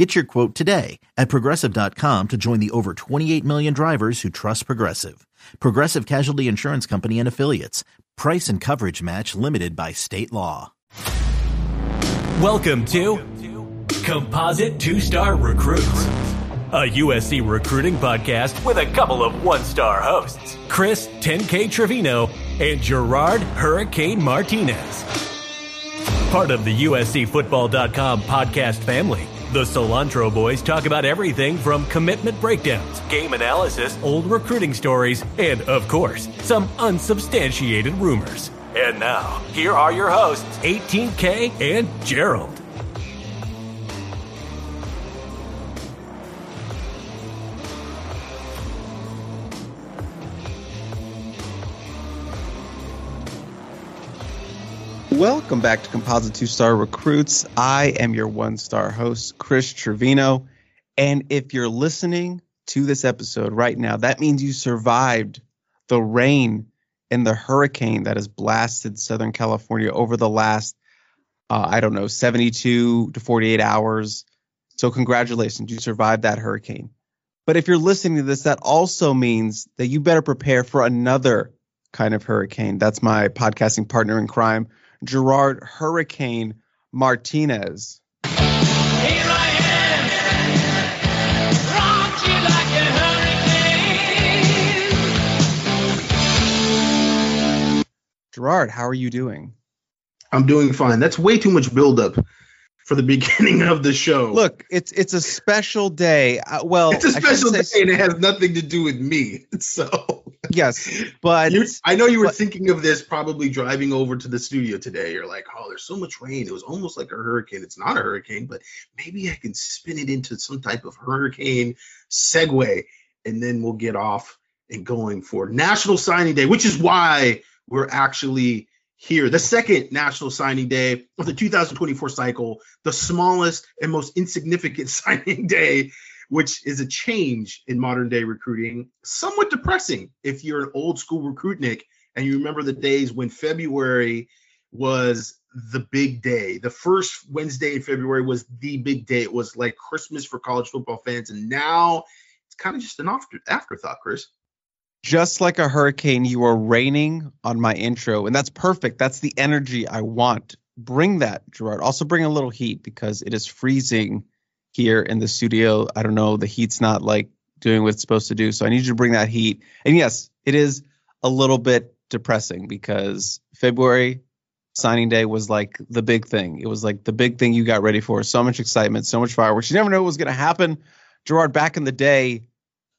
Get your quote today at progressive.com to join the over 28 million drivers who trust Progressive. Progressive Casualty Insurance Company and Affiliates. Price and coverage match limited by state law. Welcome to Composite Two Star Recruits, a USC recruiting podcast with a couple of one star hosts, Chris 10K Trevino and Gerard Hurricane Martinez. Part of the USCFootball.com podcast family. The Cilantro Boys talk about everything from commitment breakdowns, game analysis, old recruiting stories, and, of course, some unsubstantiated rumors. And now, here are your hosts, 18K and Gerald. Welcome back to Composite Two Star Recruits. I am your one star host, Chris Trevino. And if you're listening to this episode right now, that means you survived the rain and the hurricane that has blasted Southern California over the last, uh, I don't know, 72 to 48 hours. So, congratulations, you survived that hurricane. But if you're listening to this, that also means that you better prepare for another kind of hurricane. That's my podcasting partner in crime, Gerard Hurricane Martinez. Gerard, how are you doing? I'm doing fine. That's way too much buildup for the beginning of the show. Look, it's it's a special day. Uh, well, it's a special day and it has nothing to do with me. So Yes, but you, I know you were but- thinking of this probably driving over to the studio today. You're like, oh, there's so much rain. It was almost like a hurricane. It's not a hurricane, but maybe I can spin it into some type of hurricane segue, and then we'll get off and going for National Signing Day, which is why we're actually here. The second National Signing Day of the 2024 cycle, the smallest and most insignificant signing day, which is a change in modern day recruiting. Somewhat depressing if you're an old school recruitnik and you remember the days when February was the big day. The first Wednesday in February was the big day. It was like Christmas for college football fans. And now it's kind of just an after, afterthought, Chris. just like a hurricane, you are raining on my intro, and that's perfect. That's the energy I want. Bring that, Gerard. Also, bring a little heat because it is freezing here in the studio. I don't know, the heat's not like doing what it's supposed to do, so I need you to bring that heat. And yes, it is a little bit depressing because February signing day was like the big thing. It was like the big thing you got ready for. So much excitement, so much fireworks. You never know what was going to happen. Gerard, back in the day,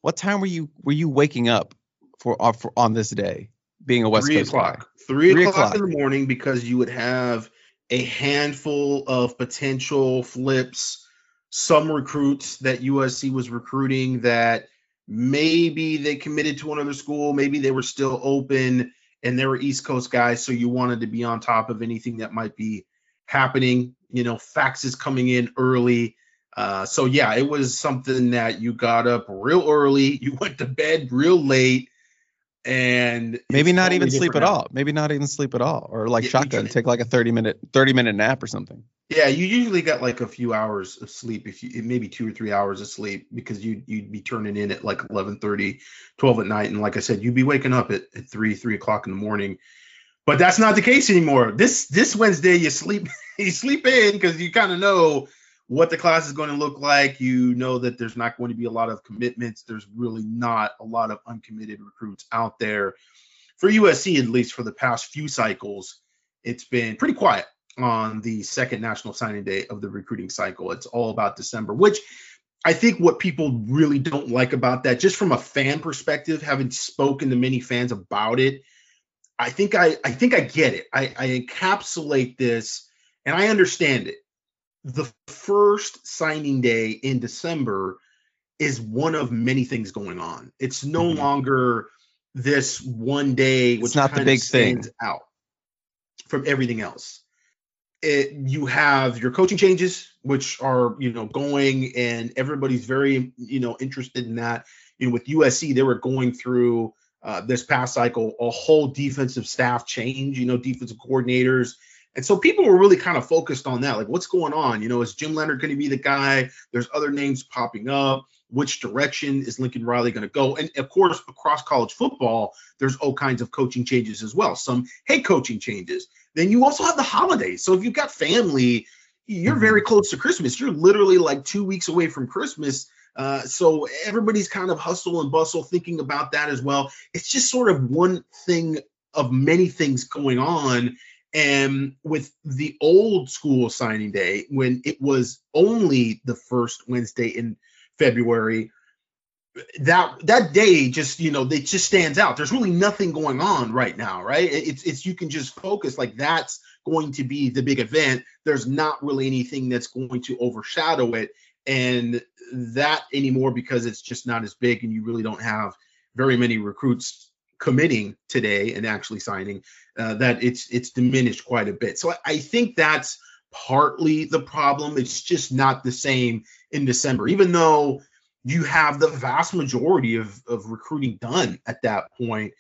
what time were you were you waking up for, uh, for on this day, being a West three Coast o'clock. guy? Three, Three o'clock, o'clock. in the morning because you would have a handful of potential flips, some recruits that USC was recruiting that maybe they committed to another school, maybe they were still open and they were East Coast guys, so you wanted to be on top of anything that might be happening. You know, faxes coming in early. Uh, so yeah, it was something that you got up real early, you went to bed real late, and Maybe not even sleep at all. Maybe not even sleep at all, or like Yeah, shotgun, take like a thirty minute thirty minute nap or something. Yeah, you usually got like a few hours of sleep, if you maybe two or three hours of sleep, because you you'd be turning in at like 11, 30, 12 at night, and like I said, you'd be waking up at, at three, three o'clock in the morning. But that's not the case anymore. This this Wednesday, you sleep you sleep in because you kind of know what the class is going to look like. You know that there's not going to be a lot of commitments. There's really not a lot of uncommitted recruits out there for USC, at least for the past few cycles. It's been pretty quiet on the second national signing day of the recruiting cycle. It's all about December, which I think what people really don't like about that, just from a fan perspective, having spoken to many fans about it, I think I I think I get it. I, I encapsulate this and I understand it. The first signing day in December is one of many things going on. It's no Mhm. longer this one day, which it's not the big thing out from everything else. It, you have your coaching changes, which are you know going, and everybody's very you know interested in that. You know, with USC, they were going through uh, this past cycle a whole defensive staff change. You know, defensive coordinators. And so people were really kind of focused on that. Like, what's going on? You know, is Jim Leonhard going to be the guy? There's other names popping up which direction is Lincoln Riley going to go? And of course, across college football, there's all kinds of coaching changes as well. Some head coaching changes. Then you also have the holidays. So if you've got family, you're mm-hmm. very close to Christmas. You're literally like two weeks away from Christmas. Uh, so everybody's kind of hustle and bustle thinking about that as well. It's just sort of one thing of many things going on. And with the old school signing day, when it was only the first Wednesday in February, that that day just you know it just stands out. There's really nothing going on right now right? It's it's you can just focus like that's going to be the big event. There's not really anything that's going to overshadow it and that anymore because it's just not as big and you really don't have very many recruits committing today and actually signing uh, that it's it's diminished quite a bit so I, I think that's partly the problem it's just not the same in December, even though you have the vast majority of, of recruiting done at that point.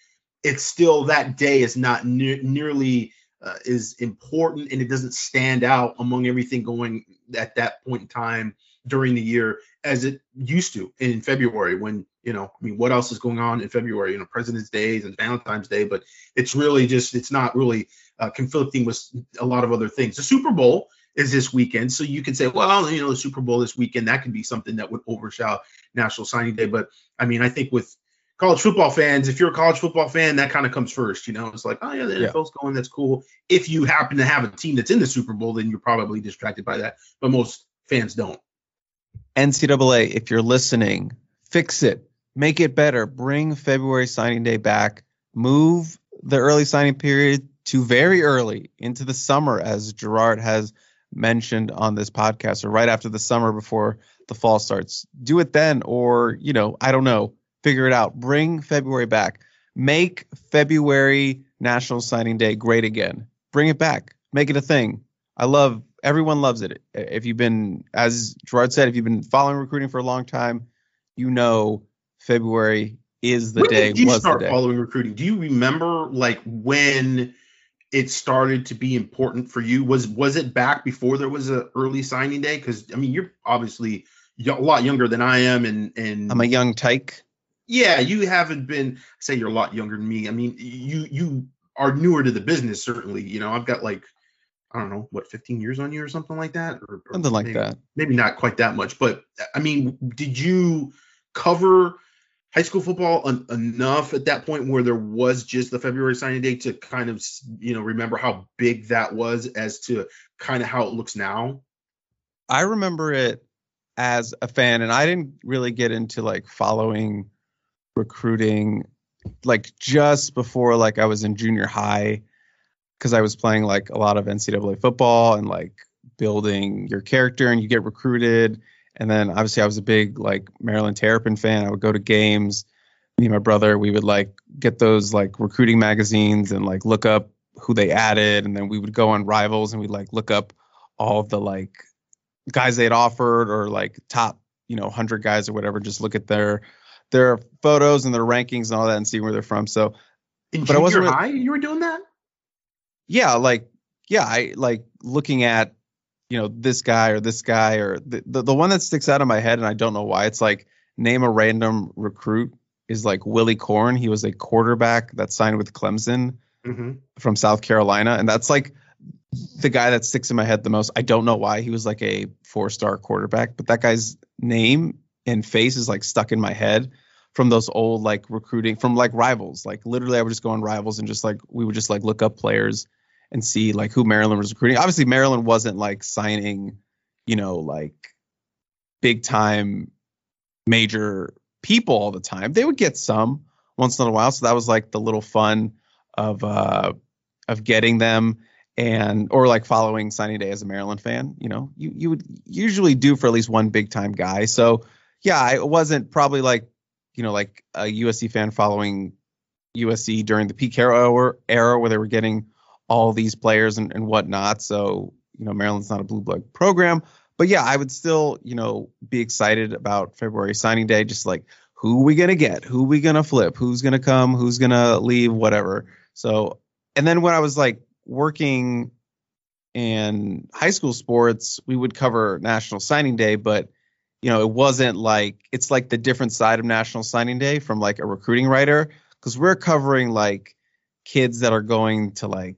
It's still that day is not ne- nearly uh, is important and it doesn't stand out among everything going at that point in time during the year as it used to in February when you know I mean what else is going on in February you know President's Days and Valentine's Day but it's really just it's not really uh, conflicting with a lot of other things the Super Bowl is this weekend. So you can say, well, you know, the Super Bowl this weekend, that could be something that would overshadow National Signing Day. But I mean, I think with college football fans, if you're a college football fan, that kind of comes first. You know, it's like, oh yeah, the NFL's yeah. going, that's cool. If you happen to have a team that's in the Super Bowl, then you're probably distracted by that. But most fans don't. NCAA, if you're listening, fix it, make it better, bring February signing day back, move the early signing period to very early into the summer, as Gerard has mentioned on this podcast or right after the summer before the fall starts. Do it then, or, you know, I don't know, figure it out. Bring February back. Make February National Signing Day great again. Bring it back. Make it a thing. I love everyone loves it. If you've been, as Gerard said, if you've been following recruiting for a long time, you know February is the when day. Did you start following recruiting? Do you remember like when it started to be important for you? Was was it back before there was a early signing day? Because I mean, you're obviously a lot younger than I am, and and I'm a young tyke. Yeah, you haven't been. Say you're a lot younger than me. I mean, you you are newer to the business. Certainly, you know, I've got like I don't know what 15 years on you or something like that, or, or something like maybe, that. Maybe not quite that much, but I mean, did you cover? High school football en- enough at that point where there was just the February signing day to kind of you know remember how big that was as to kind of how it looks now? I remember it as a fan, and I didn't really get into like following recruiting like just before like I was in junior high because I was playing like a lot of NCAA football and like building your character and you get recruited and then obviously I was a big like Maryland Terrapin fan. I would go to games. Me and my brother, we would like get those like recruiting magazines and like look up who they added, and then we would go on Rivals and we'd like look up all of the like guys they had offered or like top you know 100 guys or whatever. Just look at their their photos and their rankings and all that and see where they're from. So, in but I wasn't really, high, you were doing that. Yeah, like yeah, I like looking at you know this guy or this guy or the, the, the one that sticks out in my head and I don't know why it's like name a random recruit is like Willy Korn. He was a quarterback that signed with Clemson mm-hmm. from South Carolina, and that's like the guy that sticks in my head the most. I don't know why he was like a four star quarterback, but that guy's name and face is like stuck in my head from those old like recruiting from like rivals. Like literally, I would just go on rivals and just like we would just like look up players and see like who Maryland was recruiting. Obviously, Maryland wasn't like signing, you know, like big time major people all the time. They would get some once in a while. So that was like the little fun of uh of getting them and or like following signing day as a Maryland fan. You know, you you would usually do for at least one big time guy. So yeah, I wasn't probably like you know like a USC fan following USC during the peak era, era where they were getting all these players and, and whatnot. So, you know, Maryland's not a blue blood program. But yeah, I would still, you know, be excited about February signing day. Just like who we gonna get? Who we gonna flip? Who's gonna come? Who's gonna leave? Whatever. So, and then when I was like working in high school sports, we would cover National Signing Day, but you know, it wasn't like it's like the different side of National Signing Day from like a recruiting writer because we're covering like kids that are going to like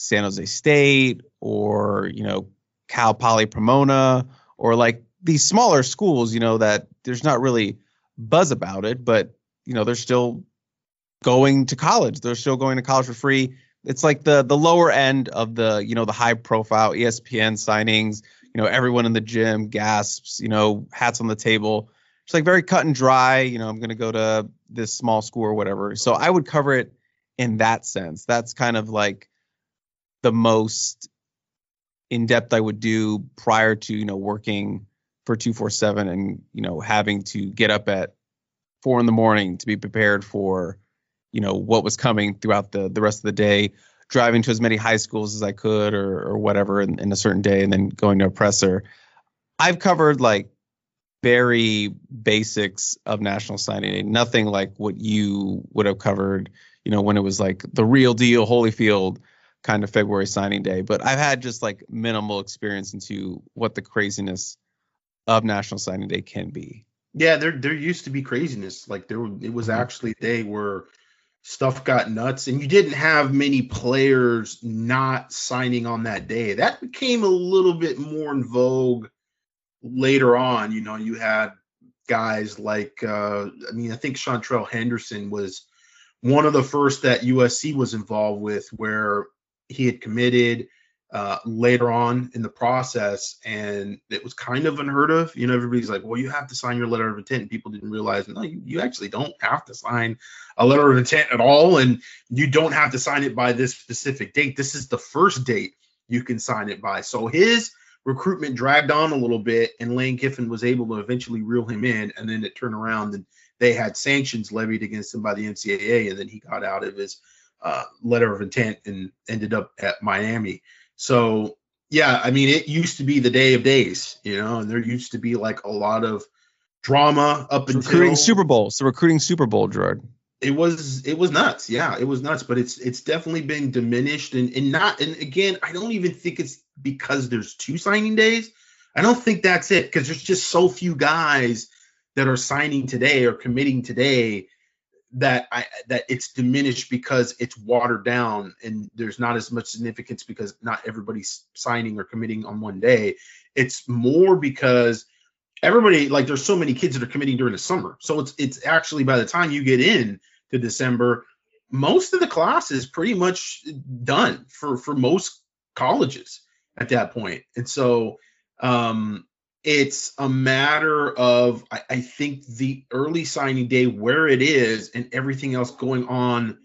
San Jose State or you know Cal Poly Pomona or like these smaller schools, you know, that there's not really buzz about it, but you know, they're still going to college. They're still going to college for free. It's like the the lower end of the, you know, the high profile ESPN signings, you know, everyone in the gym gasps, you know, hats on the table. It's like very cut and dry, you know, I'm going to go to this small school or whatever. So I would cover it in that sense. That's kind of like the most in depth I would do prior to you know working for 247 and you know having to get up at four in the morning to be prepared for you know what was coming throughout the the rest of the day driving to as many high schools as i could or or whatever in, in a certain day and then going to a presser. I've covered like very basics of national signing day. Nothing like what you would have covered you know when it was like the real deal holyfield kind of February signing day, but I've had just like minimal experience into what the craziness of National Signing Day can be. Yeah, there there used to be craziness. Like there it was mm-hmm. actually a day where stuff got nuts and you didn't have many players not signing on that day. That became a little bit more in vogue later on. You know, you had guys like uh I mean, I think Seantrel Henderson was one of the first that USC was involved with where he had committed uh, later on in the process, and it was kind of unheard of. You know, everybody's like, "Well, you have to sign your letter of intent," and people didn't realize, no, you, you actually don't have to sign a letter of intent at all, and you don't have to sign it by this specific date. This is the first date you can sign it by. So his recruitment dragged on a little bit, and Lane Kiffin was able to eventually reel him in, and then it turned around and they had sanctions levied against him by the NCAA, and then he got out of his uh, letter of intent and ended up at Miami. So yeah, I mean, it used to be the day of days, you know, and there used to be like a lot of drama up until recruiting Super Bowl. So recruiting Super Bowl, Gerard. It was it was nuts. Yeah, it was nuts, but it's it's definitely been diminished and and not and again, I don't even think it's because there's two signing days. I don't think that's it because there's just so few guys that are signing today or committing today that I that it's diminished because it's watered down and there's not as much significance because not everybody's signing or committing on one day. It's more because everybody like there's so many kids that are committing during the summer. So it's it's actually by the time you get in to December, most of the class is pretty much done for for most colleges at that point. And so um it's a matter of I, I, think the early signing day where it is and everything else going on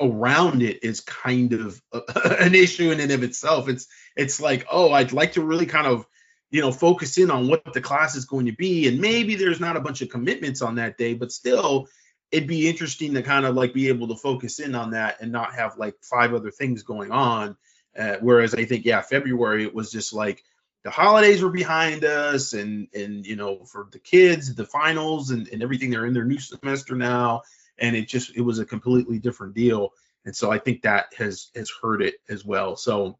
around it is kind of a, an issue in and of itself. It's it's like oh i'd like to really kind of you know focus in on what the class is going to be. And maybe there's not a bunch of commitments on that day but still it'd be interesting to kind of like be able to focus in on that and not have like five other things going on. Uh, whereas i think yeah february it was just like the holidays were behind us and and you know for the kids the finals and, and everything they're in their new semester now. And it just it was a completely different deal. And so i think that has has hurt it as well. So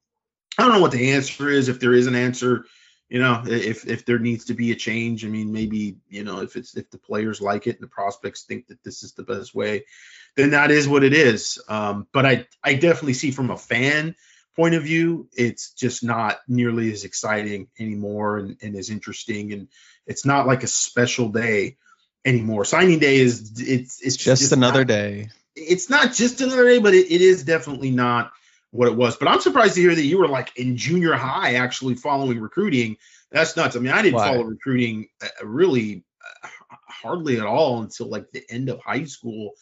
i don't know what the answer is if there is an answer you know if if there needs to be a change. I mean maybe you know if it's if the players like it and the prospects think that this is the best way then that is what it is. Um, but i i definitely see from a fan point of view, it's just not nearly as exciting anymore and, and as interesting. And it's not like a special day anymore. Signing day is it's it's just, just another not, day. It's not just another day, but it, it is definitely not what it was. But I'm surprised to hear that you were like in junior high actually following recruiting. That's nuts. I mean, I didn't Why? follow recruiting uh, really uh, hardly at all until like the end of high school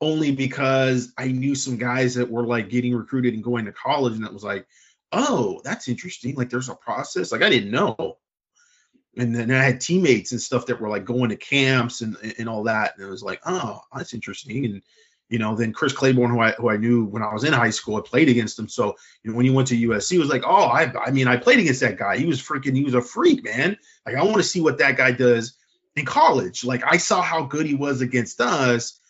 only because I knew some guys that were like getting recruited and going to college, and it was like, oh, that's interesting. Like there's a process. Like I didn't know. And then I had teammates and stuff that were like going to camps and and all that, and it was like, oh, that's interesting. And you know, then Chris Claiborne, who I who I knew when I was in high school, I played against him. So you know, when he went to USC, it was like, oh, I I mean, I played against that guy. He was freaking, he was a freak, man. Like I want to see what that guy does in college. Like I saw how good he was against us.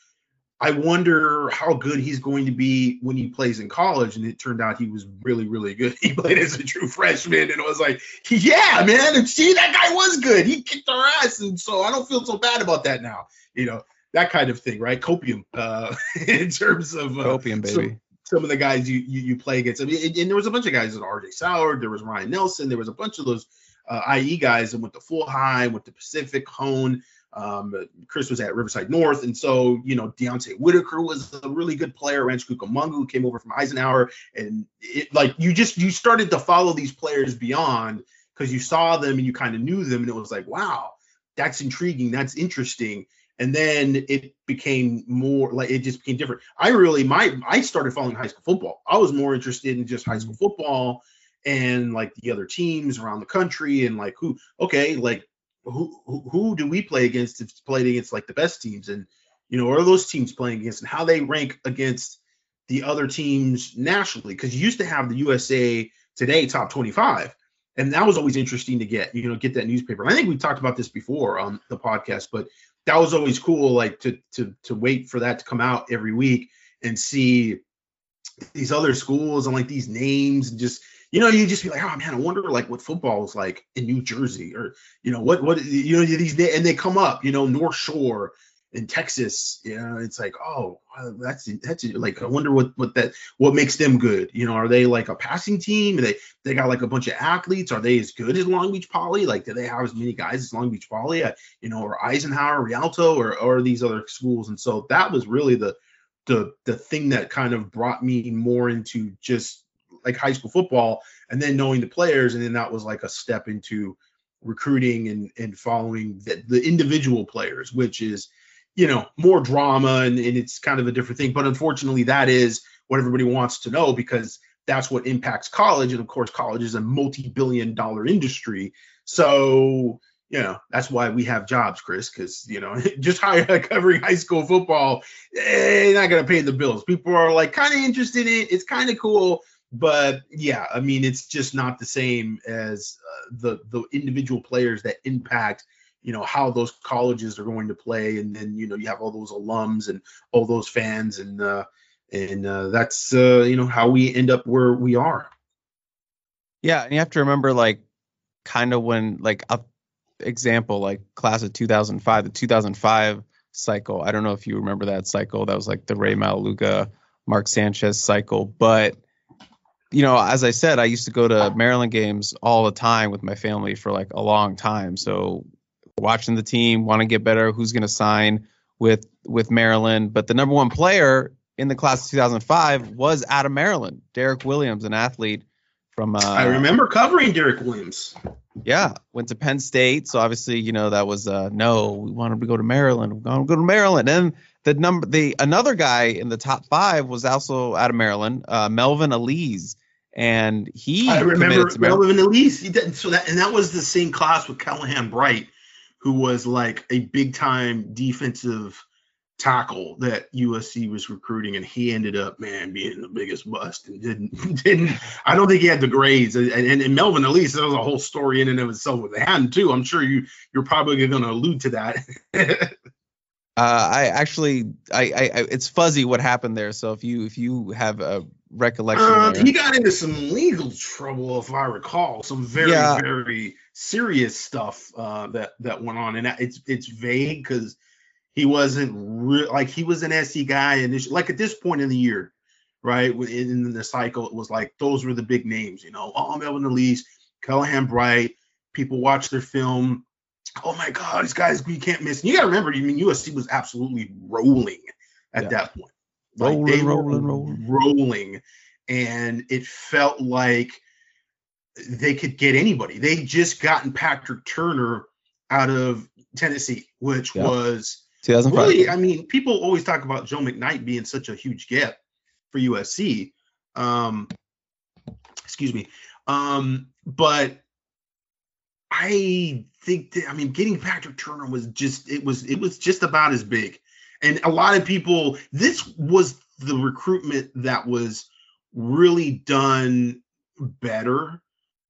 I wonder how good he's going to be when he plays in college. And it turned out he was really, really good. He played as a true freshman, and it was like, yeah, man, and see that guy was good. He kicked our ass, and so I don't feel so bad about that now. You know, that kind of thing, right? Copium, uh, in terms of uh, copium, baby. Some, some, of the guys you, you, you play against. I mean, and, and, there was a bunch of guys. There R.J. Soward, there was Ryan Nelson, there was a bunch of those uh, IE guys, and with the full high, with the Pacific Hone. Um, Chris was at Riverside North, and so you know Deontay Whitaker was a really good player. Ranch Cucamonga came over from Eisenhower, and it like you just you started to follow these players beyond because you saw them and you kind of knew them, and it was like wow, that's intriguing, that's interesting and then it became more like it just became different. I really my I started following high school football. I was more interested in just high school football and like the other teams around the country and like who okay like who who, do we play against if played against like the best teams? And you know are those teams playing against and how they rank against the other teams nationally? Because you used to have the USA Today top 25 and that was always interesting to get you know get that newspaper. I think we talked about this before on the podcast but that was always cool like to to to wait for that to come out every week and see these other schools and like these names and just you know you just be like oh man i wonder like what football is like in new jersey or you know what what you know these and they come up you know north shore in Texas, you know, it's like, oh, that's that's like I wonder what what that what makes them good. You know, are they like a passing team? Are they they got like a bunch of athletes? Are they as good as Long Beach Poly? Like, do they have as many guys as Long Beach Poly? Uh, you know, or Eisenhower, Rialto, or or these other schools? And so that was really the the the thing that kind of brought me more into just like high school football, and then knowing the players, and then that was like a step into recruiting and and following the, the individual players, which is you know, more drama and, and it's kind of a different thing. But unfortunately, that is what everybody wants to know because that's what impacts college. And of course, college is a multi billion dollar industry. So, you know, that's why we have jobs, Chris, because, you know, just covering high school football, eh, not going to pay the bills. People are like kind of interested in it. It's kind of cool. But yeah, I mean, it's just not the same as uh, the the individual players that impact you know how those colleges are going to play. And then you know you have all those alums and all those fans. And uh and uh that's uh you know how we end up where we are. Yeah and you have to remember like kind of when like example like class of 2005 the 2005 cycle. I don't know if you remember that cycle. That was like the Rey Maualuga mark sanchez cycle. But you know as i said i used to go to maryland games all the time with my family for like a long time so watching the team, want to get better, who's going to sign with with Maryland. But the number one player in the class of 2005 was out of Maryland, Derrick Williams, an athlete from. Uh, I remember covering Derrick Williams. Yeah, went to Penn State, so obviously you know that was uh, no, we wanted to go to Maryland. We're going to go to Maryland, and the number the another guy in the top five was also out of Maryland, uh, Melvin Alaeze. And he I remember Melvin Alaeze. He did, so that and that was the same class with Callahan Bright who was like a big time defensive tackle that USC was recruiting, and he ended up, man, being the biggest bust and didn't didn't. I don't think he had the grades. And, and, and Melvin, Alaeze, there was a whole story in and of itself with him too. I'm sure you you're probably going to allude to that. Uh, I actually, I, I, I, it's fuzzy what happened there. So if you, if you have a recollection, uh, he got into some legal trouble, if I recall, some very, yeah. very serious stuff uh, that that went on, and it's it's vague because he wasn't re- like he was an SC guy, and like at this point in the year, right in the cycle, it was like those were the big names, you know, oh Melvin Alaeze, Callahan Bright. People watch their film oh my god, these guys we can't miss. And you got to remember, I mean, USC was absolutely rolling at yeah. that point. Like rolling, they rolling, were rolling, rolling, and it felt like they could get anybody. They just gotten Patrick Turner out of Tennessee, which yeah. was really, I mean, people always talk about Joe McKnight being such a huge get for USC. Um, excuse me. Um, but I think that I mean getting Patrick Turner was just it was it was just about as big And a lot of people, this was the recruitment that was really done better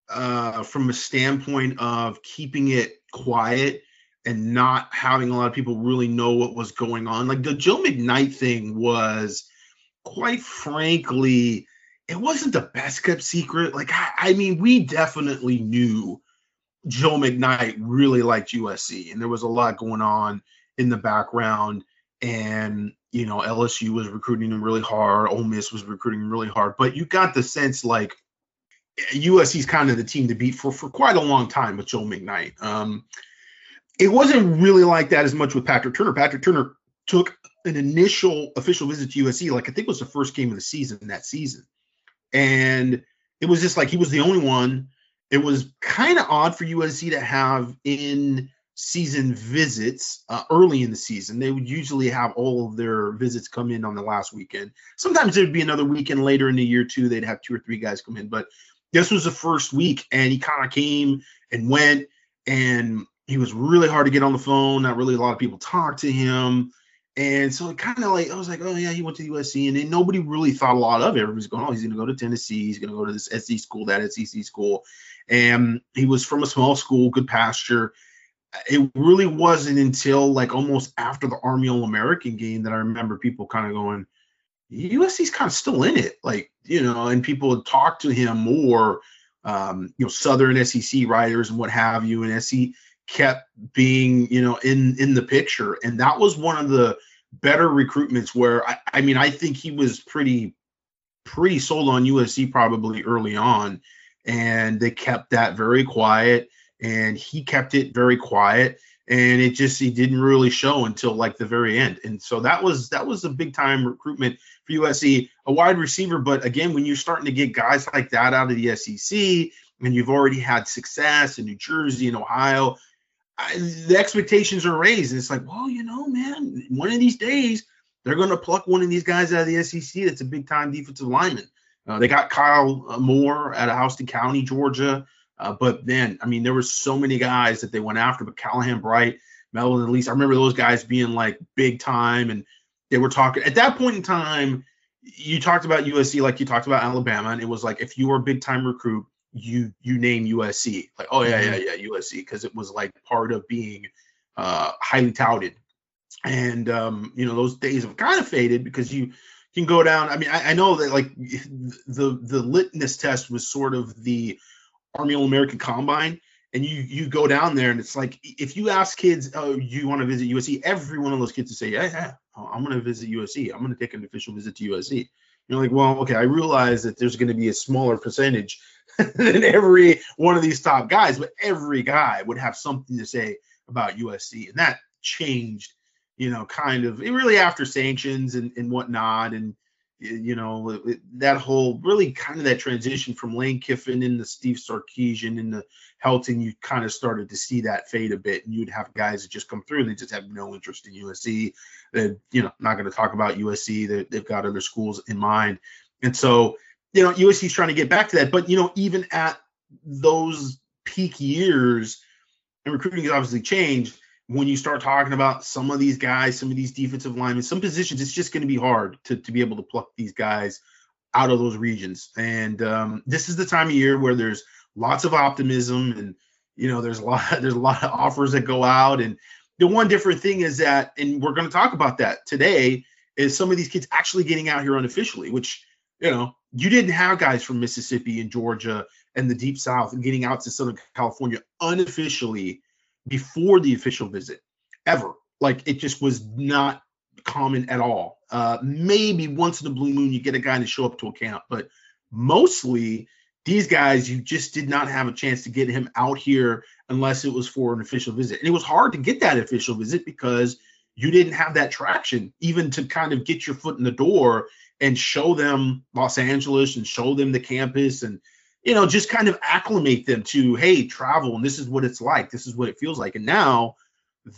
uh, from a standpoint of keeping it quiet and not having a lot of people really know what was going on. Like the Joe McKnight thing was, quite frankly, it wasn't the best kept secret. Like, I, I mean, we definitely knew Joe McKnight really liked USC, and there was a lot going on in the background. And you know, LSU was recruiting him really hard. Ole Miss was recruiting him really hard. But you got the sense like USC's kind of the team to beat for for quite a long time with Joe McKnight. Um, it wasn't really like that as much with Patrick Turner. Patrick Turner took an initial official visit to USC, like I think it was the first game of the season that season. And it was just like he was the only one. It was kind of odd for USC to have in season visits uh, early in the season. They would usually have all of their visits come in on the last weekend. Sometimes it would be another weekend later in the year too. They'd have two or three guys come in, but this was the first week, and he kind of came and went, and he was really hard to get on the phone. Not really a lot of people talked to him. And so it kind of like I was like, oh yeah, he went to USC, and then nobody really thought a lot of it. Everybody's going, oh, he's gonna go to Tennessee, he's gonna go to this SC school, that SEC school, and he was from a small school, Goodpasture. It really wasn't until like almost after the Army All American game that I remember people kind of going, USC's kind of still in it, like you know, and people talked to him more, um, you know, Southern SEC writers and what have you, and SC kept being you know in in the picture and that was one of the better recruitments where I, I mean i think he was pretty pretty sold on usc probably early on and they kept that very quiet and he kept it very quiet and it just he didn't really show until like the very end and so that was that was a big time recruitment for usc a wide receiver but again when you're starting to get guys like that out of the sec and you've already had success in new jersey and ohio I, the expectations are raised. And it's like, well, you know, man, one of these days they're going to pluck one of these guys out of the SEC that's a big time defensive lineman. Uh, they got Kyle uh, Moore out of Houston County, Georgia. Uh, but then, I mean, there were so many guys that they went after, but Callahan Bright, Melvin Alaeze, I remember those guys being like big time. And they were talking at that point in time, you talked about USC like you talked about Alabama. And it was like, if you were a big time recruit, you you name USC like oh yeah yeah mm-hmm. yeah USC because it was like part of being uh, highly touted, and um, you know those days have kind of faded because you can go down. I mean I, I know that like the the litmus test was sort of the Army All American Combine, and you you go down there and it's like if you ask kids oh you want to visit USC, every one of those kids will say yeah yeah oh, I'm going to visit USC. I'm going to take an official visit to USC. You're like, well, okay, I realize that there's going to be a smaller percentage than every one of these top guys, but every guy would have something to say about USC, and that changed, you know, kind of really after sanctions and, and whatnot, and you know it, that whole really kind of that transition from Lane Kiffin into Steve Sarkisian into Helton, you kind of started to see that fade a bit, and you'd have guys that just come through and they just have no interest in USC. That you know, not going to talk about USC. They, they've got other schools in mind, and so you know, USC's trying to get back to that. But you know, even at those peak years, and recruiting has obviously changed. When you start talking about some of these guys, some of these defensive linemen, some positions, it's just going to be hard to, to be able to pluck these guys out of those regions. And um, this is the time of year where there's lots of optimism, and you know, there's a lot there's a lot of offers that go out. And the one different thing is that, and we're going to talk about that today, is some of these kids actually getting out here unofficially, which you know you didn't have guys from Mississippi and Georgia and the deep south getting out to Southern California unofficially before the official visit ever. Like it just was not common at all. Uh, maybe once in a blue moon you get a guy to show up to a camp, but mostly these guys you just did not have a chance to get him out here unless it was for an official visit. And it was hard to get that official visit because you didn't have that traction even to kind of get your foot in the door and show them Los Angeles and show them the campus and you know just kind of acclimate them to hey travel and this is what it's like. This is what it feels like. And now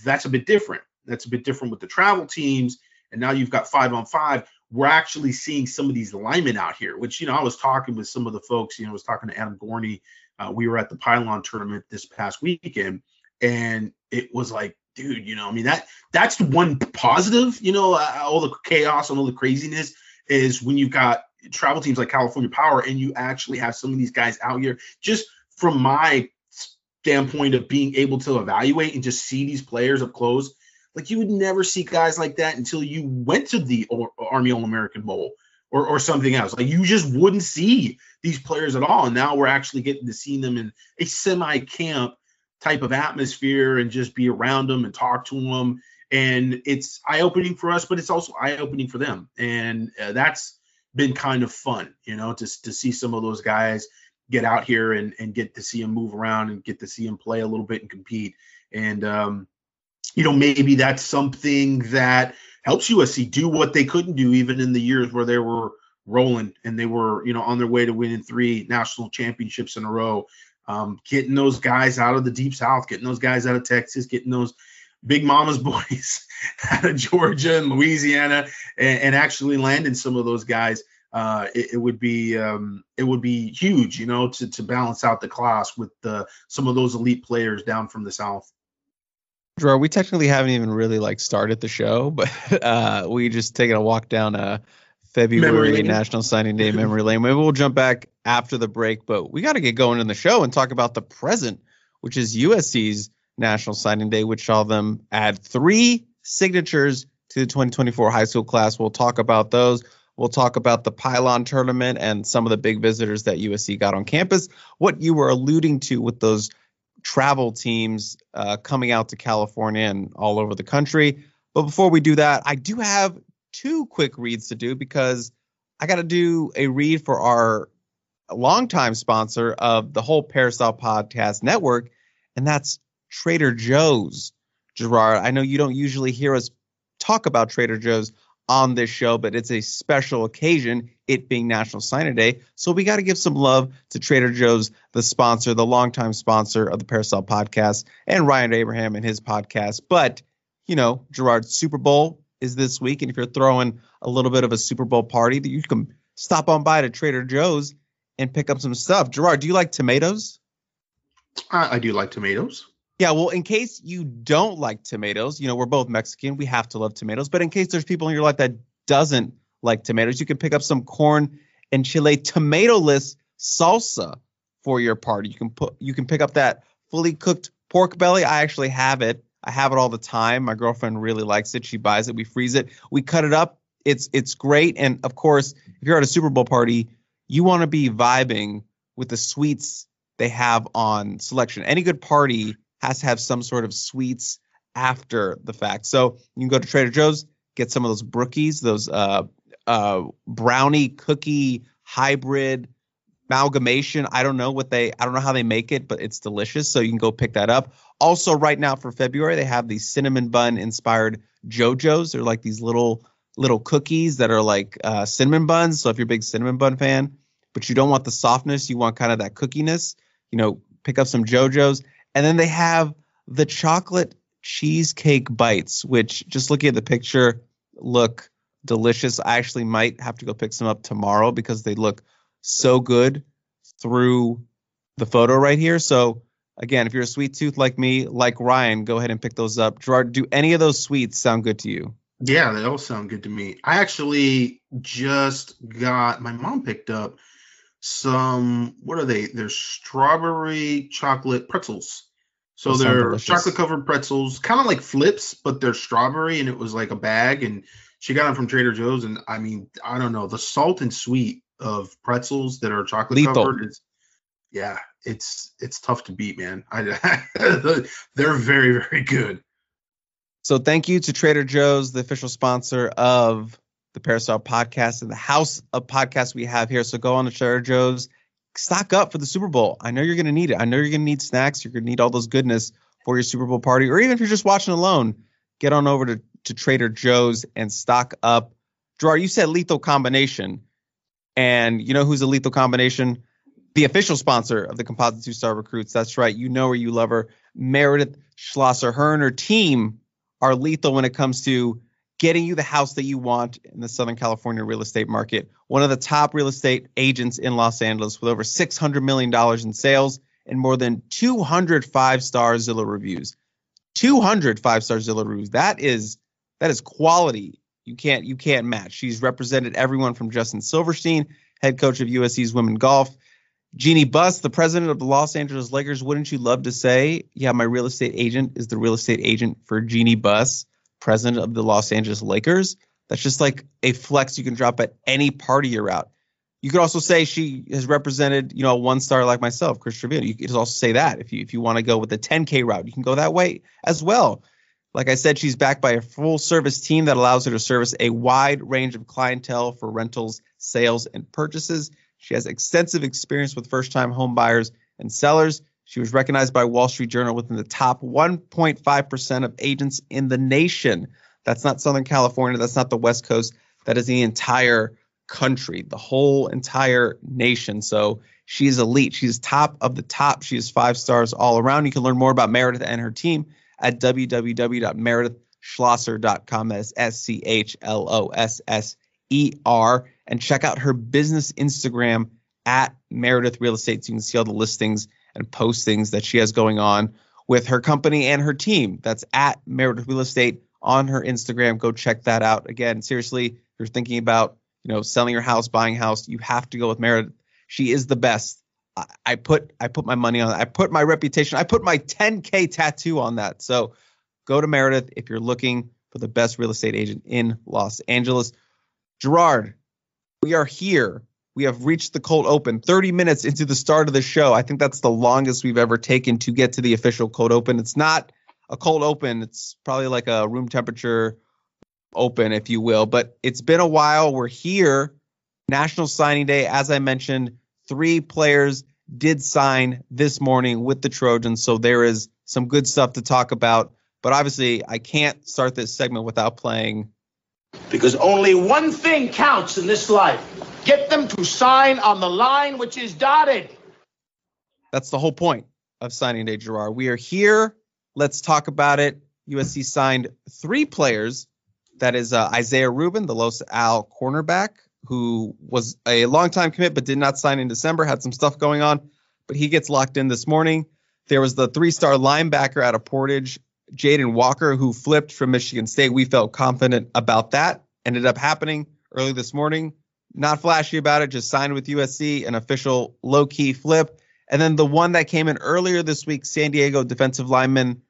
that's a bit different. That's a bit different with the travel teams. And now you've got five on five. We're actually seeing some of these linemen out here which you know I was talking with some of the folks you know I was talking to Adam Gorney. Uh, we were at the pylon tournament this past weekend and it was like dude, you know, I mean that that's the one positive, you know, uh, all the chaos and all the craziness is when you've got travel teams like California Power and you actually have some of these guys out here. Just from my standpoint of being able to evaluate and just see these players up close, like you would never see guys like that until you went to the Army All American Bowl or, or something else. Like you just wouldn't see these players at all. And now we're actually getting to see them in a semi camp type of atmosphere and just be around them and talk to them. And it's eye opening for us, but it's also eye opening for them. And uh, that's been kind of fun, you know, to, to see some of those guys get out here and, and get to see them move around and get to see them play a little bit and compete. And, um, you know, maybe that's something that helps USC do what they couldn't do even in the years where they were rolling and they were, you know, on their way to winning three national championships in a row. Um, getting those guys out of the deep south, getting those guys out of Texas, getting those big mama's boys out of Georgia and Louisiana, and, and actually landing some of those guys. Uh, it, it, would be um, it would be huge, you know, to to balance out the class with the, some of those elite players down from the south. Drew, we technically haven't even really like started the show, but uh, we just taking a walk down a February National Signing Day memory lane. Maybe we'll jump back after the break, but we got to get going in the show and talk about the present, which is USC's National Signing Day, which saw them add three signatures to the 2024 high school class. We'll talk about those. We'll talk about the Pylon tournament and some of the big visitors that USC got on campus. What you were alluding to with those travel teams uh, coming out to California and all over the country. But before we do that, I do have two quick reads to do because I got to do a read for our longtime sponsor of the whole Peristyle Podcast Network, and that's Trader Joe's. Gerard, I know you don't usually hear us talk about Trader Joe's on this show, but it's a special occasion, it being National Signing Day. So we got to give some love to Trader Joe's, the sponsor, the longtime sponsor of the Peristyle podcast, and Ryan Abraham and his podcast. But, you know, Gerard, Super Bowl is this week. And if you're throwing a little bit of a Super Bowl party, you can stop on by to Trader Joe's and pick up some stuff. Gerard, do you like tomatoes? I, I do like tomatoes. Yeah, well, in case you don't like tomatoes, you know, we're both Mexican. We have to love tomatoes. But in case there's people in your life that doesn't like tomatoes, you can pick up some corn and chile tomatoless salsa for your party. You can put you can pick up that fully cooked pork belly. I actually have it. I have it all the time. My girlfriend really likes it. She buys it. We freeze it. We cut it up. It's it's great. And of course, if you're at a Super Bowl party, you want to be vibing with the sweets they have on selection. Any good party has to have some sort of sweets after the fact. So you can go to Trader Joe's, get some of those brookies, those uh, uh, brownie cookie hybrid amalgamation. I don't know what they, I don't know how they make it, but it's delicious. So you can go pick that up. Also, right now for February, they have these cinnamon bun inspired Joe-Joe's. They're like these little little cookies that are like uh, cinnamon buns. So if you're a big cinnamon bun fan, but you don't want the softness, you want kind of that cookiness, you know, pick up some Joe-Joe's. And then they have the chocolate cheesecake bites, which just looking at the picture look delicious. I actually might have to go pick some up tomorrow because they look so good through the photo right here. So again, if you're a sweet tooth like me, like Ryan, go ahead and pick those up. Gerard, do any of those sweets sound good to you? Yeah, they all sound good to me. I actually just got my mom picked up some what are they? They're strawberry chocolate pretzels. So those they're chocolate covered pretzels, kind of like flips, but they're strawberry, and it was like a bag. And she got them from Trader Joe's, and I mean, I don't know, the salt and sweet of pretzels that are chocolate covered is, yeah, it's it's tough to beat, man. I, they're very very good. So thank you to Trader Joe's, the official sponsor of the Peristyle podcast and the house of podcasts we have here. So go on to Trader Joe's, stock up for the Super Bowl. I know you're going to need it. I know you're going to need snacks. You're going to need all those goodness for your Super Bowl party, or even if you're just watching alone, get on over to, to Trader Joe's and stock up. Gerard, you said lethal combination, and you know who's a lethal combination? The official sponsor of the Composite Two Star Recruits. That's right. You know her, you love her. Meredith Schlosser. Her and her team are lethal when it comes to getting you the house that you want in the Southern California real estate market. One of the top real estate agents in Los Angeles with over $600 million in sales and more than 200 five star Zillow reviews. 200 five star Zillow reviews. That is that is quality. You can't you can't match. She's represented everyone from Justin Silverstein, head coach of USC's women golf. Jeannie Buss, the president of the Los Angeles Lakers. Wouldn't you love to say, yeah, my real estate agent is the real estate agent for Jeannie Buss, president of the Los Angeles Lakers? That's just like a flex you can drop at any party you're out. You could also say she has represented, you know, a one star like myself, Chris Trevino. You could also say that if you if you want to go with the 10K route, you can go that way as well. Like I said, she's backed by a full service team that allows her to service a wide range of clientele for rentals, sales, and purchases. She has extensive experience with first time home buyers and sellers. She was recognized by Wall Street Journal within the top 1.5% of agents in the nation. That's not Southern California. That's not the West Coast. That is the entire country, the whole entire nation. So she's elite. She's top of the top. She is five stars all around. You can learn more about Meredith and her team at www.meredithschlosser.com. That is S C H L O S S E R. And check out her business Instagram at Meredith Real Estate so you can see all the listings and post things that she has going on with her company and her team. That's at Meredith Real Estate on her Instagram. Go check that out. Again, seriously, if you're thinking about you know selling your house, buying a house, you have to go with Meredith. She is the best. I, I put I put my money on. I put my reputation. I put my 10k tattoo on that. So go to Meredith if you're looking for the best real estate agent in Los Angeles. Gerard, we are here. We have reached the cold open 30 minutes into the start of the show. I think that's the longest we've ever taken to get to the official cold open. It's not a cold open. It's probably like a room temperature open, if you will. But it's been a while. We're here. National Signing Day, as I mentioned, three players did sign this morning with the Trojans. So there is some good stuff to talk about. But obviously, I can't start this segment without playing. Because only one thing counts in this life get them to sign on the line which is dotted. That's the whole point of signing day, Gerard. We are here. Let's talk about it. USC signed three players that is uh, Isaiah Rubin, the Los Al cornerback, who was a long-time commit but did not sign in December, had some stuff going on, but he gets locked in this morning. There was the three-star linebacker out of Portage, Jaden Walker, who flipped from Michigan State. We felt confident about that. Ended up happening early this morning. Not flashy about it, just signed with USC, an official low-key flip. And then the one that came in earlier this week, San Diego defensive lineman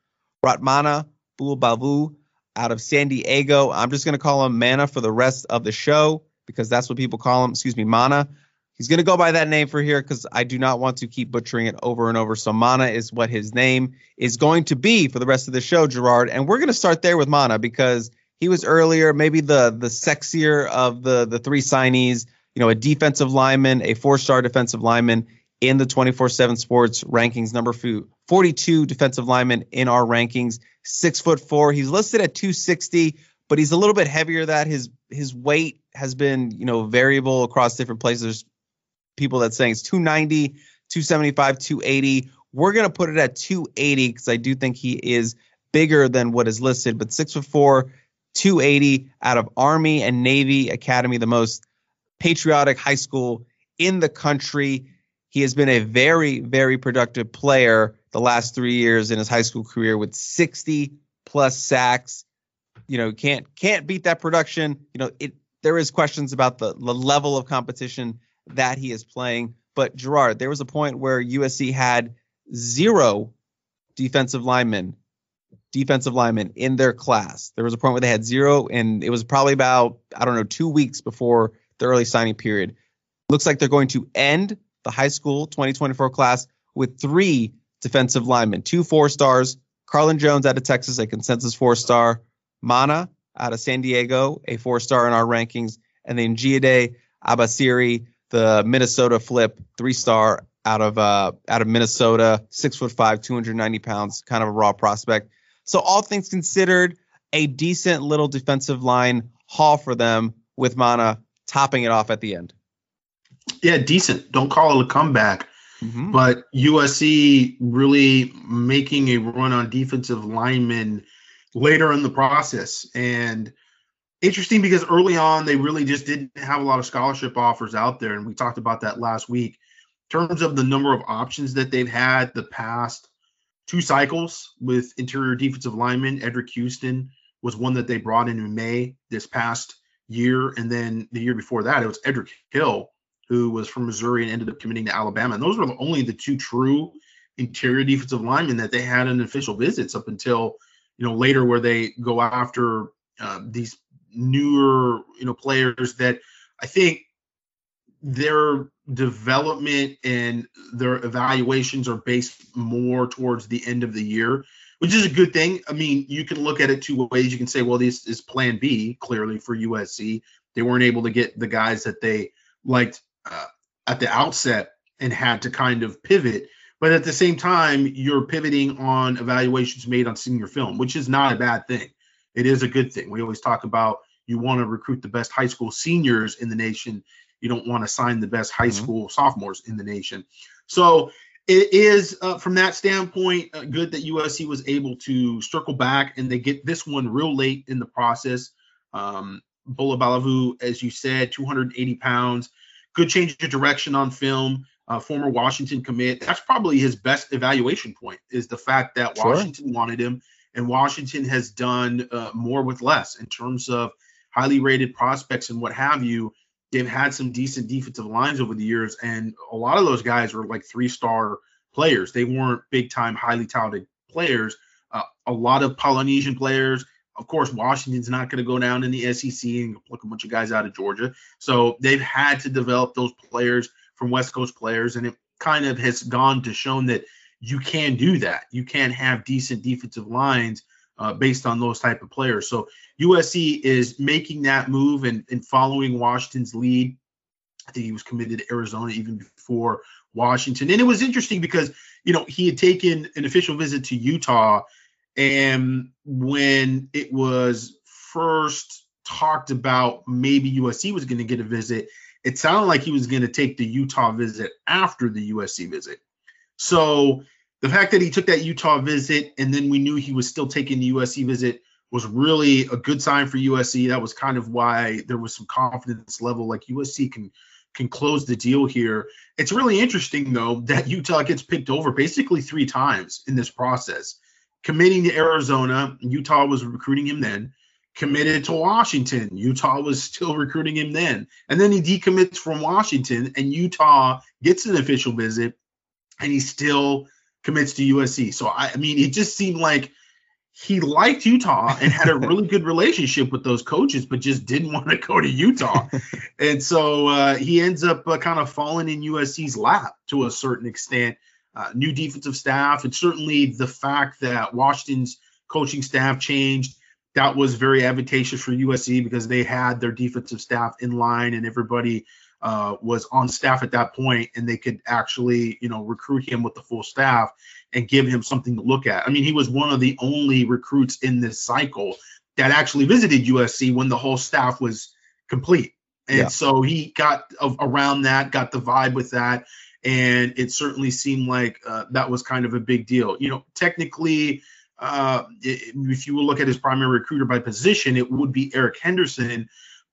Ratmana Bulbavu out of San Diego. I'm just going to call him Mana for the rest of the show because that's what people call him. Excuse me, Mana. He's going to go by that name for here because I do not want to keep butchering it over and over. So Mana is what his name is going to be for the rest of the show, Gerard. And we're going to start there with Mana because he was earlier, maybe the the sexier of the the three signees. You know, a defensive lineman, a four star defensive lineman in the 24/7 Sports rankings, number 42 defensive lineman in our rankings six foot four. He's listed at 260, but he's a little bit heavier. Than that his his weight has been you know variable across different places. There's people that saying it's 290, 275, 280. We're gonna put it at 280 because I do think he is bigger than what is listed, but six foot four, 280 out of Army and Navy Academy, the most patriotic high school in the country. He has been a very, very productive player the last three years in his high school career with 60 plus sacks. You know, can't can't beat that production. You know, it there is questions about the, the level of competition that he is playing. But Gerard, there was a point where USC had zero defensive linemen, defensive linemen in their class. There was a point where they had zero, and it was probably about I don't know two weeks before the early signing period. Looks like they're going to end the high school 2024 class with three defensive linemen, two four stars. Carlin Jones out of Texas, a consensus four star. Mana out of San Diego, a four star in our rankings. And then Giade Abasiri, the Minnesota flip, three star out of uh, out of Minnesota, six foot five, 290 pounds, kind of a raw prospect. So all things considered, a decent little defensive line haul for them with Mana topping it off at the end. Yeah, decent. Don't call it a comeback. Mm-hmm. But USC really making a run on defensive linemen later in the process. And interesting because early on, they really just didn't have a lot of scholarship offers out there. And we talked about that last week. In terms of the number of options that they've had the past two cycles with interior defensive lineman Eddrick Houston was one that they brought in in May this past year, and then the year before that, it was Edric Hill, who was from Missouri and ended up committing to Alabama. And those were only the two true interior defensive linemen that they had in official visits up until you know later, where they go after uh, these newer you know players that I think their development and their evaluations are based more towards the end of the year, which is a good thing. I mean, you can look at it two ways. You can say, well, this is plan B clearly for USC. They weren't able to get the guys that they liked uh, at the outset and had to kind of pivot. But at the same time, you're pivoting on evaluations made on senior film, which is not a bad thing. It is a good thing. We always talk about you want to recruit the best high school seniors in the nation you don't want to sign the best high mm-hmm. school sophomores in the nation. So it is, uh, from that standpoint, uh, good that USC was able to circle back and they get this one real late in the process. Um, Bulabalavu, as you said, 280 pounds, good change of direction on film. Uh, former Washington commit. That's probably his best evaluation point is the fact that sure. Washington wanted him, and Washington has done uh, more with less in terms of highly rated prospects and what have you they've had some decent defensive lines over the years, and a lot of those guys were like three star players. They weren't big time, highly talented players. Uh, a lot of Polynesian players. Of course, Washington's not going to go down in the SEC and pluck a bunch of guys out of Georgia. So they've had to develop those players from West Coast players, and it kind of has gone to shown that you can do that. You can have decent defensive lines uh, based on those type of players. So USC is making that move and, and following Washington's lead. I think he was committed to Arizona even before Washington. And it was interesting because, you know, he had taken an official visit to Utah. And when it was first talked about maybe USC was going to get a visit, it sounded like he was going to take the Utah visit after the USC visit. So the fact that he took that Utah visit and then we knew he was still taking the USC visit was really a good sign for USC. That was kind of why there was some confidence level like USC can can close the deal here. It's really interesting though that Utah gets picked over basically three times in this process. Committing to Arizona, Utah was recruiting him then. Committed to Washington, Utah was still recruiting him then. And then he decommits from Washington and Utah gets an official visit and he still commits to USC. So I, I mean, it just seemed like he liked Utah and had a really good relationship with those coaches, but just didn't want to go to Utah. and so uh, he ends up uh, kind of falling in USC's lap to a certain extent. Uh, new defensive staff, and certainly the fact that Washington's coaching staff changed. That was very advantageous for USC because they had their defensive staff in line and everybody uh, was on staff at that point, and they could actually, you know, recruit him with the full staff and give him something to look at. I mean, he was one of the only recruits in this cycle that actually visited USC when the whole staff was complete. And yeah. so he got around that, got the vibe with that. And it certainly seemed like uh, that was kind of a big deal. You know, technically, uh, if you look at his primary recruiter by position, it would be Eric Henderson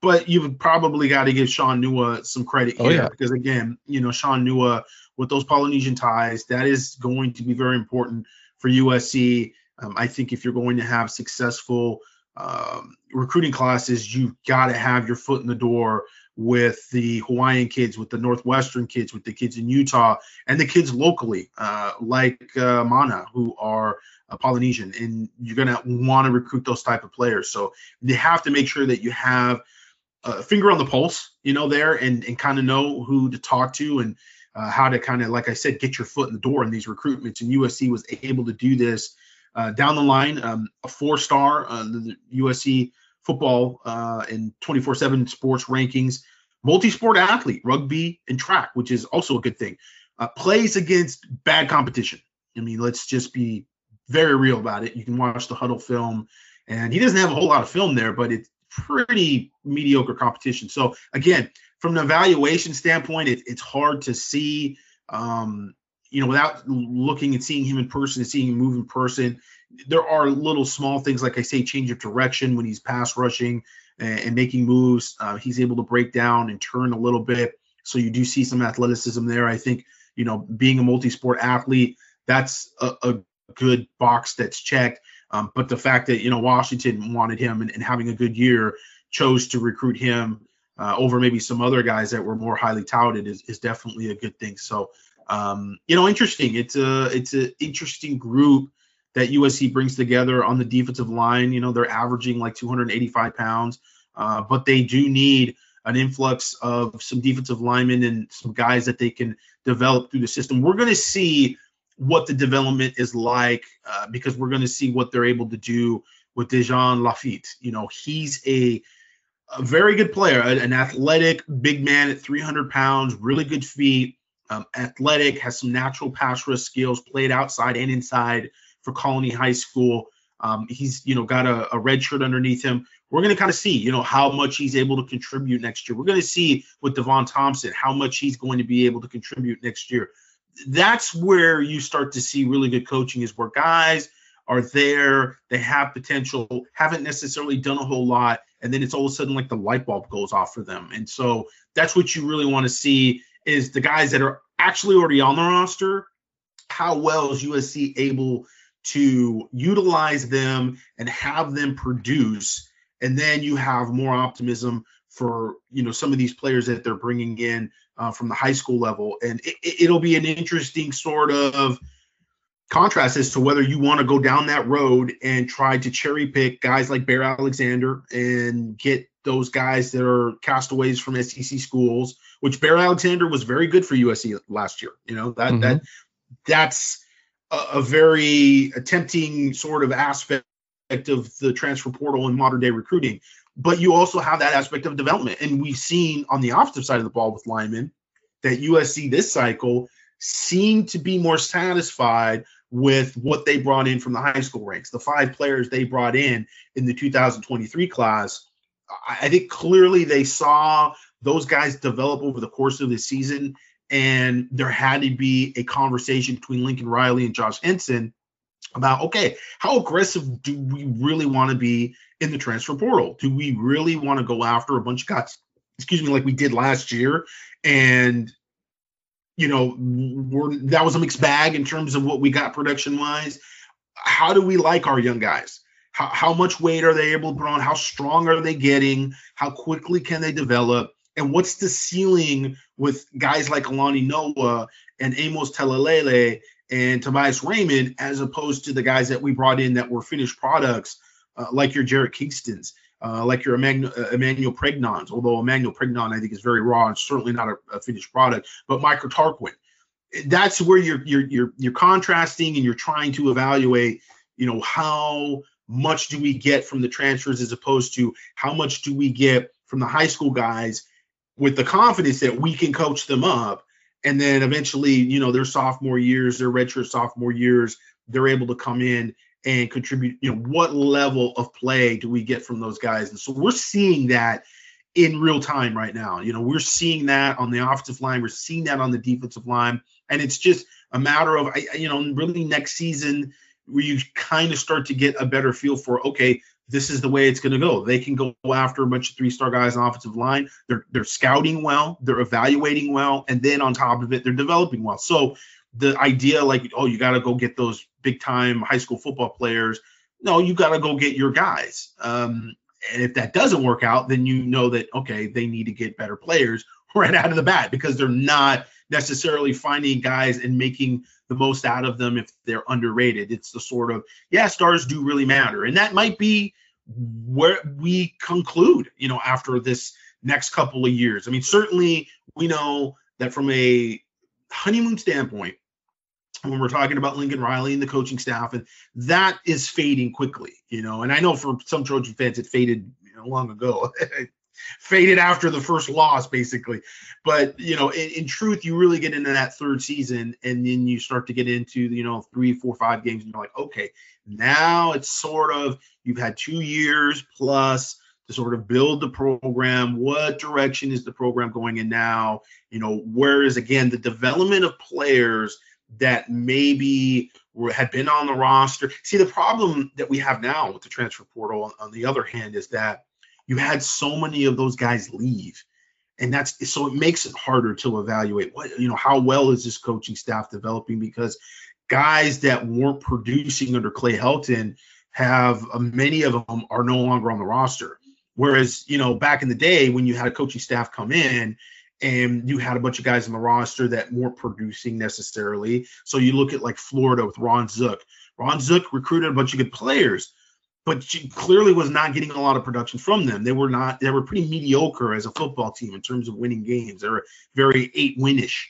but you've probably got to give Shaun Nua some credit oh, here yeah. because again, you know, Shaun Nua with those Polynesian ties, that is going to be very important for USC. Um, I think if you're going to have successful um, recruiting classes, you've got to have your foot in the door with the Hawaiian kids, with the Northwestern kids, with the kids in Utah, and the kids locally, uh, like uh, Mana, who are Polynesian, and you're going to want to recruit those type of players. So you have to make sure that you have finger on the pulse, you know, there and, and kind of know who to talk to and uh, how to kind of, like I said, get your foot in the door in these recruitments. And USC was able to do this uh, down the line. Um, a four star, uh, the USC football uh, and 24 7 sports rankings, multi sport athlete, rugby and track, which is also a good thing. Uh, plays against bad competition. I mean, let's just be very real about it. You can watch the huddle film, and he doesn't have a whole lot of film there, but it, pretty mediocre competition. So again, from an evaluation standpoint, it, it's hard to see, um, you know, without looking and seeing him in person and seeing him move in person. There are little small things, like I say, change of direction when he's pass rushing and, and making moves. Uh, he's able to break down and turn a little bit. So you do see some athleticism there. I think, you know, being a multi-sport athlete, that's a, a good box that's checked. Um, but the fact that you know Washington wanted him and, and having a good year chose to recruit him uh, over maybe some other guys that were more highly touted is, is definitely a good thing. So um, you know, interesting. It's a it's an interesting group that USC brings together on the defensive line. You know, they're averaging like 285 pounds, uh, but they do need an influx of some defensive linemen and some guys that they can develop through the system. We're going to see what the development is like uh, because we're going to see what they're able to do with Deijon Laffitte. You know, he's a, a very good player, an athletic big man at 300 pounds, really good feet, um, athletic, has some natural pass rush skills, played outside and inside for Colony High School. Um, he's you know got a, a red shirt underneath him. We're going to kind of see you know how much he's able to contribute next year. We're going to see with Devon Thompson how much he's going to be able to contribute next year. That's where you start to see really good coaching is where guys are there, they have potential, haven't necessarily done a whole lot, and then it's all of a sudden like the light bulb goes off for them. And so that's what you really want to see is the guys that are actually already on the roster. How well is USC able to utilize them and have them produce and then you have more optimism for you know some of these players that they're bringing in uh, from the high school level and it, will be an interesting sort of contrast as to whether you want to go down that road and try to cherry pick guys like bear alexander and get those guys that are castaways from sec schools which bear alexander was very good for usc last year you know that mm-hmm. that that's a, a very tempting sort of aspect of the transfer portal and modern day recruiting. But you also have that aspect of development. And we've seen on the offensive side of the ball with Lyman that USC this cycle seemed to be more satisfied with what they brought in from the high school ranks. The five players they brought in in the 2023 class, I think clearly they saw those guys develop over the course of the season and there had to be a conversation between Lincoln Riley and Josh Henson about okay, how aggressive do we really want to be in the transfer portal? Do we really want to go after a bunch of guys, excuse me, like we did last year? And you know, we're that was a mixed bag in terms of what we got production wise. How do we like our young guys? How, how much weight are they able to put on? How strong are they getting? How quickly can they develop? And what's the ceiling with guys like Alani Noa and Amos Talalele and Tobias Raymond, as opposed to the guys that we brought in that were finished products, uh, like your Jarrett Kingstons, uh, like your Emmanuel, uh, Emmanuel Pregnons, although Emmanuel Pregnon, I think, is very raw and certainly not a, a finished product, but Michael Tarquin. That's where you're, you're, you're, you're contrasting and you're trying to evaluate, you know, how much do we get from the transfers as opposed to how much do we get from the high school guys with the confidence that we can coach them up and then eventually, you know, their sophomore years, their redshirt sophomore years, they're able to come in and contribute. You know, what level of play do we get from those guys? And so we're seeing that in real time right now. You know, we're seeing that on the offensive line, we're seeing that on the defensive line, and it's just a matter of, you know, really next season where you kind of start to get a better feel for, okay, this is the way it's going to go. They can go after a bunch of three-star guys on offensive line. They're they're scouting well, they're evaluating well, and then on top of it, they're developing well. So the idea, like, oh, you got to go get those big-time high school football players. No, you got to go get your guys. Um, and if that doesn't work out, then you know that okay, they need to get better players right out of the bat because they're not necessarily finding guys and making the most out of them if they're underrated. It's the sort of, yeah, stars do really matter. And that might be where we conclude, you know, after this next couple of years. I mean, certainly we know that from a honeymoon standpoint, when we're talking about Lincoln Riley and the coaching staff, and that is fading quickly, you know. And I know for some Trojan fans, it faded you know, long ago. faded after the first loss, basically. But you know, in, in, truth, you really get into that third season, and then you start to get into you know three, four, five games, and you're like, okay, now it's sort of you've had two years plus to sort of build the program. What direction is the program going in now? You know, where is again the development of players that maybe had been on the roster. See, the problem that we have now with the transfer portal, on the other hand, is that you had so many of those guys leave and that's so it makes it harder to evaluate what you know how well is this coaching staff developing because guys that weren't producing under Clay Helton have uh, many of them are no longer on the roster. Whereas, you know, back in the day when you had a coaching staff come in and you had a bunch of guys on the roster that weren't producing necessarily. So you look at like Florida with Ron Zook. Ron Zook recruited a bunch of good players, but she clearly was not getting a lot of production from them. They were not, they were pretty mediocre as a football team in terms of winning games. They were very eight winish.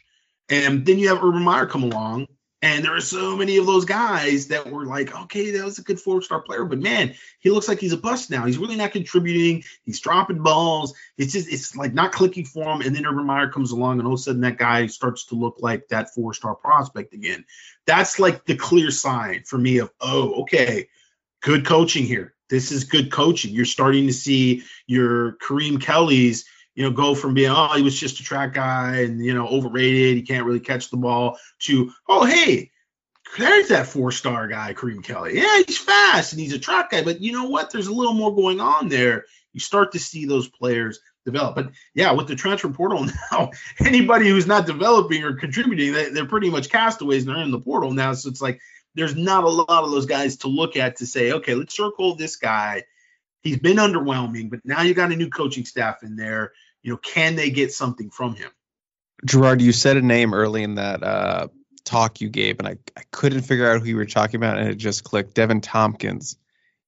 And then you have Urban Meyer come along and there are so many of those guys that were like, okay, that was a good four star player, but man, he looks like he's a bust now. He's really not contributing. He's dropping balls. It's just, it's like not clicking for him. And then Urban Meyer comes along, and all of a sudden that guy starts to look like that four star prospect again. That's like the clear sign for me of, oh, okay, good coaching here. This is good coaching. You're starting to see your Kareem Kelly's you know, go from being, oh, he was just a track guy and, you know, overrated, he can't really catch the ball, to, oh, hey, there's that four star guy, Kareem Kelly. Yeah, he's fast and he's a track guy, but you know what? There's a little more going on there. You start to see those players develop. But yeah, with the transfer portal now, anybody who's not developing or contributing, they, are pretty much castaways and they're in the portal now. So it's like there's not a lot of those guys to look at to say, okay, let's circle this guy. He's been underwhelming, but now you got a new coaching staff in there you know, can they get something from him? Gerard, you said a name early in that uh, talk you gave, and I, I couldn't figure out who you were talking about, and it just clicked. Devin Tompkins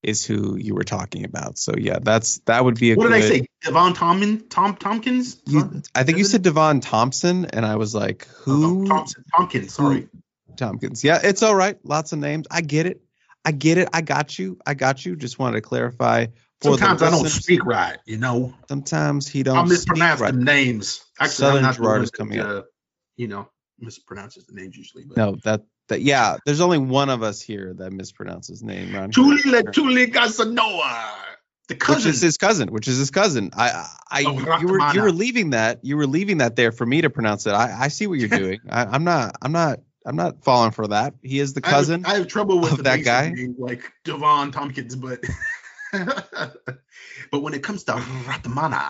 is who you were talking about. So yeah, that's that would be a. What good, did I say? Devon Tomlin, Tom Tompkins. You, I think you said Devon Thompson, and I was like, who? Oh, Thompson, Tompkins. Sorry, Tompkins. Yeah, it's all right. Lots of names. I get it. I get it. I got you. I got you. Just wanted to clarify Sometimes I don't speak right, you know. Sometimes he don't. I mispronounce right. the names. Actually, Southern I'm not Gerard is coming uh, You know, mispronounces the names usually. But. No, that that yeah. There's only one of us here that mispronounces name. Tuli Tuli Casanova. The cousin. Which is his cousin. Which is his cousin. I, I, oh, you were, you were leaving that. You were leaving that there for me to pronounce it. I, I see what you're doing. I, am not. I'm not. I'm not falling for that. He is the cousin. I have, I have trouble with that guy, name, like Devon Tompkins, but but when it comes to Ratmana.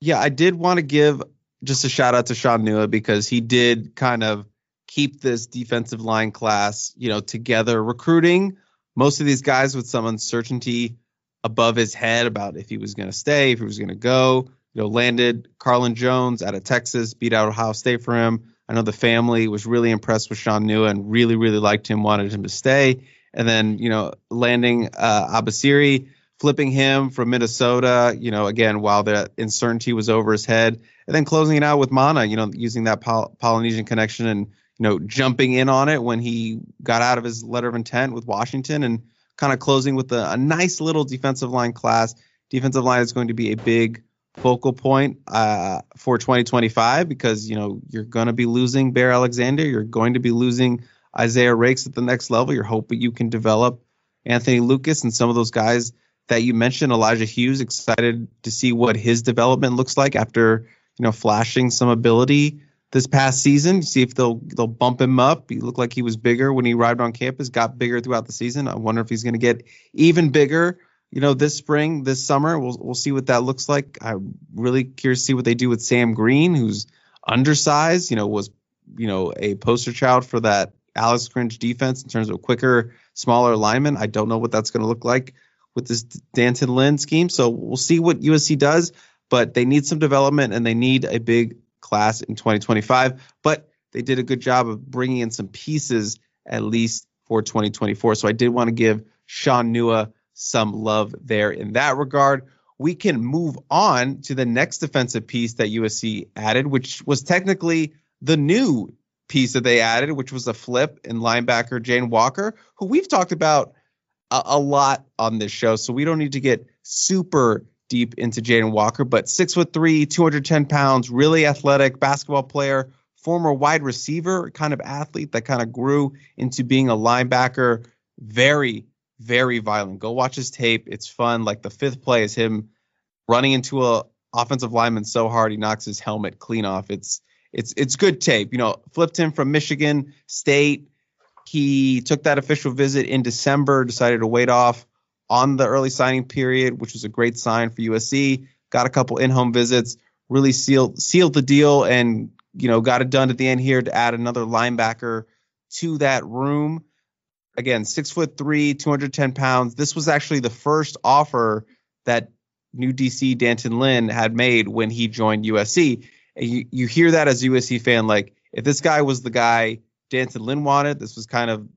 Yeah, I did want to give just a shout out to Shaun Nua because he did kind of keep this defensive line class, you know, together, recruiting most of these guys with some uncertainty above his head about if he was going to stay, if he was going to go. You know, landed Carlin Jones out of Texas, beat out Ohio State for him. I know the family was really impressed with Shaun Nua and really, really liked him, wanted him to stay and then you know landing uh, Abasiri, flipping him from Minnesota. You know, again while the uncertainty was over his head, and then closing it out with Mana. You know, using that Poly- Polynesian connection and you know jumping in on it when he got out of his letter of intent with Washington and kind of closing with a, a nice little defensive line class. Defensive line is going to be a big focal point uh, for 2025 because you know you're going to be losing Bear Alexander, you're going to be losing Isaiah Raikes at the next level. You're hoping you can develop Anthony Lucas and some of those guys that you mentioned. Elijah Hughes, excited to see what his development looks like after you know flashing some ability this past season. See if they'll they'll bump him up. He looked like he was bigger when he arrived on campus. Got bigger throughout the season. I wonder if he's going to get even bigger. You know, this spring, this summer, we'll we'll see what that looks like. I'm really curious to see what they do with Sam Green, who's undersized. You know, was you know a poster child for that Alex Grinch defense in terms of quicker, smaller linemen. I don't know what that's going to look like with this D'Anton Lynn scheme. So we'll see what USC does, but they need some development and they need a big class in 2025. But they did a good job of bringing in some pieces at least for 2024. So I did want to give Shaun Nua some love there in that regard. We can move on to the next defensive piece that USC added, which was technically the new piece that they added, which was a flip in linebacker Jaden Walker, who we've talked about a, a lot on this show. So we don't need to get super deep into Jaden Walker, but six foot three, 210 pounds, really athletic basketball player, former wide receiver kind of athlete that kind of grew into being a linebacker. Very, very violent. Go watch his tape. It's fun. Like the fifth play is him running into a offensive lineman so hard he knocks his helmet clean off. It's it's it's good tape. You know, flipped him from Michigan State. He took that official visit in December, decided to wait off on the early signing period, which was a great sign for USC. Got a couple in-home visits, really sealed sealed the deal, and you know got it done at the end here to add another linebacker to that room. Again, six foot three, 210 pounds. This was actually the first offer that new DC D'Anton Lynn had made when he joined USC. And you, you hear that as a USC fan, like if this guy was the guy D'Anton Lynn wanted, this was kind of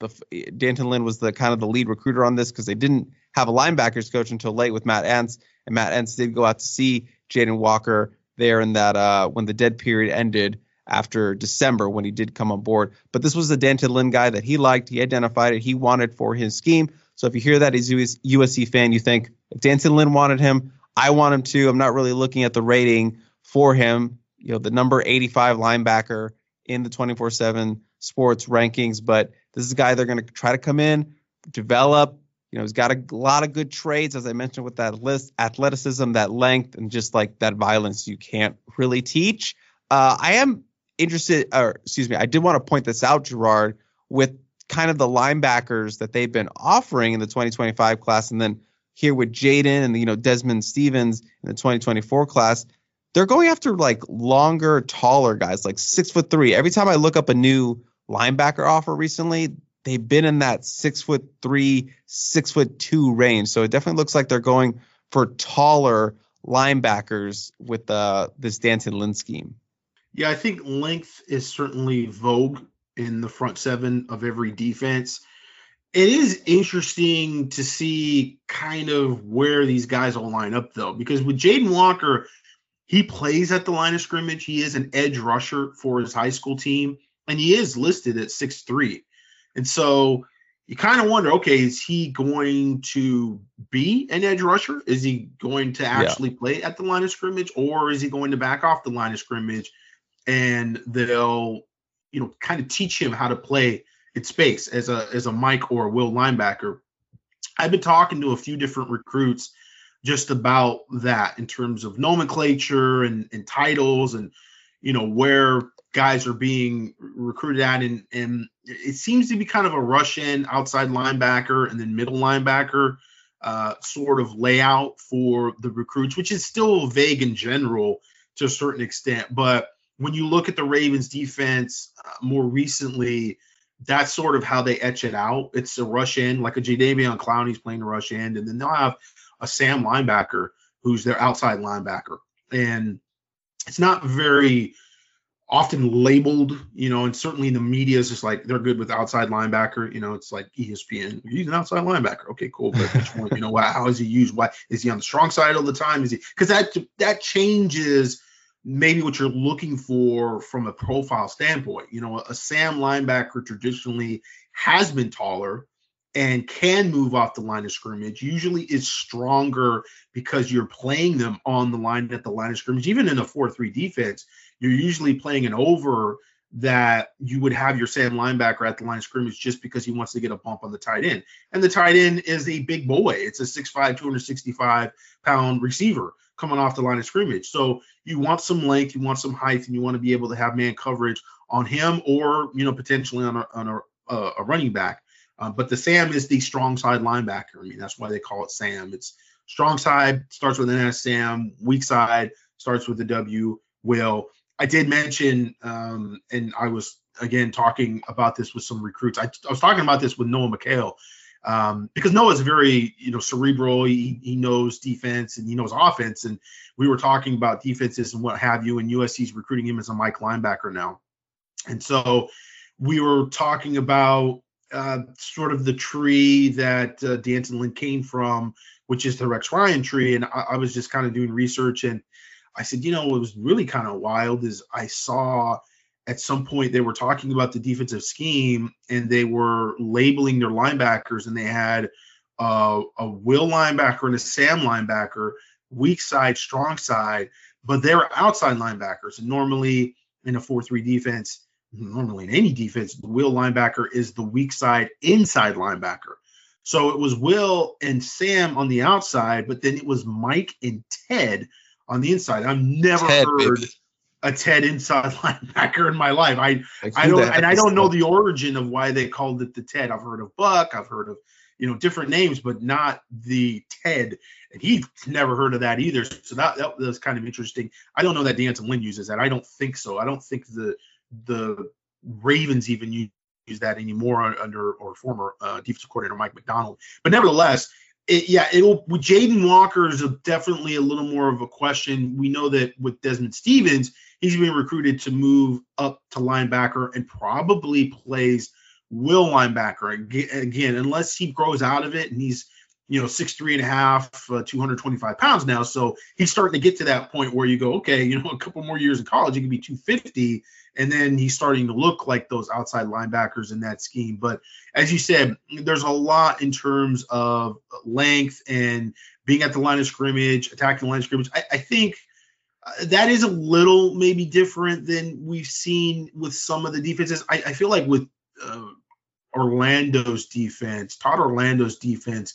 the D'Anton Lynn was the kind of the lead recruiter on this because they didn't have a linebackers coach until late with Matt Entz, and Matt Entz did go out to see Jaden Walker there in that uh, when the dead period ended after December when he did come on board. But this was the D'Anton Lynn guy that he liked, he identified it, he wanted for his scheme. So if you hear that as a USC fan, you think if D'Anton Lynn wanted him, I want him too. I'm not really looking at the rating for him. You know, the number 85 linebacker in the 24/7 sports rankings, but this is a guy they're going to try to come in, develop. You know, he's got a lot of good traits, as I mentioned, with that list, athleticism, that length, and just like that violence you can't really teach. Uh, I am interested, or excuse me, I did want to point this out, Gerard, with kind of the linebackers that they've been offering in the 2025 class, and then here with Jaden and you know Desman Stephens in the 2024 class, they're going after like longer, taller guys, like six foot three. Every time I look up a new linebacker offer recently, they've been in that six foot three, six foot two range. So it definitely looks like they're going for taller linebackers with uh, this D'Anton Lynn scheme. Yeah, I think length is certainly vogue in the front seven of every defense. It is interesting to see kind of where these guys will line up, though, because with Jaden Walker, he plays at the line of scrimmage. He is an edge rusher for his high school team, and he is listed at six three. And so you kind of wonder, okay, is he going to be an edge rusher? Is he going to actually yeah. play at the line of scrimmage, or is he going to back off the line of scrimmage and they'll, you know, kind of teach him how to play in space as a as a Mike or a Will linebacker? I've been talking to a few different recruits just about that in terms of nomenclature and, and titles and you know where guys are being recruited at and and it seems to be kind of a rush in outside linebacker and then middle linebacker uh, sort of layout for the recruits which is still vague in general to a certain extent but when you look at the ravens defense uh, more recently that's sort of how they etch it out it's a rush in like a Jadeveon Clowney's playing a rush end and then they'll have a Sam linebacker who's their outside linebacker. And it's not very often labeled, you know, and certainly in the media is just like they're good with outside linebacker. You know, it's like ESPN, he's an outside linebacker. Okay, cool. But which one, you know, how is he used? Why is he on the strong side all the time? Is he because that that changes maybe what you're looking for from a profile standpoint. You know, a Sam linebacker traditionally has been taller and can move off the line of scrimmage usually is stronger because you're playing them on the line at the line of scrimmage. Even in a 4 3 defense, you're usually playing an over that you would have your Sam linebacker at the line of scrimmage just because he wants to get a bump on the tight end. And the tight end is a big boy. It's a 6'5, 265 pound receiver coming off the line of scrimmage. So you want some length, you want some height, and you want to be able to have man coverage on him or, you know, potentially on a, on a, a running back. Uh, but the Sam is the strong side linebacker. I mean, that's why they call it Sam. It's strong side starts with an S. Sam. Weak side starts with a W. Will. I did mention, um, and I was again talking about this with some recruits. I, I was talking about this with Noah McHale um, because Noah's very, you know, cerebral. He, he knows defense and he knows offense. And we were talking about defenses and what have you. And USC's recruiting him as a Mike linebacker now. And so we were talking about uh, sort of the tree that uh, D'Anton Lynn came from, which is the Rex Ryan tree. And I, I was just kind of doing research and I said, you know, what was really kind of wild is I saw at some point they were talking about the defensive scheme and they were labeling their linebackers and they had uh, a Will linebacker and a Sam linebacker, weak side, strong side, but they were outside linebackers. And normally in a 4 3 defense, normally in any defense, the Will linebacker is the weak side inside linebacker. So it was Will and Sam on the outside, but then it was Mike and Ted on the inside. I've never Ted, heard baby. A Ted inside linebacker in my life. I I, I don't and I don't know the origin of why they called it the Ted. I've heard of Buck, I've heard of you know different names, but not the Ted. And he's never heard of that either. So that that was kind of interesting. I don't know that D'Anton Lynn uses that. I don't think so. I don't think the the Ravens even use that anymore under or former uh, defensive coordinator Mike Macdonald. But nevertheless, it, yeah, it'll with Jaden Walker is a, definitely a little more of a question. We know that with Desman Stephens, he's being recruited to move up to linebacker and probably plays will linebacker again, unless he grows out of it and he's you know six three and a half, uh, 225 pounds now. So he's starting to get to that point where you go, okay, you know, a couple more years in college, he could be 250 and then he's starting to look like those outside linebackers in that scheme. But as you said, there's a lot in terms of length and being at the line of scrimmage, attacking the line of scrimmage. I, I think that is a little maybe different than we've seen with some of the defenses. I, I feel like with uh, Orlando's defense, Todd Orlando's defense,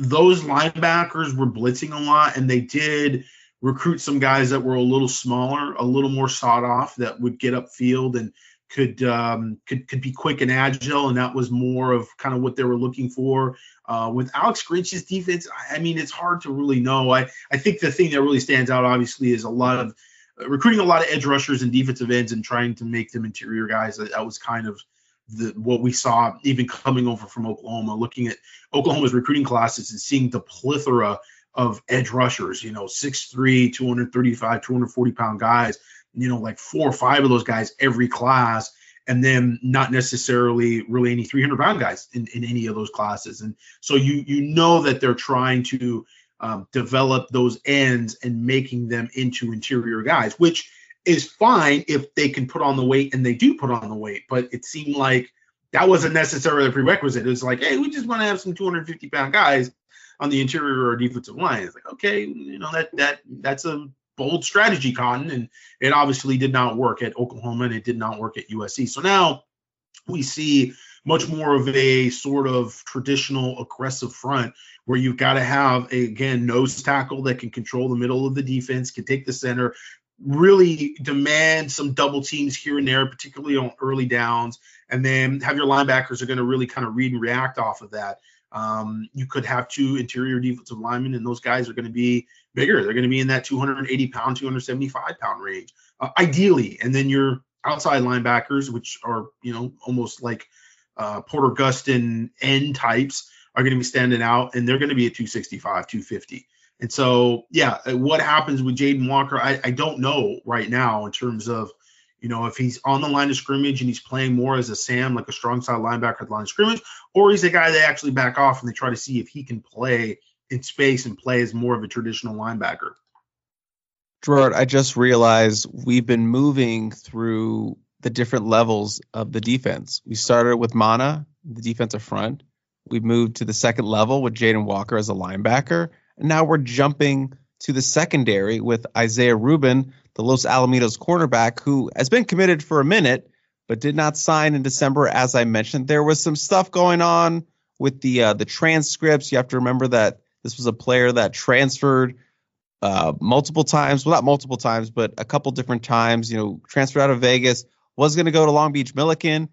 those linebackers were blitzing a lot, and they did – recruit some guys that were a little smaller, a little more sawed off that would get upfield and could um, could could be quick and agile, and that was more of kind of what they were looking for. Uh, with Alex Grinch's defense, I mean, it's hard to really know. I I think the thing that really stands out, obviously, is a lot of uh, recruiting a lot of edge rushers and defensive ends and trying to make them interior guys. That, that was kind of the what we saw even coming over from Oklahoma, looking at Oklahoma's recruiting classes and seeing the plethora of edge rushers, you know, 6'3, 235, 240 pound guys, you know, like four or five of those guys every class, and then not necessarily really any 300 pound guys in, in any of those classes. And so you you know that they're trying to um, develop those ends and making them into interior guys, which is fine if they can put on the weight and they do put on the weight. But it seemed like that wasn't necessarily a prerequisite. It was like, hey, we just want to have some 250 pound guys on the interior or defensive line. It's like, okay, you know, that that that's a bold strategy, Cotton, and it obviously did not work at Oklahoma and it did not work at USC. So now we see much more of a sort of traditional aggressive front where you've got to have a, again nose tackle that can control the middle of the defense, can take the center, really demand some double teams here and there, particularly on early downs, and then have your linebackers are going to really kind of read and react off of that. Um, you could have two interior defensive linemen, and those guys are going to be bigger. They're going to be in that 280 pound, 275 pound range, uh, ideally. And then your outside linebackers, which are you know almost like uh, Porter Gustin end types, are going to be standing out, and they're going to be at 265, 250. And so, yeah, what happens with Jaden Walker, I, I don't know right now in terms of you know, if he's on the hmm. line of scrimmage and he's playing more as a Sam, like a strong side linebacker at the line of scrimmage, or he's a guy they actually back off and they try to see if he can play in space and play as more of a traditional linebacker. Gerard, I just realized we've been moving through the different levels of the defense. We started with Mana, the defensive front. We've moved to the second level with Jaden Walker as a linebacker. And now we're jumping to the secondary with Isaiah Rubin, the Los Alamitos cornerback, who has been committed for a minute, but did not sign in December, as I mentioned. There was some stuff going on with the uh, the transcripts. You have to remember that this was a player that transferred uh, multiple times. Well, not multiple times, but a couple different times. You know, transferred out of Vegas, was going to go to Long Beach Millikan,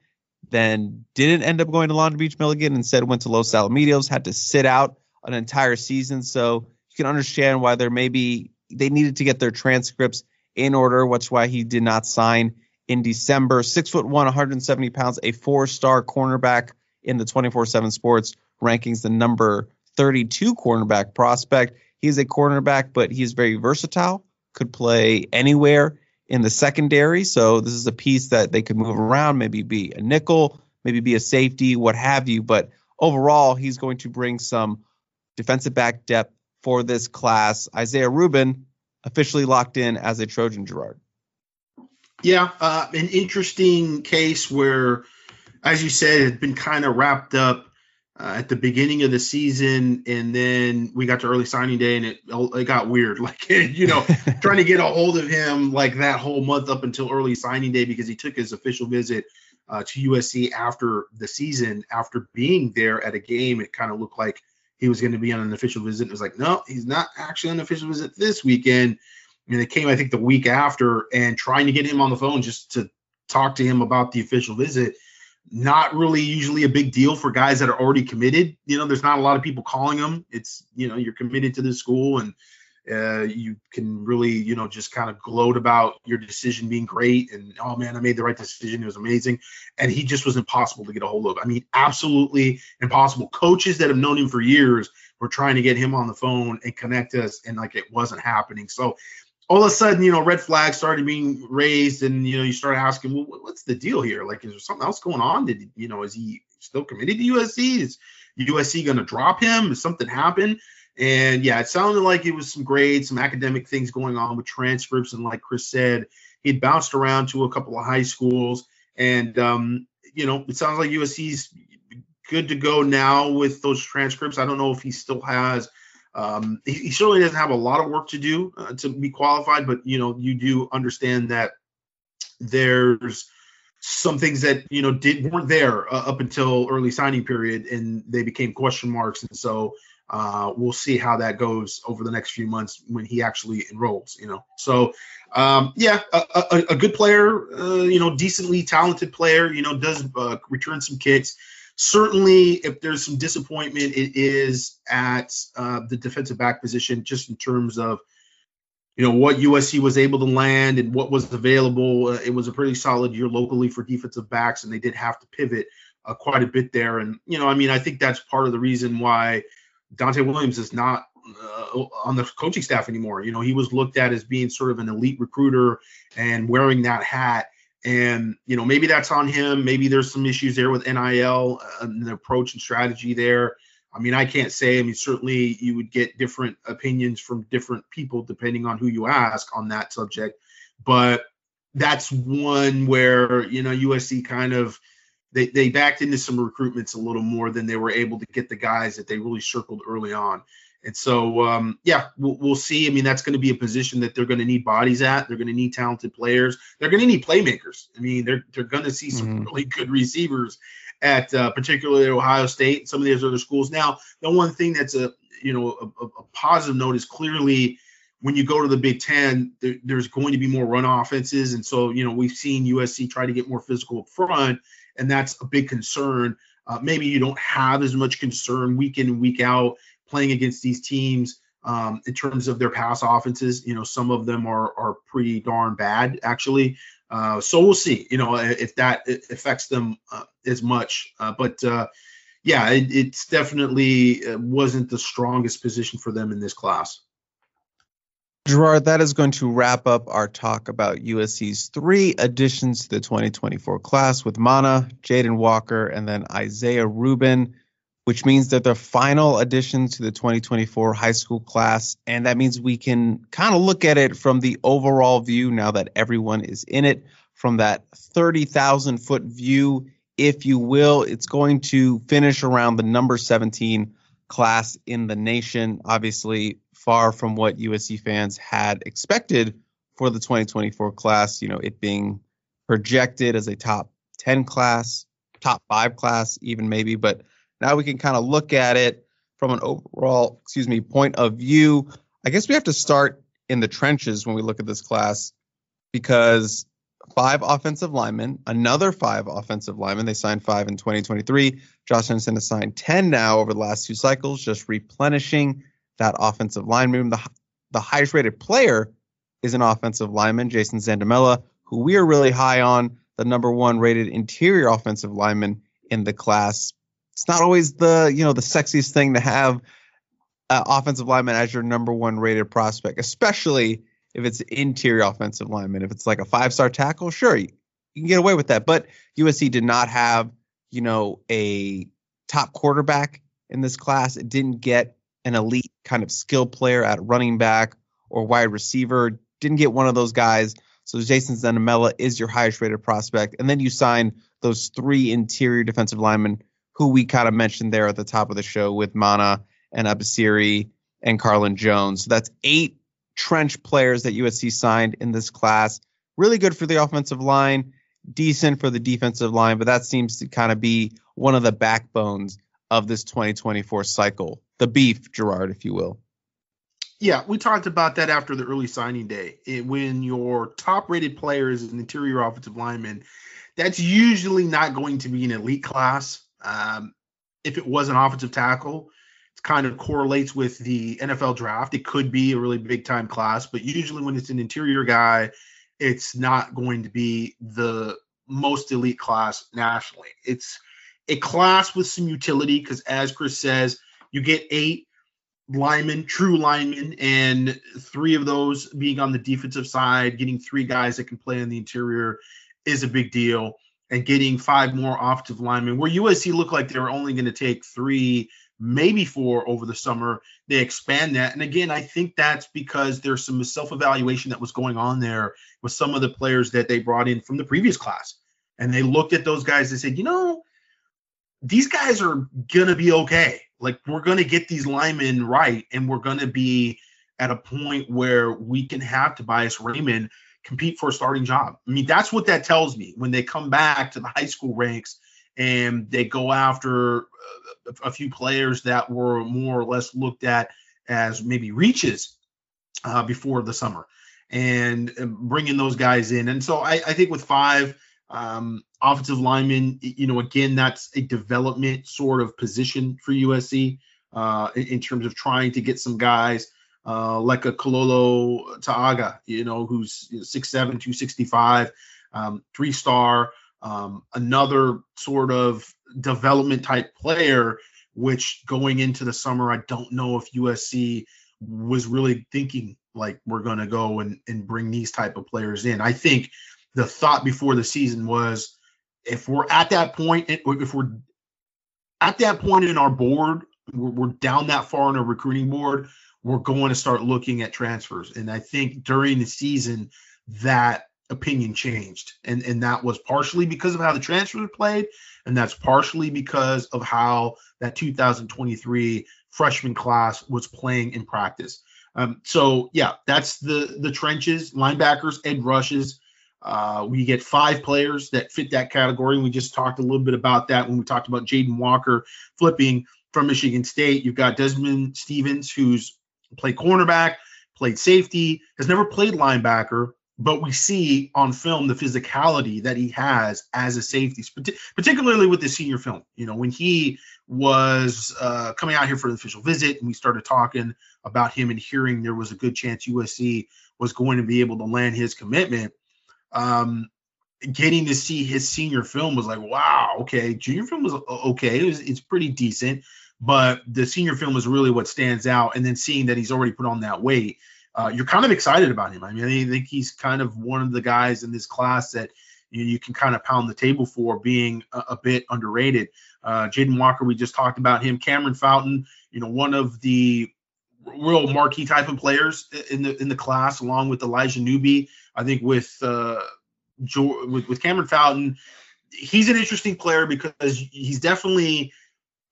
then didn't end up going to Long Beach Millikan. Instead, went to Los Alamitos. Had to sit out an entire season. So can understand why there may be they needed to get their transcripts in order, which why he did not sign in December. Six foot one, 170 pounds, a four star cornerback in the 24 7 sports rankings, the number 32 cornerback prospect. He's a cornerback, but he's very versatile, could play anywhere in the secondary. So this is a piece that they could move around, maybe be a nickel, maybe be a safety, what have you. But overall, he's going to bring some defensive back depth for this class. Isaiah Rubin, officially locked in as a Trojan Gerard. Yeah, uh, an interesting case where, as you said, it had been kind of wrapped up uh, at the beginning of the season, and then we got to early signing day, and it it got weird. Like you know, trying to get a hold of him like that whole month up until early signing day because he took his official visit uh, to USC after the season. After being there at a game, it kind of looked like he was going to be on an official visit. It was like, no, he's not actually on an official visit this weekend. And it came, I think, the week after, and trying to get him on the phone just to talk to him about the official visit. Not really usually a big deal for guys that are already committed. You know, there's not a lot of people calling them. It's, you know, you're committed to the school and Uh, you can really, you know, just kind of gloat about your decision being great and oh man, I made the right decision. It was amazing. And he just was impossible to get a hold of. I mean, absolutely impossible. Coaches that have known him for years were trying to get him on the phone and connect us, and like it wasn't happening. So all of a sudden, you know, red flags started being raised, and you know, you start asking, well, what's the deal here? Like, is there something else going on? Did you know, is he still committed to USC? Is USC going to drop him? Is something happen? And yeah, it sounded like it was some grades, some academic things going on with transcripts, and like Chris said, he'd bounced around to a couple of high schools, and um, you know, it sounds like USC's good to go now with those transcripts. I don't know if he still has um, he, he, certainly doesn't have a lot of work to do uh, to be qualified, but you know, you do understand that there's some things that you know did weren't there uh, up until early signing period, and they became question marks, and so uh, we'll see how that goes over the next few months when he actually enrolls. You know, so um, yeah, a, a, a, good player, uh, you know, decently talented player, you know, does uh, return some kicks. Certainly if there's some disappointment it is at uh, the defensive back position just in terms of you know what usc was able to land and what was available. Uh, it was a pretty solid year locally for defensive backs and they did have to pivot uh, quite a bit there. And you know i mean i think that's part of the reason why donte williams is not uh, on the coaching staff anymore you know he was looked at as being sort of an elite recruiter and wearing that hat and you know maybe that's on him. Maybe there's some issues there with NIL and the approach and strategy there. I mean, I can't say. I mean, certainly you would get different opinions from different people depending on who you ask on that subject. But that's one where you know USC kind of they they backed into some recruitments a little more than they were able to get the guys that they really circled early on. And so, um, yeah, we'll, we'll, see. I mean, that's going to be a position that they're going to need bodies at. They're going to need talented players. They're going to need playmakers. I mean, they're they're going to see some mm-hmm. really good receivers at uh, particularly Ohio State and some of these other schools. Now, the one thing that's a you know a, a positive note is clearly when you go to the Big Ten, there, there's going to be more run offenses, and so you know we've seen USC try to get more physical up front, and that's a big concern. Uh, maybe you don't have as much concern week in and week out playing against these teams um, in terms of their pass offenses. You know, some of them are are pretty darn bad actually. Uh, so we'll see. You know, if that affects them uh, as much. Uh, but uh, yeah, it, it's definitely uh, wasn't the strongest position for them in this class. Gerard, that is going to wrap up our talk about USC's three additions to the 2024 class with Mana, Jaden Walker, and then Isaiah Rubin which means that the final addition to the 2024 high school class. And that means we can kind of look at it from the overall view now that everyone is in it, from that 30,000 foot view, if you will. It's going to finish around the number 17 class in the nation. Obviously, far from what USC fans had expected for the 2024 class, you know, it being projected as a top 10 class, top five class, even maybe. But now we can kind of look at it from an overall, excuse me, point of view. I guess we have to start in the trenches when we look at this class because five offensive linemen, another five offensive linemen. They signed five in 2023. Josh Henson has signed 10 now over the last two cycles, just replenishing that offensive line room. The, the highest rated player is an offensive lineman, Jason Zandamela, who we are really high on, the number one rated interior offensive lineman in the class it's not always the you know the sexiest thing to have uh, offensive lineman as your number one rated prospect, especially if it's interior offensive lineman. If it's like a five star tackle, sure you, you can get away with that. But USC did not have you know a top quarterback in this class. It didn't get an elite kind of skill player at running back or wide receiver. Didn't get one of those guys. So Jason Zandamela is your highest rated prospect, and then you sign those three interior defensive linemen who we kind of mentioned there at the top of the show with Mana and Abasiri and Carlin Jones. So that's eight trench players that USC signed in this class. Really good for the offensive line, decent for the defensive line, but that seems to kind of be one of the backbones of this 2024 cycle. The beef, Gerard, if you will. Yeah, we talked about that after the early signing day. It, when your top rated player is an interior offensive lineman, that's usually not going to be an elite class. Um, if it was an offensive tackle, it kind of correlates with the NFL draft. It could be a really big time class, but usually when it's an interior guy, it's not going to be the most elite class nationally. It's a class with some utility because, as Chris says, you get eight linemen, true linemen, and three of those being on the defensive side, getting three guys that can play in the interior is a big deal. And getting five more offensive linemen, where USC looked like they were only going to take three maybe four over the summer. They expand that. And again, I think that's because there's some self evaluation that was going on there with some of the players that they brought in from the previous class. And they looked at those guys and said, you know, these guys are to be okay. Like, we're to get these linemen right, and we're to be at a point where we can have Tobias Raymond compete for a starting job. I mean, that's what that tells me when they come back to the high school ranks and they go after uh, a few players that were more or less looked at as maybe reaches uh, before the summer and bringing those guys in. And so I, I think with five um, offensive lineman, you know, again, that's a development sort of position for USC uh, in, in, terms of trying to get some guys uh, like a Kalolo Ta'aga, you know, who's 6'7, 265, um, three star um, another sort of development type player, which going into the summer, I don't know if USC was really thinking like we're going to go and, and bring these type of players in. I think the thought before the season was if we're at that point, if we're at that point in our board, we're, we're down that far in our recruiting board, we're going to start looking at transfers. And I think during the season, that opinion changed. And and that was partially because of how the transfers played, and that's partially because of how that 2023 freshman class was playing in practice. Um, so yeah, that's the the trenches, linebackers, and rushes. Uh, we get five players that fit that category. And we just talked a little bit about that when we talked about Jaden Walker flipping from Michigan State. You've got Desman Stephens, who's played cornerback, played safety, has never played linebacker, but we see on film the physicality that he has as a safety, particularly with the senior film. You know, when he was uh, coming out here for the official visit and we started talking about him and hearing there was a good chance USC was going to be able to land his commitment, um, getting to see his senior film was like, wow, okay. Junior film was okay, it was, it's pretty decent, but the senior film is really what stands out. And then seeing that he's already put on that weight uh, you're kind of excited about him. I mean, I think he's kind of one of the guys in this class that you, you can kind of pound the table for being a, a bit underrated. Uh, Jaden Walker, we just talked about him. Cameron Fountain, you know, one of the real marquee type of players in the in the class, along with Elijah Newby. I think with uh, with, with Cameron Fountain, he's an interesting player because he's definitely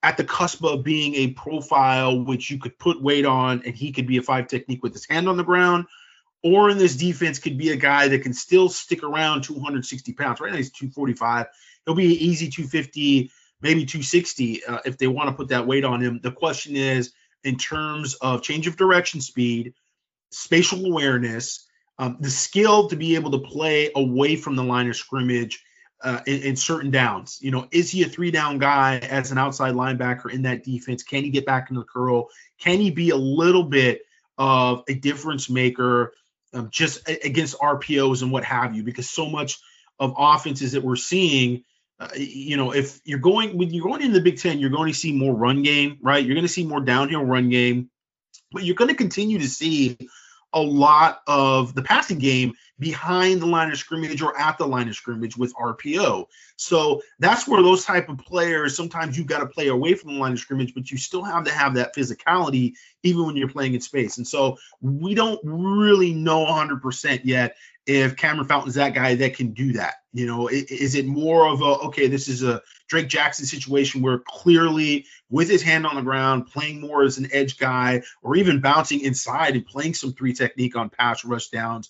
at the cusp of being a profile which you could put weight on and he could be a five technique with his hand on the ground or in this defense could be a guy that can still stick around 260 pounds. Right now he's 245 he'll be an easy 250 maybe 260 uh, if they want to put that weight on him. The question is in terms of change of direction speed spatial awareness um, the skill to be able to play away from the line of scrimmage uh, in, in, certain downs. You know, is he a three down guy as an outside linebacker in that defense? Can he get back into the curl? Can he be a little bit of a difference maker um, just against RPOs and what have you? Because so much of offenses that we're seeing, uh, you know, if you're going when you're going into the Big Ten, you're going to see more run game, right? You're going to see more downhill run game, but you're going to continue to see a lot of the passing game behind the line of scrimmage or at the line of scrimmage with RPO. So that's where those type of players sometimes you've got to play away from the line of scrimmage, but you still have to have that physicality even when you're playing in space. And so we don't really know 100% yet if Cameron Fountain's that guy that can do that. You know, is it more of a okay, this is a Drake Jackson situation where clearly with his hand on the ground, playing more as an edge guy, or even bouncing inside and playing some three technique on pass rush downs.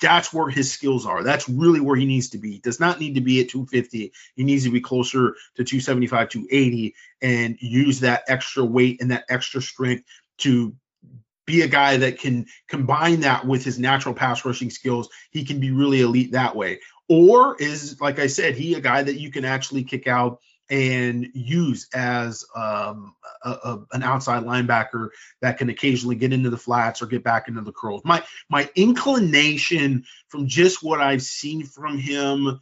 That's where his skills are. That's really where he needs to be. He does not need to be at 250. He needs to be closer to 275, 280, and use that extra weight and that extra strength to be a guy that can combine that with his natural pass rushing skills. He can be really elite that way. Or is, like I said, he a guy that you can actually kick out and use as um, a, a, an outside linebacker that can occasionally get into the flats or get back into the curls. My my inclination from just what I've seen from him,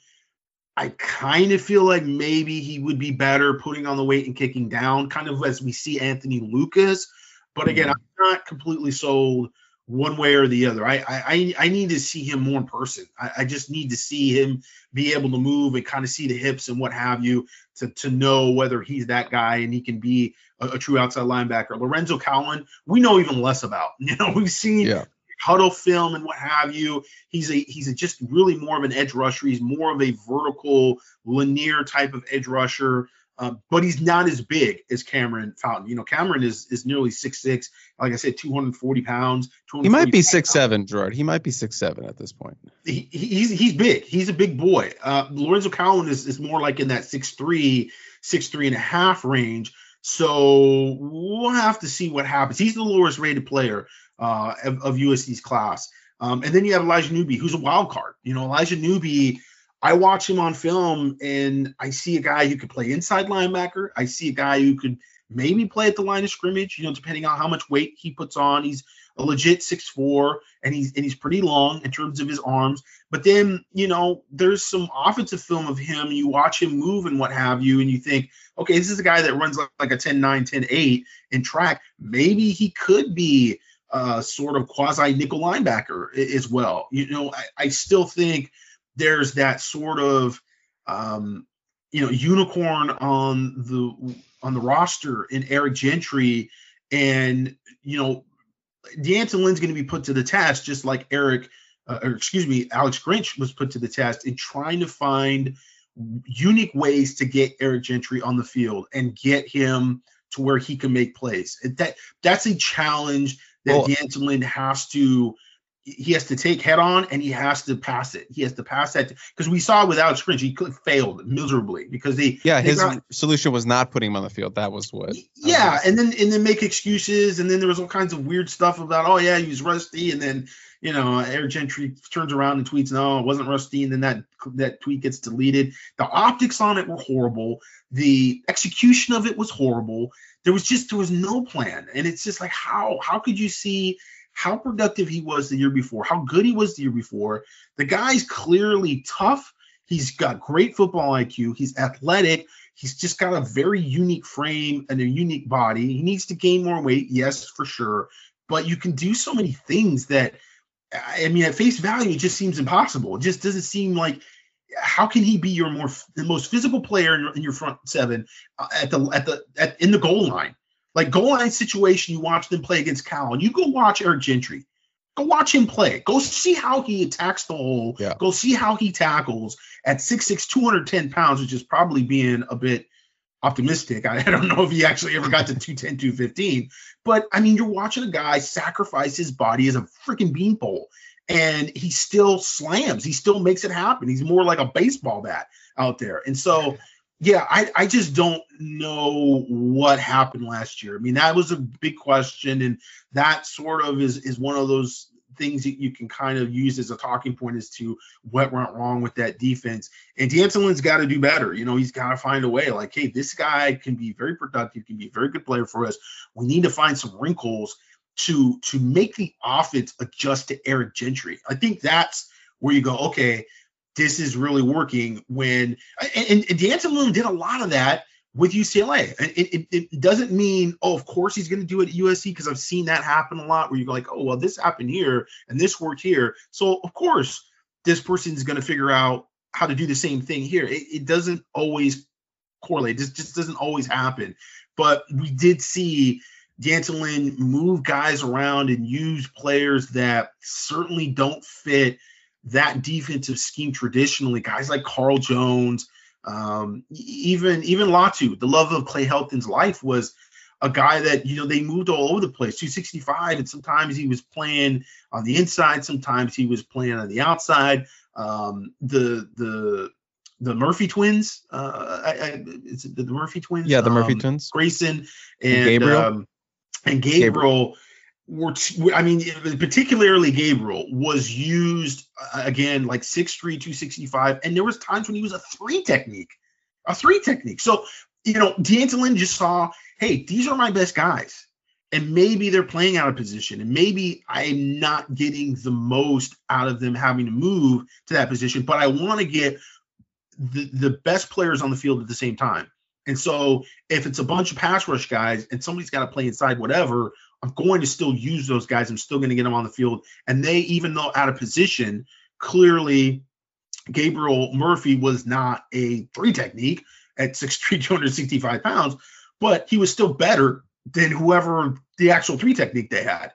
I kind of feel like maybe he would be better putting on the weight and kicking down, kind of as we see Anthony Lucas. But again, mm-hmm. I'm not completely sold one way or the other. I I I need to see him more in person. I, I, just need to see him be able to move and kind of see the hips and what have you to to know whether he's that guy and he can be a, a true outside linebacker. Lorenzo Cowan, we know even less about. You know, we've seen yeah. Hudl film and what have you. He's a he's a just really more of an edge rusher. He's more of a vertical linear type of edge rusher. Uh, but he's not as big as Cameron Fountain. You know, Cameron is is nearly six six. Like I said, 240 pounds. he might be six seven, Gerard. He might be six seven at this point. He, he's he's big. He's a big boy. Uh, Lorenzo Cowan is, is more like in that six three, six three and a half range. So we'll have to see what happens. He's the lowest rated player uh, of, of USC's class. Um, and then you have Elijah Newby, who's a wild card. You know, Elijah Newby I watch him on film and I see a guy who could play inside linebacker. I see a guy who could maybe play at the line of scrimmage, you know, depending on how much weight he puts on. He's a legit six four, and he's and he's pretty long in terms of his arms. But then, you know, there's some offensive film of him. You watch him move and what have you, and you think, okay, this is a guy that runs like, like a 10 9, 10 8 in track. Maybe he could be a sort of quasi nickel linebacker as well. You know, I, I still think – there's that sort of um, you know unicorn on the on the roster in Eric Gentry, and you know D'Anton Lynn's going to be put to the test just like Eric, uh, or excuse me, Alex Grinch was put to the test in trying to find unique ways to get Eric Gentry on the field and get him to where he can make plays. That that's a challenge that well, D'Anton Lynn has to he has to take head on and he has to pass it. He has to pass that because we saw without sprint he could failed miserably because they yeah they his got, solution was not putting him on the field. That was what yeah, was and then and then make excuses and then there was all kinds of weird stuff about oh yeah he was rusty and then you know Eric Gentry turns around and tweets no it wasn't rusty and then that that tweet gets deleted. The optics on it were horrible. The execution of it was horrible. There was just there was no plan and it's just like how how could you see how productive he was the year before, how good he was the year before. The guy's clearly tough. He's got great football IQ. He's athletic. He's just got a very unique frame and a unique body. He needs to gain more weight, yes, for sure. But you can do so many things that, I mean, at face value, it just seems impossible. It just doesn't seem like how can he be your more the most physical player in, in your front seven uh, at the at the at, in the goal line? Like goal line situation, you watch them play against Cal, and you go watch Eric Gentry. Go watch him play. Go see how he attacks the hole. Yeah. Go see how he tackles at 6'6, 210 pounds, which is probably being a bit optimistic. I, I don't know if he actually ever got to 210, 215. But I mean, you're watching a guy sacrifice his body as a freaking beanpole. And he still slams. He still makes it happen. He's more like a baseball bat out there. And so yeah, I, I just don't know what happened last year. I mean, that was a big question, and that sort of is is one of those things that you can kind of use as a talking point as to what went wrong with that defense. And D'Anton Lynn's got to do better. You know, he's got to find a way. Like, hey, this guy can be very productive, can be a very good player for us. We need to find some wrinkles to to make the offense adjust to Eric Gentry. I think that's where you go. Okay, this is really working when and, and D'Anton Lynn did a lot of that with UCLA. It, it, it doesn't mean, oh, of course he's going to do it at USC because I've seen that happen a lot where you go like, oh, well, this happened here and this worked here. So of course this person is going to figure out how to do the same thing here. It, it doesn't always correlate. This just doesn't always happen. But we did see D'Anton Lynn move guys around and use players that certainly don't fit – that defensive scheme traditionally. Guys like Carl Jones, um, even even Latu, the love of Clay Helton's life was a guy that you know they moved all over the place. 265 and sometimes he was playing on the inside sometimes he was playing on the outside. Um, the the the Murphy twins uh I, I, the Murphy twins? Yeah the Murphy um, twins. Grayson and, and Gabriel? um, and Gabriel, Gabriel were I mean, particularly Gabriel was used uh, again like 6'3", 265, and there was times when he was a three technique. a three technique. So, you know, D'Anton just saw, hey, these are my best guys. And maybe they're playing out of position. And maybe I'm not getting the most out of them having to move to that position, but I want to get the, the best players on the field at the same time. And so if it's a bunch of pass rush guys and somebody's got to play inside whatever, I'm going to still use those guys. I'm still going to get them on the field. And they, even though out of position, clearly Gabriel Murphy was not a three technique at 6'3, 265 pounds, but he was still better than whoever the actual three technique they had.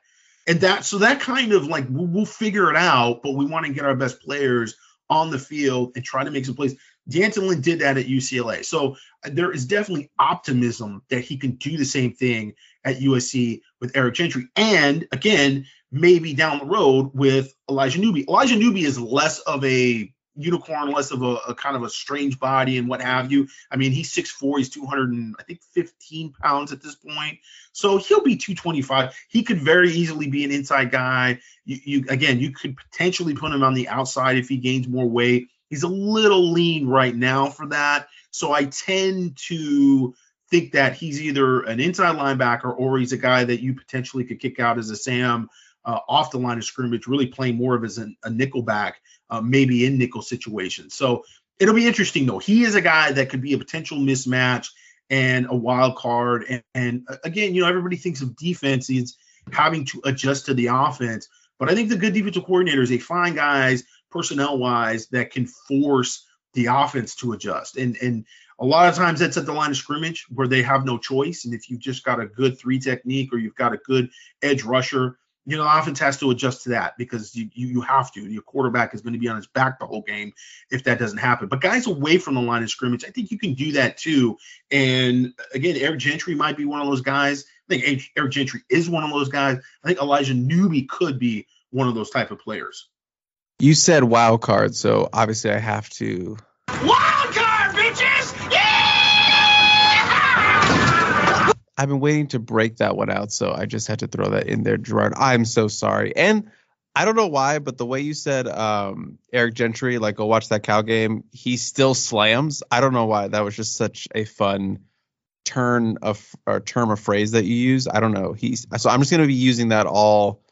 And that, so that kind of like, we'll, we'll figure it out, but we want to get our best players on the field and try to make some plays. D'Anton did that at UCLA. So uh, there is definitely optimism that he can do the same thing at USC with Eric Gentry. And again, maybe down the road with Elijah Newby. Elijah Newby is less of a unicorn, less of a, a, kind of a strange body and what have you. I mean, he's 6'4, he's 200 and I think 15 pounds at this point. So he'll be 225. He could very easily be an inside guy. You, you again, you could potentially put him on the outside if he gains more weight. He's a little lean right now for that. So I tend to think that he's either an inside linebacker or he's a guy that you potentially could kick out as a Sam uh, off the line of scrimmage, really playing more of as a, a nickel back, uh, maybe in nickel situations. So it'll be interesting though. He is a guy that could be a potential mismatch and a wild card. And, and uh, again, you know, everybody thinks of defense is having to adjust to the offense, but I think the good defensive coordinators they find guys personnel wise that can force the offense to adjust. And and a lot of times that's at the line of scrimmage where they have no choice. And if you've just got a good three technique or you've got a good edge rusher, you know, offense has to adjust to that because you, you, you have to. Your quarterback is going to be on his back the whole game if that doesn't happen. But guys away from the line of scrimmage, I think you can do that too. And again, Eric Gentry might be one of those guys. I think Eric Gentry is one of those guys. I think Elijah Newby could be one of those type of players. You said wild card, so obviously I have to. Wild card, bitches! Yeah! I've been waiting to break that one out, so I just had to throw that in there, Gerard. I'm so sorry. And I don't know why, but the way you said um, Eric Gentry, like go watch that Cal game, he still slams. I don't know why. That was just such a fun turn of or term of phrase that you use. I don't know. He's so I'm just gonna be using that all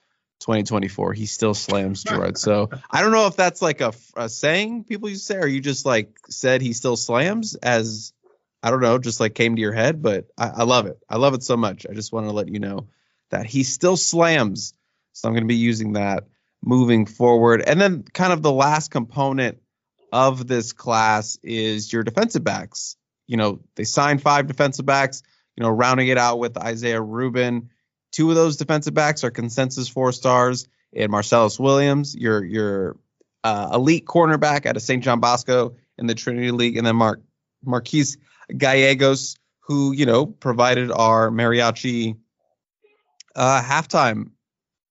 2024. He still slams Gerard. So I don't know if that's like a, a saying people used to say, or you just like said he still slams as I don't know, just like came to your head. But I, I love it. I love it so much. I just want to let you know that he still slams. So I'm going to be using that moving forward. And then kind of the last component of this class is your defensive backs. You know, they signed five defensive backs, you know, rounding it out with Isaiah Rubin Two of those defensive backs are consensus four stars, and Marcelles Williams, your your uh, elite cornerback out of St. John Bosco in the Trinity League, and then Mark Marquise Gallegos, who you know provided our mariachi uh, halftime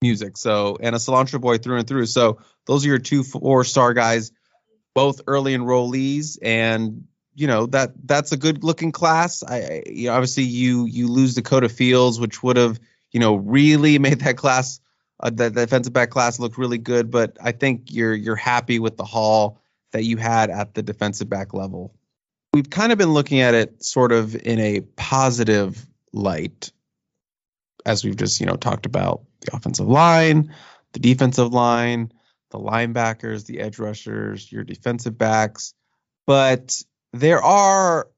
music. So and a cilantro boy through and through. So those are your two four star guys, both early enrollees, and you know that that's a good looking class. I, you know, obviously you you lose Dakota Fields, which would have you know, really made that class, uh, the defensive back class look really good. But I think you're you're happy with the haul that you had at the defensive back level. We've kind of been looking at it sort of in a positive light, as we've just you know talked about the offensive line, the defensive line, the linebackers, the edge rushers, your defensive backs. But there are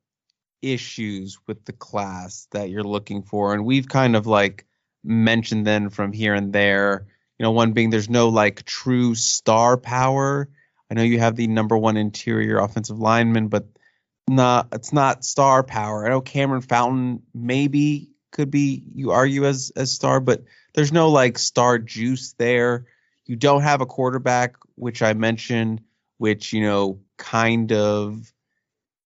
issues with the class that you're looking for, and we've kind of like mentioned then from here and there. You know, one being there's no like true star power. I know you have the number one interior offensive lineman, but not it's not star power. I know Cameron Fountain maybe could be you argue as as star, but there's no like star juice there. You don't have a quarterback, which I mentioned, which you know kind of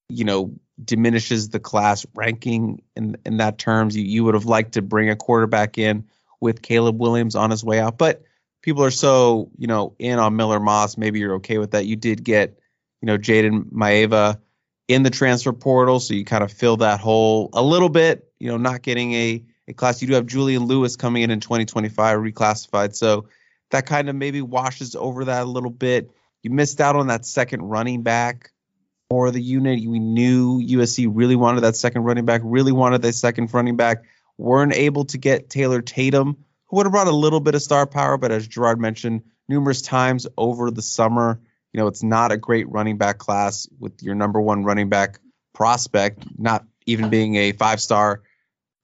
you know diminishes the class ranking in in that terms. You you would have liked to bring a quarterback in with Caleb Williams on his way out, but people are so you know in on Miller Moss. Maybe you're okay with that. You did get you know Jayden Maiava in the transfer portal, so you kind of fill that hole a little bit. You know, not getting a a class. You do have Julian Lewis coming in in 2025 reclassified, so that kind of maybe washes over that a little bit. You missed out on that second running back more the unit. We knew USC really wanted that second running back, really wanted that second running back. Weren't able to get Taylor Tatum, who would have brought a little bit of star power, but as Gerard mentioned numerous times over the summer, you know, it's not a great running back class with your number one running back prospect not even being a five star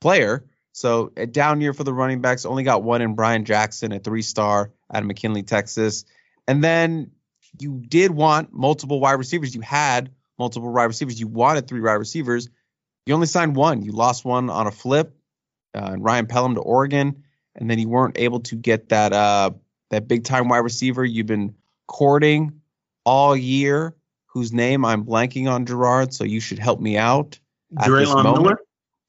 player. So a down year for the running backs. Only got one in Brian Jackson, a three star out of McKinney, Texas. And then you did want multiple wide receivers. You had multiple wide receivers. You wanted three wide receivers. You only signed one. You lost one on a flip, uh, Ryan Pellum to Oregon, and then you weren't able to get that uh, that big time wide receiver you've been courting all year, whose name I'm blanking on, Gerard. So you should help me out. Drelon Miller.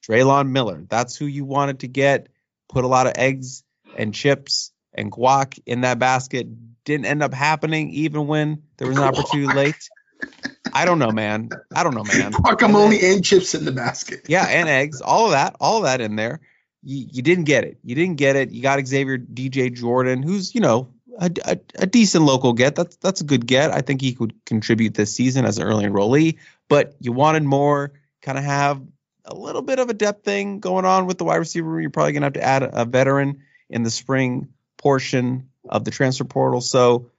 Drelon Miller. That's who you wanted to get. Put a lot of eggs and chips and guac in that basket. Didn't end up happening, even when there was an opportunity late. I don't know, man. I don't know, man. Guacamole and, and chips in the basket. yeah, and eggs. All of that. All of that in there. You, you didn't get it. You didn't get it. You got Xavier DJ Jordan, who's you know a, a, a, decent local get. That's that's a good get. I think he could contribute this season as an early enrollee. But you wanted more. Kind of have a little bit of a depth thing going on with the wide receiver room. You're probably gonna have to add a, a veteran in the spring portion of the transfer portal. So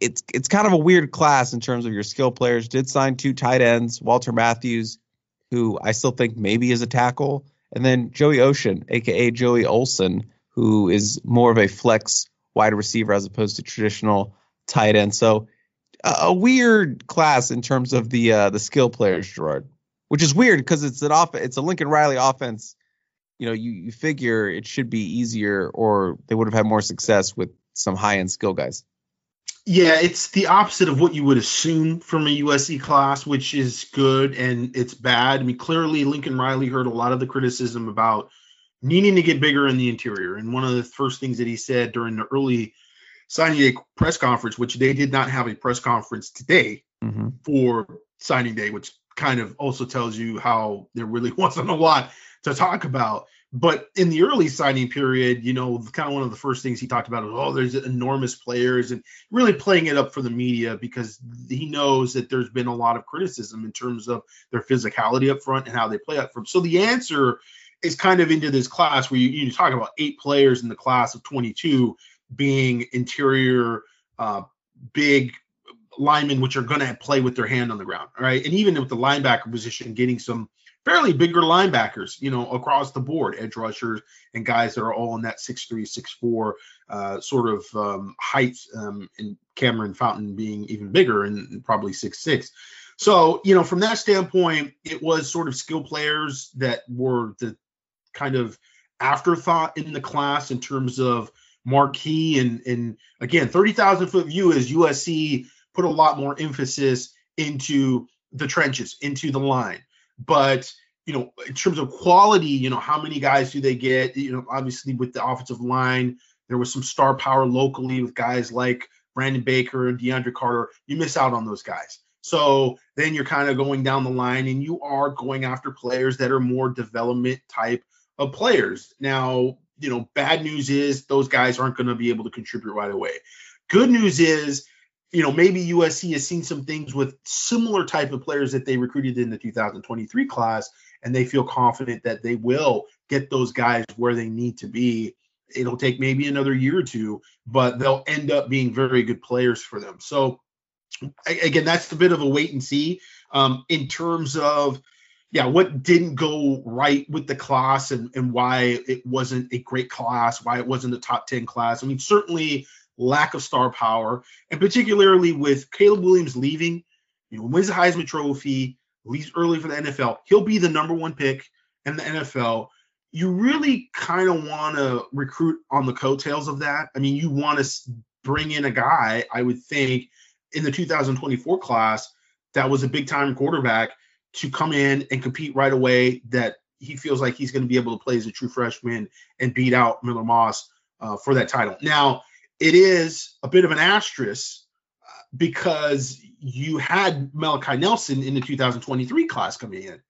it's it's kind of a weird class in terms of your skill players. Did sign two tight ends, Walter Matthews, who I still think maybe is a tackle, and then Joey Ocean, aka Joey Olson, who is more of a flex wide receiver as opposed to traditional tight end. So a, weird class in terms of the uh, the skill players, Gerard, which is weird because it's an off it's a Lincoln Riley offense. You know, you, you figure it should be easier, or they would have had more success with some high end skill guys. Yeah, it's the opposite of what you would assume from a USC class, which is good and it's bad. I mean, clearly Lincoln Riley heard a lot of the criticism about needing to get bigger in the interior. And one of the first things that he said during the early signing day press conference, which they did not have a press conference today mm-hmm. for signing day, which kind of also tells you how there really wasn't a lot to talk about. But in the early signing period, you know, kind of one of the first things he talked about is, oh, there's enormous players and really playing it up for the media because he knows that there's been a lot of criticism in terms of their physicality up front and how they play up front. So the answer is kind of into this class where you, you talk about eight players in the class of 22 being interior, uh, big linemen, which are going to play with their hand on the ground. Right. And even with the linebacker position, getting some fairly bigger linebackers, you know, across the board, edge rushers and guys that are all in that six three, six four uh, sort of um, height, um, and Cameron Fountain being even bigger and probably six six. So, you know, from that standpoint, it was sort of skill players that were the kind of afterthought in the class in terms of marquee and and again, 30,000 foot view is USC put a lot more emphasis into the trenches, into the line but you know, in terms of quality, you know, how many guys do they get? You know, obviously with the offensive line, there was some star power locally with guys like Brandon Baker and DeAndre Carter. You miss out on those guys. So then you're kind of going down the line and you are going after players that are more development type of players. Now, you know, bad news is those guys aren't going to be able to contribute right away. Good news is you know, maybe USC has seen some things with similar type of players that they recruited in the 2023 class, and they feel confident that they will get those guys where they need to be. It'll take maybe another year or two, but they'll end up being very good players for them. So, again, that's a bit of a wait and see um, in terms of, yeah, what didn't go right with the class and, and why it wasn't a great class, why it wasn't a top 10 class. I mean, certainly lack of star power, and particularly with Caleb Williams leaving, you know, wins the Heisman Trophy, leaves early for the NFL. He'll be the number one pick in the NFL. You really kind of want to recruit on the coattails of that. I mean, you want to bring in a guy, I would think, in the 2024 class that was a big time quarterback to come in and compete right away that he feels like he's going to be able to play as a true freshman and beat out Miller Moss uh, for that title. Now, it is a bit of an asterisk uh, because you had Malachi Nelson in the 2023 class coming in.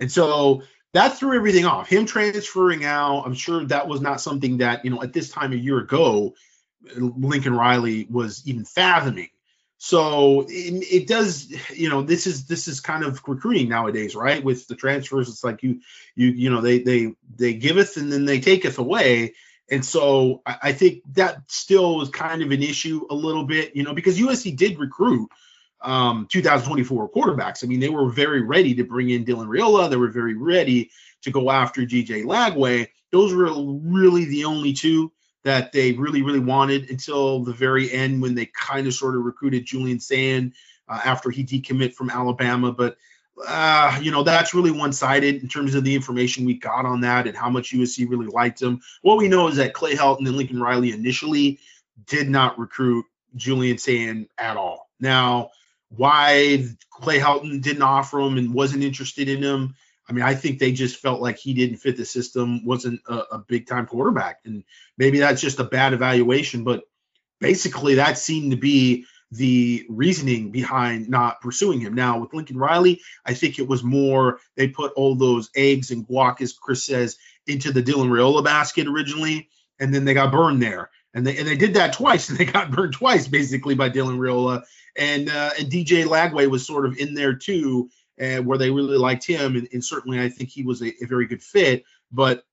And so that threw everything off. Him transferring out, I'm sure that was not something that, you know, at this time a year ago, Lincoln Riley was even fathoming. So it, it, does, you know, this is this is kind of recruiting nowadays, right? With the transfers, it's like you you you know they they they giveth and then they taketh away. And so I, I think that still was kind of an issue a little bit, you know, because USC did recruit um, 2024 quarterbacks. I mean, they were very ready to bring in Dylan Raiola. They were very ready to go after DJ Lagway. Those were really the only two that they really, really wanted until the very end when they kind of sort of recruited Julian Sayin uh, after he decommit from Alabama. But, uh, you know, that's really one sided in terms of the information we got on that and how much USC really liked him. What we know is that Clay Helton and Lincoln Riley initially did not recruit Julian Sayin at all. Now, why Clay Helton didn't offer him and wasn't interested in him I mean, I think they just felt like he didn't fit the system, wasn't a, a big time quarterback. And maybe that's just a bad evaluation, but basically that seemed to be the reasoning behind not pursuing him. Now with Lincoln Riley, I think it was more they put all those eggs and guac, as Chris says, into the Dylan Raiola basket originally, and then they got burned there. And they and they did that twice, and they got burned twice basically by Dylan Raiola. And uh, and DJ Lagway was sort of in there too and where they really liked him, and, and certainly I think he was a, a, very good fit. But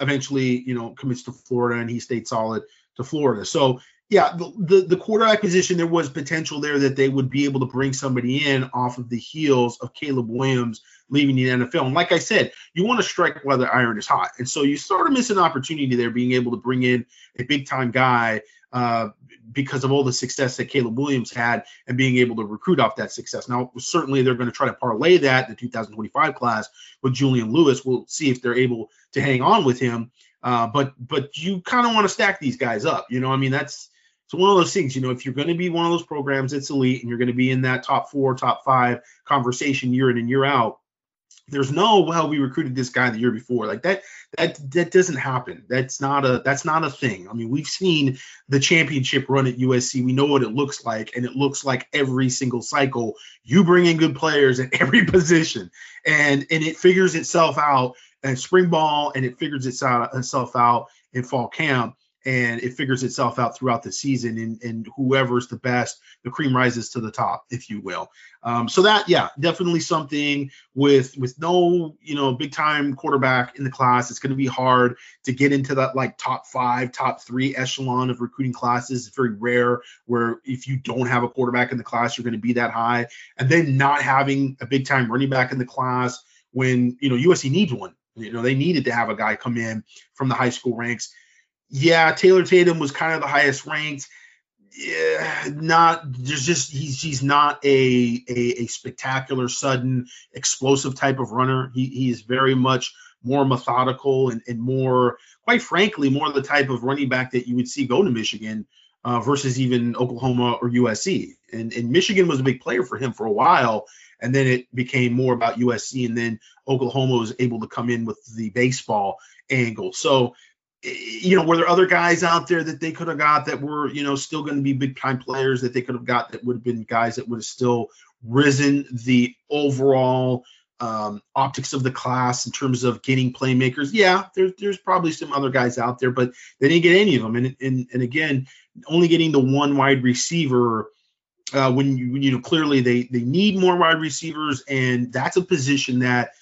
eventually, you know, commits to Florida, and he stayed solid to Florida. So yeah, the, the, the quarterback position there was potential there that they would be able to bring somebody in off of the heels of Caleb Williams leaving the NFL. And like I said, you want to strike while the iron is hot, and so you sort of miss an opportunity there, being able to bring in a big time guy uh, because of all the success that Caleb Williams had and being able to recruit off that success. Now, certainly they're going to try to parlay that the 2025 class with Julian Lewis. We'll see if they're able to hang on with him. Uh, but but you kind of want to stack these guys up. You know, I mean that's it's one of those things. You know, if you're going to be one of those programs that's elite and you're going to be in that top four, top five conversation year in and year out, there's no well we recruited this guy the year before. Like that that that doesn't happen. That's not a that's not a thing. I mean we've seen the championship run at usc we know what it looks like and it looks like every single cycle. You bring in good players at every position and and it figures itself out in spring ball and it figures itself out in fall camp and it figures itself out throughout the season and, and whoever's the best the cream rises to the top if you will. Um, so that yeah definitely something with with no you know big time quarterback in the class. It's going to be hard to get into that like top five top three echelon of recruiting classes. It's very rare where if you don't have a quarterback in the class you're going to be that high. And then not having a big time running back in the class when you know usc needs one. You know they needed to have a guy come in from the high school ranks yeah, Taylor Tatum was kind of the highest ranked. Yeah, not there's just he's he's not a, a, a spectacular, sudden, explosive type of runner. He he is very much more methodical and, and more, quite frankly, more the type of running back that you would see go to Michigan uh, versus even Oklahoma or USC. And, and Michigan was a big player for him for a while, and then it became more about USC, and then Oklahoma was able to come in with the baseball angle. So you know, were there other guys out there that they could have got that were, you know, still going to be big time players that they could have got that would have been guys that would have still risen the overall um, optics of the class in terms of getting playmakers? Yeah, there's there's probably some other guys out there, but they didn't get any of them. And and and again, only getting the one wide receiver. Uh, when you, when you know clearly they they need more wide receivers and that's a position that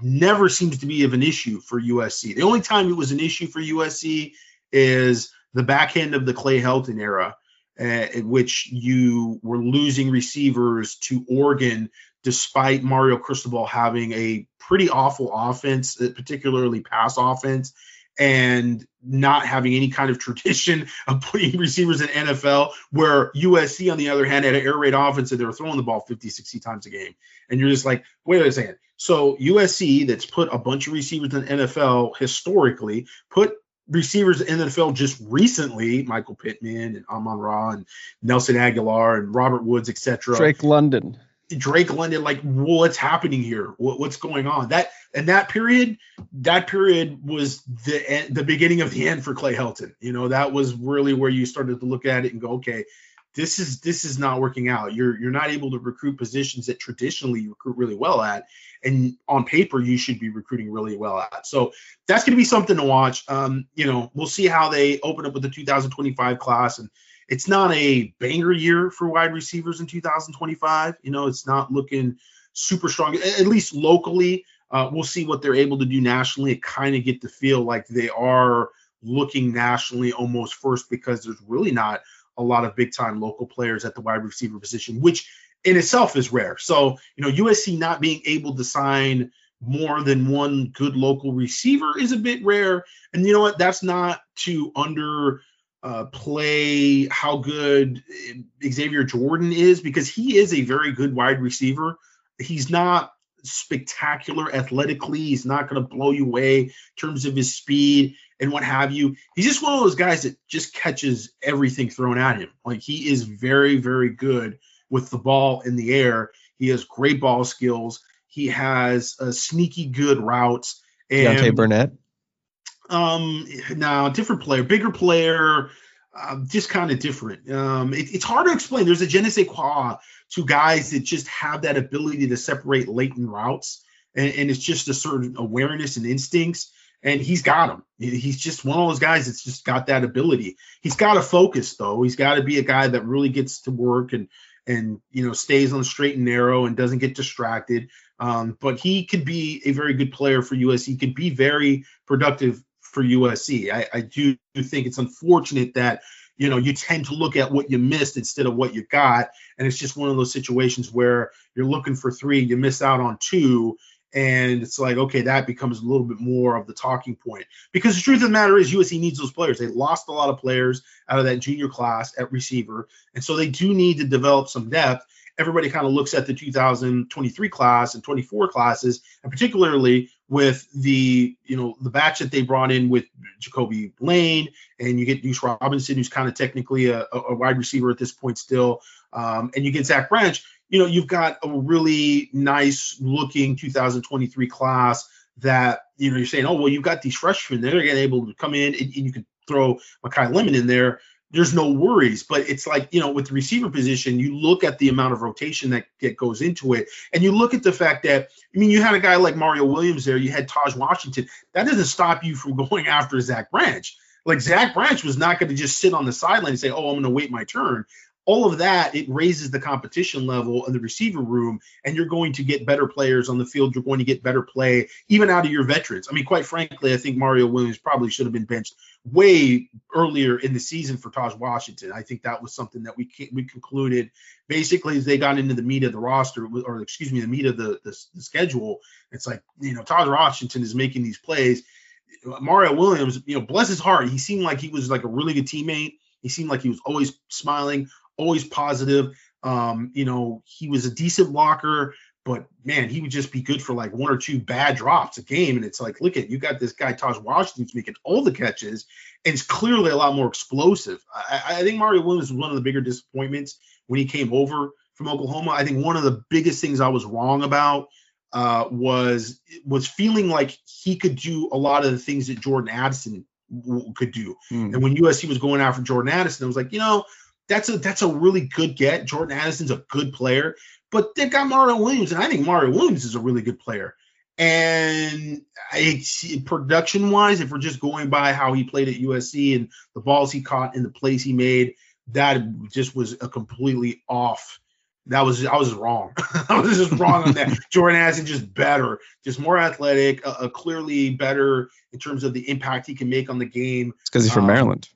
never seems to be of an issue for USC. The only time it was an issue for USC is the back end of the Clay Helton era, uh, in which you were losing receivers to Oregon despite Mario Cristobal having a pretty awful offense, uh, particularly pass offense, and not having any kind of tradition of putting receivers in NFL, where USC, on the other hand, had an air raid offense and they were throwing the ball 50, 60 times a game. And you're just like, wait a second. So USC, that's put a bunch of receivers in NFL historically, put receivers in the NFL just recently, Michael Pittman and Amon Ra and Nelson Agholor and Robert Woods, etc. Drake London. Drake London, like what's happening here? What, what's going on? That and that period, that period was the the beginning of the end for Clay Helton. You know, that was really where you started to look at it and go, okay, this is this is not working out. You're you're not able to recruit positions that traditionally you recruit really well at, and on paper you should be recruiting really well at. So that's going to be something to watch. Um, you know, we'll see how they open up with the 2025 class and it's not a banger year for wide receivers in 2025. You know, it's not looking super strong, at least locally. Uh, we'll see what they're able to do nationally. Kind of get the feel like they are looking nationally almost first because there's really not a lot of big time local players at the wide receiver position, which in itself is rare. So, you know, USC not being able to sign more than one good local receiver is a bit rare. And you know what? That's not to under uh, play how good Xavier Jordan is because he is a very good wide receiver. He's not spectacular athletically. He's not going to blow you away in terms of his speed and what have you. He's just one of those guys that just catches everything thrown at him. Like he is very, very good with the ball in the air. He has great ball skills. He has a sneaky good routes. And, Deontay Burnett. Um, now different player, bigger player, uh, just kind of different. Um, it, it's hard to explain. There's a je ne sais quoi to guys that just have that ability to separate latent routes, and, and it's just a certain awareness and instincts. And he's got them. He's just one of those guys that's just got that ability. He's got to focus though. He's got to be a guy that really gets to work and and you know stays on straight and narrow and doesn't get distracted. Um, but he could be a very good player for USC. He could be very productive for USC. I, I do think it's unfortunate that you know you tend to look at what you missed instead of what you got, and it's just one of those situations where you're looking for three, you miss out on two, and it's like okay, that becomes a little bit more of the talking point. Because the truth of the matter is USC needs those players. They lost a lot of players out of that junior class at receiver, and so they do need to develop some depth everybody kind of looks at the 2023 class and 24 classes, and particularly with the you know the batch that they brought in with Ja'Kobi Lane, and you get Deuce Robinson, who's kind of technically a, a wide receiver at this point still, um, and you get Zach Branch. You know, you've got a really nice looking 2023 class that you know you're saying, oh well, you've got these freshmen; they're going to able to come in, and, and you can throw Makai Lemon in there there's no worries. But it's like, you know, with the receiver position, you look at the amount of rotation that, that goes into it. And you look at the fact that, I mean, you had a guy like Mario Williams there, you had Tahj Washington. That doesn't stop you from going after Zach Branch. Like Zach Branch was not going to just sit on the sideline and say, oh, I'm going to wait my turn all of that it raises the competition level in the receiver room and you're going to get better players on the field you're going to get better play even out of your veterans i mean quite frankly i think mario williams probably should have been benched way earlier in the season for Tahj Washington. I think that was something that we we concluded basically as they got into the meat of the roster, or excuse me, the meat of the, the, the schedule. It's like you know Tahj Washington is making these plays. Mario Williams, you know, bless his heart, he seemed like he was like a really good teammate. He seemed like he was always smiling, always positive. Um, you know, he was a decent blocker, but man, he would just be good for like one or two bad drops a game. And it's like, look at you got this guy Tahj Washington's making all the catches, and it's clearly a lot more explosive. I, I think Mario Williams was one of the bigger disappointments when he came over from Oklahoma. I think one of the biggest things I was wrong about uh, was was feeling like he could do a lot of the things that Jordan Addison w- could do. Mm. And when USC was going after Jordan Addison, I was like, you know, that's a that's a really good get. Jordan Addison's a good player, but they've got Mario Williams, and I think Mario Williams is a really good player. And production wise, if we're just going by how he played at USC and the balls he caught and the plays he made, that just was a completely off. That was I was wrong. I was just wrong on that. Jordan Addison just better, just more athletic, uh, clearly better in terms of the impact he can make on the game. It's because he's from um, Maryland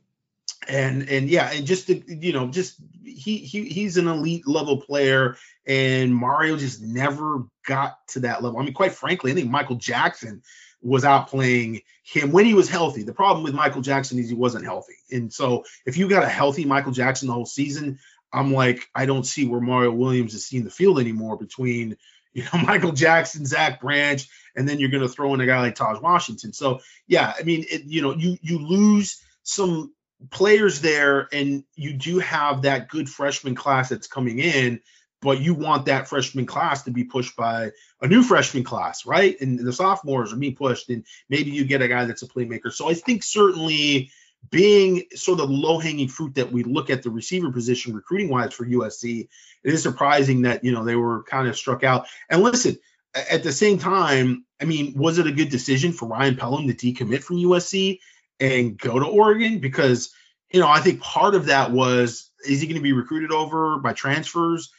and and yeah, and just to, you know, just he he he's an elite level player, and Mario just never got to that level. I mean, quite frankly, I think Michael Jackson was outplaying him when he was healthy. The problem with Michael Jackson is he wasn't healthy, and so if you got a healthy Michael Jackson the whole season, I'm like, I don't see where Mario Williams is seeing the field anymore between you know Michael Jackson, Zach Branch, and then you're going to throw in a guy like tahj Washington. So yeah, I mean, it, you know, you you lose some players there, and you do have that good freshman class that's coming in, but you want that freshman class to be pushed by a new freshman class, right? And the sophomores are being pushed, and maybe you get a guy that's a playmaker. So I think certainly being sort of low hanging fruit that we look at the receiver position recruiting wise for USC, it is surprising that you know they were kind of struck out. And listen, at the same time, I mean, was it a good decision for Ryan Pellum to decommit from USC? And go to Oregon because you know, I think part of that was is he going to be recruited over by transfers?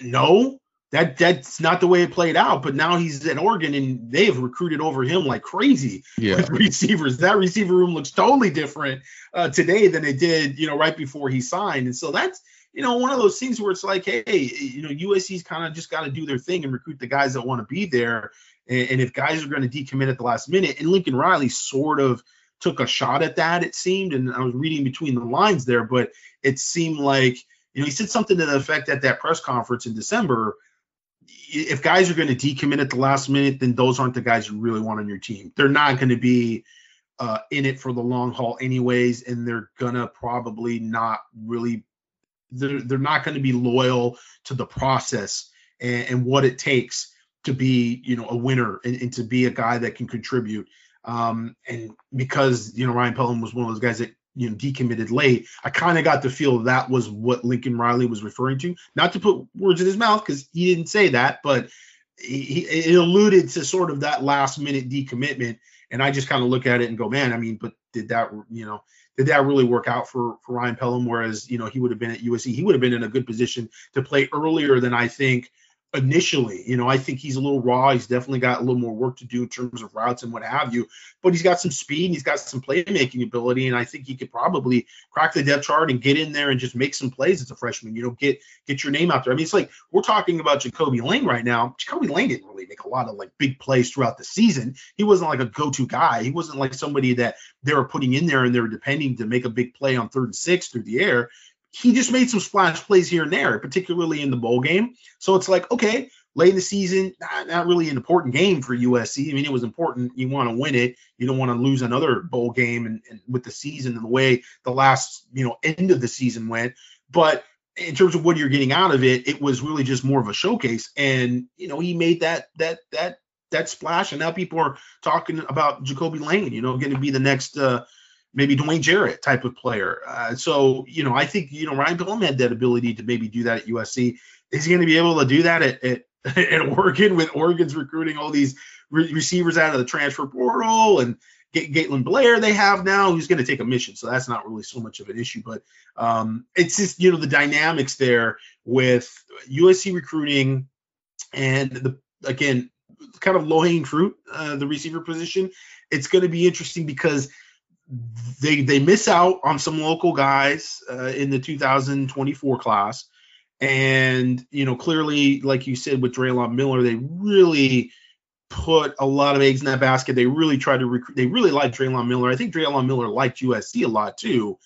No, that that's not the way it played out. But now he's at Oregon and they have recruited over him like crazy Yeah. with receivers. That receiver room looks totally different uh, today than it did, you know, right before he signed. And so that's you know one of those things where it's like, hey, you know, USC's kind of just got to do their thing and recruit the guys that want to be there. And, and if guys are going to decommit at the last minute, and Lincoln Riley sort of took a shot at that, it seemed. And I was reading between the lines there, but it seemed like you know he said something to the effect at that press conference in December if guys are going to decommit at the last minute, then those aren't the guys you really want on your team. They're not going to be uh, in it for the long haul, anyways, and they're gonna probably not really. They're they're not going to be loyal to the process and, and, what it takes to be, you know, a winner and, and to be a guy that can contribute. Um, and because you know Ryan Pellum was one of those guys that you know decommitted late i kind of got the feel that was what lincoln riley was referring to not to put words in his mouth because he didn't say that but he, it alluded to sort of that last minute decommitment and i just kind of look at it and go man i mean but did that you know did that really work out for for ryan Pellum? whereas you know he would have been at usc he would have been in a good position to play earlier than i think initially. You know, I think he's a little raw. He's definitely got a little more work to do in terms of routes and what have you. But he's got some speed and he's got some playmaking ability. And I think he could probably crack the depth chart and get in there and just make some plays as a freshman. You know, get get your name out there. I mean, it's like we're talking about Ja'Kobi Lane right now. Ja'Kobi Lane didn't really make a lot of like big plays throughout the season. He wasn't like a go-to guy. He wasn't like somebody that they were putting in there and they were depending to make a big play on third and six through the air he just made some splash plays here and there, particularly in the bowl game. So it's like, okay, late in the season, not, not, really an important game for USC. I mean, it was important. You want to win it. You don't want to lose another bowl game and, and with the season and the way the last, you know, end of the season went. But in terms of what you're getting out of it, it was really just more of a showcase. And, you know, he made that that that that splash. And now people are talking about Ja'Kobi Lane, you know, going to be the next uh maybe Dwayne Jarrett type of player. Uh, so, you know, I think, you know, Ryan Pellum had that ability to maybe do that at USC. Is he going to be able to do that at, at, at Oregon with Oregon's recruiting all these re- receivers out of the transfer portal and G- Gatlin Bair they have now who's going to take a mission. So that's not really so much of an issue, but um, it's just, you know, the dynamics there with USC recruiting and the, again, kind of low hanging fruit, uh, the receiver position. It's going to be interesting because – they they miss out on some local guys uh, in the 2024 class, and you know clearly, like you said with Drelon Miller, they really put a lot of eggs in that basket. They really tried to recruit. They really liked Drelon Miller. I think Drelon Miller liked USC a lot too,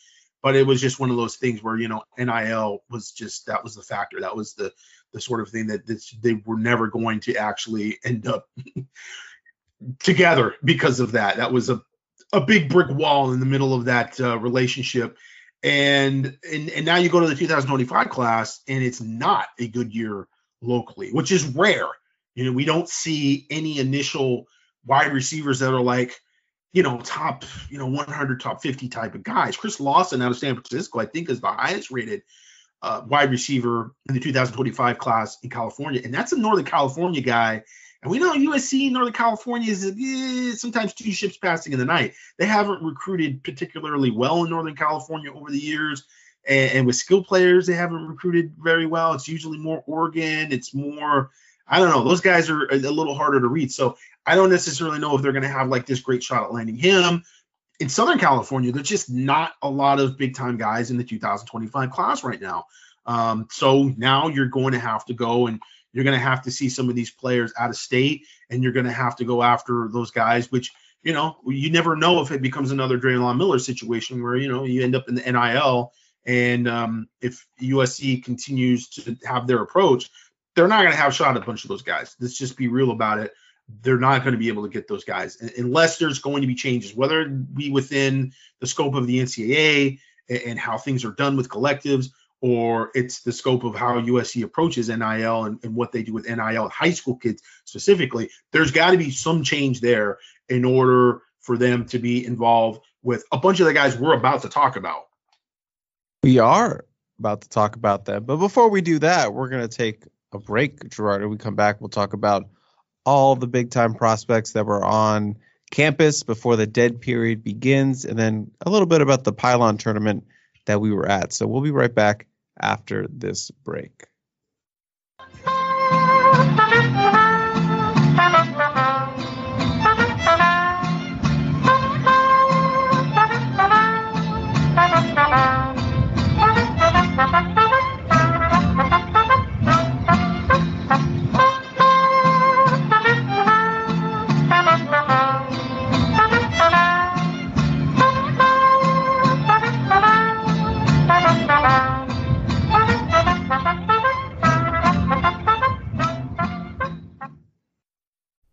but it was just one of those things where you know NIL was just that was the factor. That was the the sort of thing that this, they were never going to actually end up together because of that. That was a a big brick wall in the middle of that uh, relationship. And, and and now you go to the 2025 class and it's not a good year locally, which is rare. You know, we don't see any initial wide receivers that are like, you know, top, you know, 100, top 50 type of guys. Chris Lawson out of San Francisco, I think, is the highest rated uh, wide receiver in the 2025 class in California. And that's a Northern California guy and we know USC, Northern California is eh, sometimes two ships passing in the night. They haven't recruited particularly well in Northern California over the years. And, and, with skill players, they haven't recruited very well. It's usually more Oregon. It's more, I don't know. Those guys are a, a little harder to read. So I don't necessarily know if they're going to have like this great shot at landing him. In Southern California, there's just not a lot of big time guys in the 2025 class right now. Um, so now you're going to have to go and you're going to have to see some of these players out of state, and you're going to have to go after those guys, which you know you never know if it becomes another Drelon Miller situation where you know you end up in the NIL, and um, if USC continues to have their approach, they're not going to have shot a bunch of those guys. Let's just be real about it. They're not going to be able to get those guys unless there's going to be changes, whether it be within the scope of the NCAA and how things are done with collectives, or it's the scope of how USC approaches NIL and, and what they do with NIL high school kids specifically. There's got to be some change there in order for them to be involved with a bunch of the guys we're about to talk about. We are about to talk about that. But before we do that, we're going to take a break, Gerard. When we come back, we'll talk about all the big time prospects that were on campus before the dead period begins, and then a little bit about the pylon tournament that we were at. So we'll be right back after this break.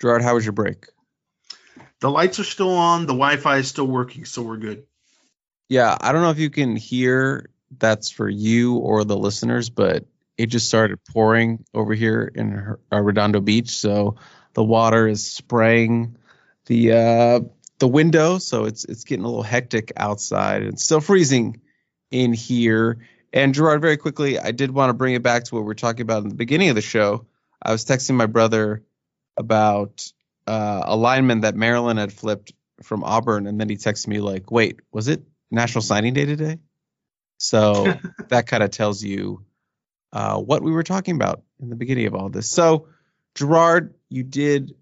Gerard, how was your break? The lights are still on. The Wi-Fi is still working, so we're good. Yeah, I don't know if you can hear. That's for you or the listeners, but it just started pouring over here in uh, Redondo Beach. So the water is spraying the uh, the window, so it's it's getting a little hectic outside. It's still freezing in here. And Gerard, very quickly, I did want to bring it back to what we were talking about in the beginning of the show. I was texting my brother about uh, a lineman that Maryland had flipped from Auburn, and then he texted me like, "Wait, was it National Signing Day today?" So that kind of tells you uh, what we were talking about in the beginning of all this. So, Gerard, you did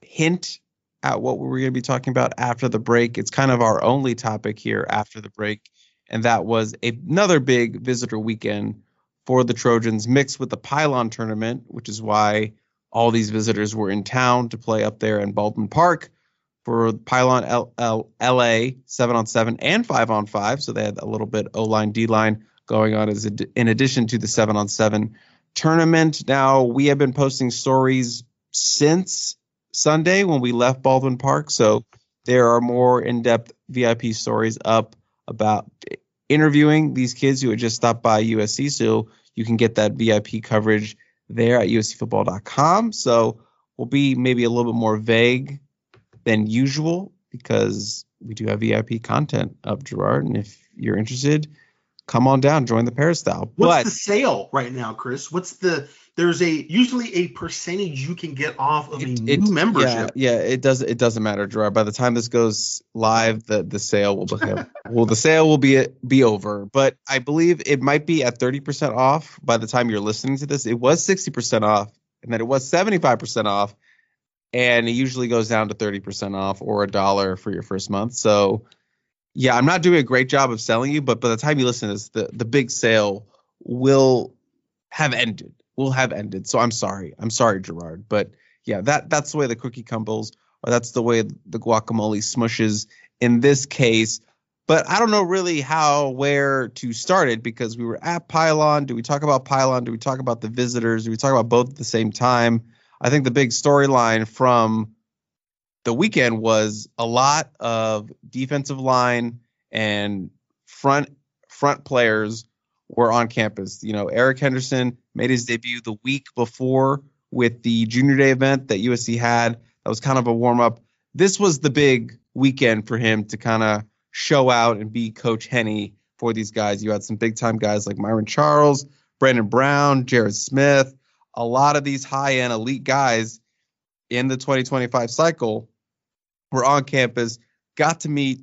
hint at what we were going to be talking about after the break. It's kind of our only topic here after the break, and that was another big visitor weekend for the Trojans, mixed with the Pylon tournament, which is why all these visitors were in town to play up there in Baldwin Park for Pylon L- L- LA seven on seven and five on five. So they had a little bit O line D line going on as a, in addition to the seven on seven tournament. Now we have been posting stories since Sunday when we left Baldwin Park. So there are more in depth VIP stories up about interviewing these kids who had just stopped by USC. So you can get that VIP coverage there at uscfootball.com. So we'll be maybe a little bit more vague than usual because we do have VIP content up, Gerard. And if you're interested, come on down, join the peristyle. What's but, the sale right now, Chris? What's the there's a usually a percentage you can get off of it, a new membership. Yeah, yeah, it does it doesn't matter, Gerard. By the time this goes live, the the sale will be well the sale will be be over. But I believe it might be at 30% off by the time you're listening to this. It was 60% off, and then it was 75% off. And it usually goes down to 30% off or a dollar for your first month. So yeah, I'm not doing a great job of selling you, but by the time you listen to this, the, the big sale will have ended will have ended. So I'm sorry. I'm sorry, Gerard. But yeah, that that's the way the cookie crumbles, or that's the way the guacamole smushes in this case. But I don't know really how where to start it because we were at Pylon. Do we talk about Pylon? Do we talk about the visitors? Do we talk about both at the same time? I think the big storyline from the weekend was a lot of defensive line and front front players were on campus. You know, Eric Henderson made his debut the week before with the junior day event that USC had. That was kind of a warm up. This was the big weekend for him to kind of show out and be Coach Henny for these guys. You had some big time guys like Myron Charles, Brandon Brown, Jared Smith, a lot of these high end elite guys in the 2025 cycle were on campus, got to meet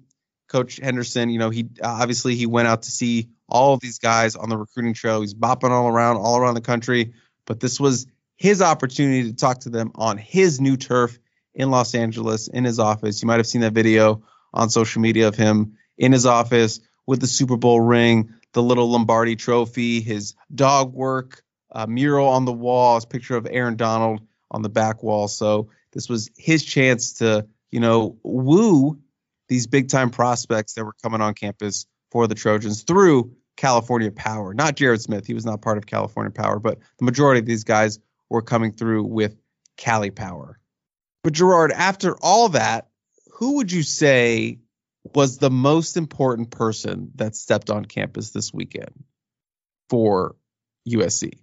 Coach Henderson. You know, he obviously he went out to see all of these guys on the recruiting trail. He's bopping all around, all around the country. But this was his opportunity to talk to them on his new turf in Los Angeles in his office. You might have seen that video on social media of him in his office with the Super Bowl ring, the little Lombardi trophy, his dog work, a mural on the wall, his picture of Aaron Donald on the back wall. So this was his chance to, you know, woo these big time prospects that were coming on campus for the Trojans through California Power. Not Jared Smith, he was not part of California Power, but the majority of these guys were coming through with Cali Power. But Gerard, after all that, who would you say was the most important person that stepped on campus this weekend for USC?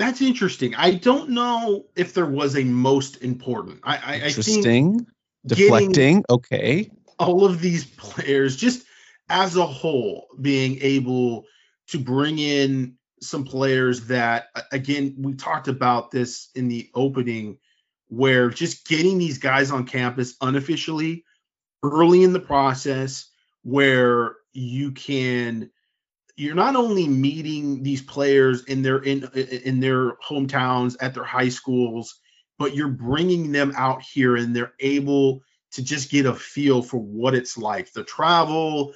That's interesting. I don't know if there was a most important. I, I, interesting. I think Deflecting. Okay. All of these players, just as a whole, being able to bring in some players that, again, we talked about this in the opening, where just getting these guys on campus unofficially early in the process, where you can you're not only meeting these players in their in in their hometowns at their high schools but you're bringing them out here and they're able to just get a feel for what it's like the travel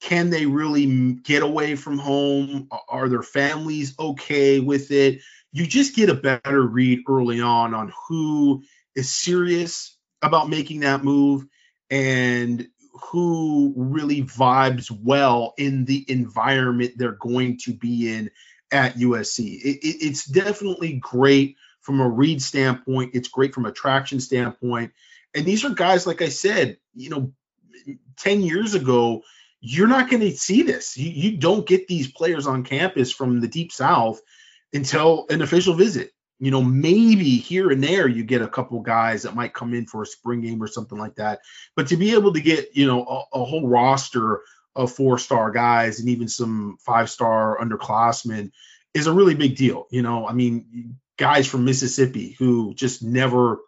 can they really get away from home are their families okay with it you just get a better read early on on who is serious about making that move and who really vibes well in the environment they're going to be in at USC. It, it, it's definitely great from a read standpoint. It's great from a traction standpoint. And these are guys, like I said, you know, 10 years ago, you're not going to see this. You, you don't get these players on campus from the deep south until an official visit you know, maybe here and there you get a couple guys that might come in for a spring game or something like that. But to be able to get, you know, a, a whole roster of four star guys and even some five star underclassmen is a really big deal. You know, I mean, guys from Mississippi who just never,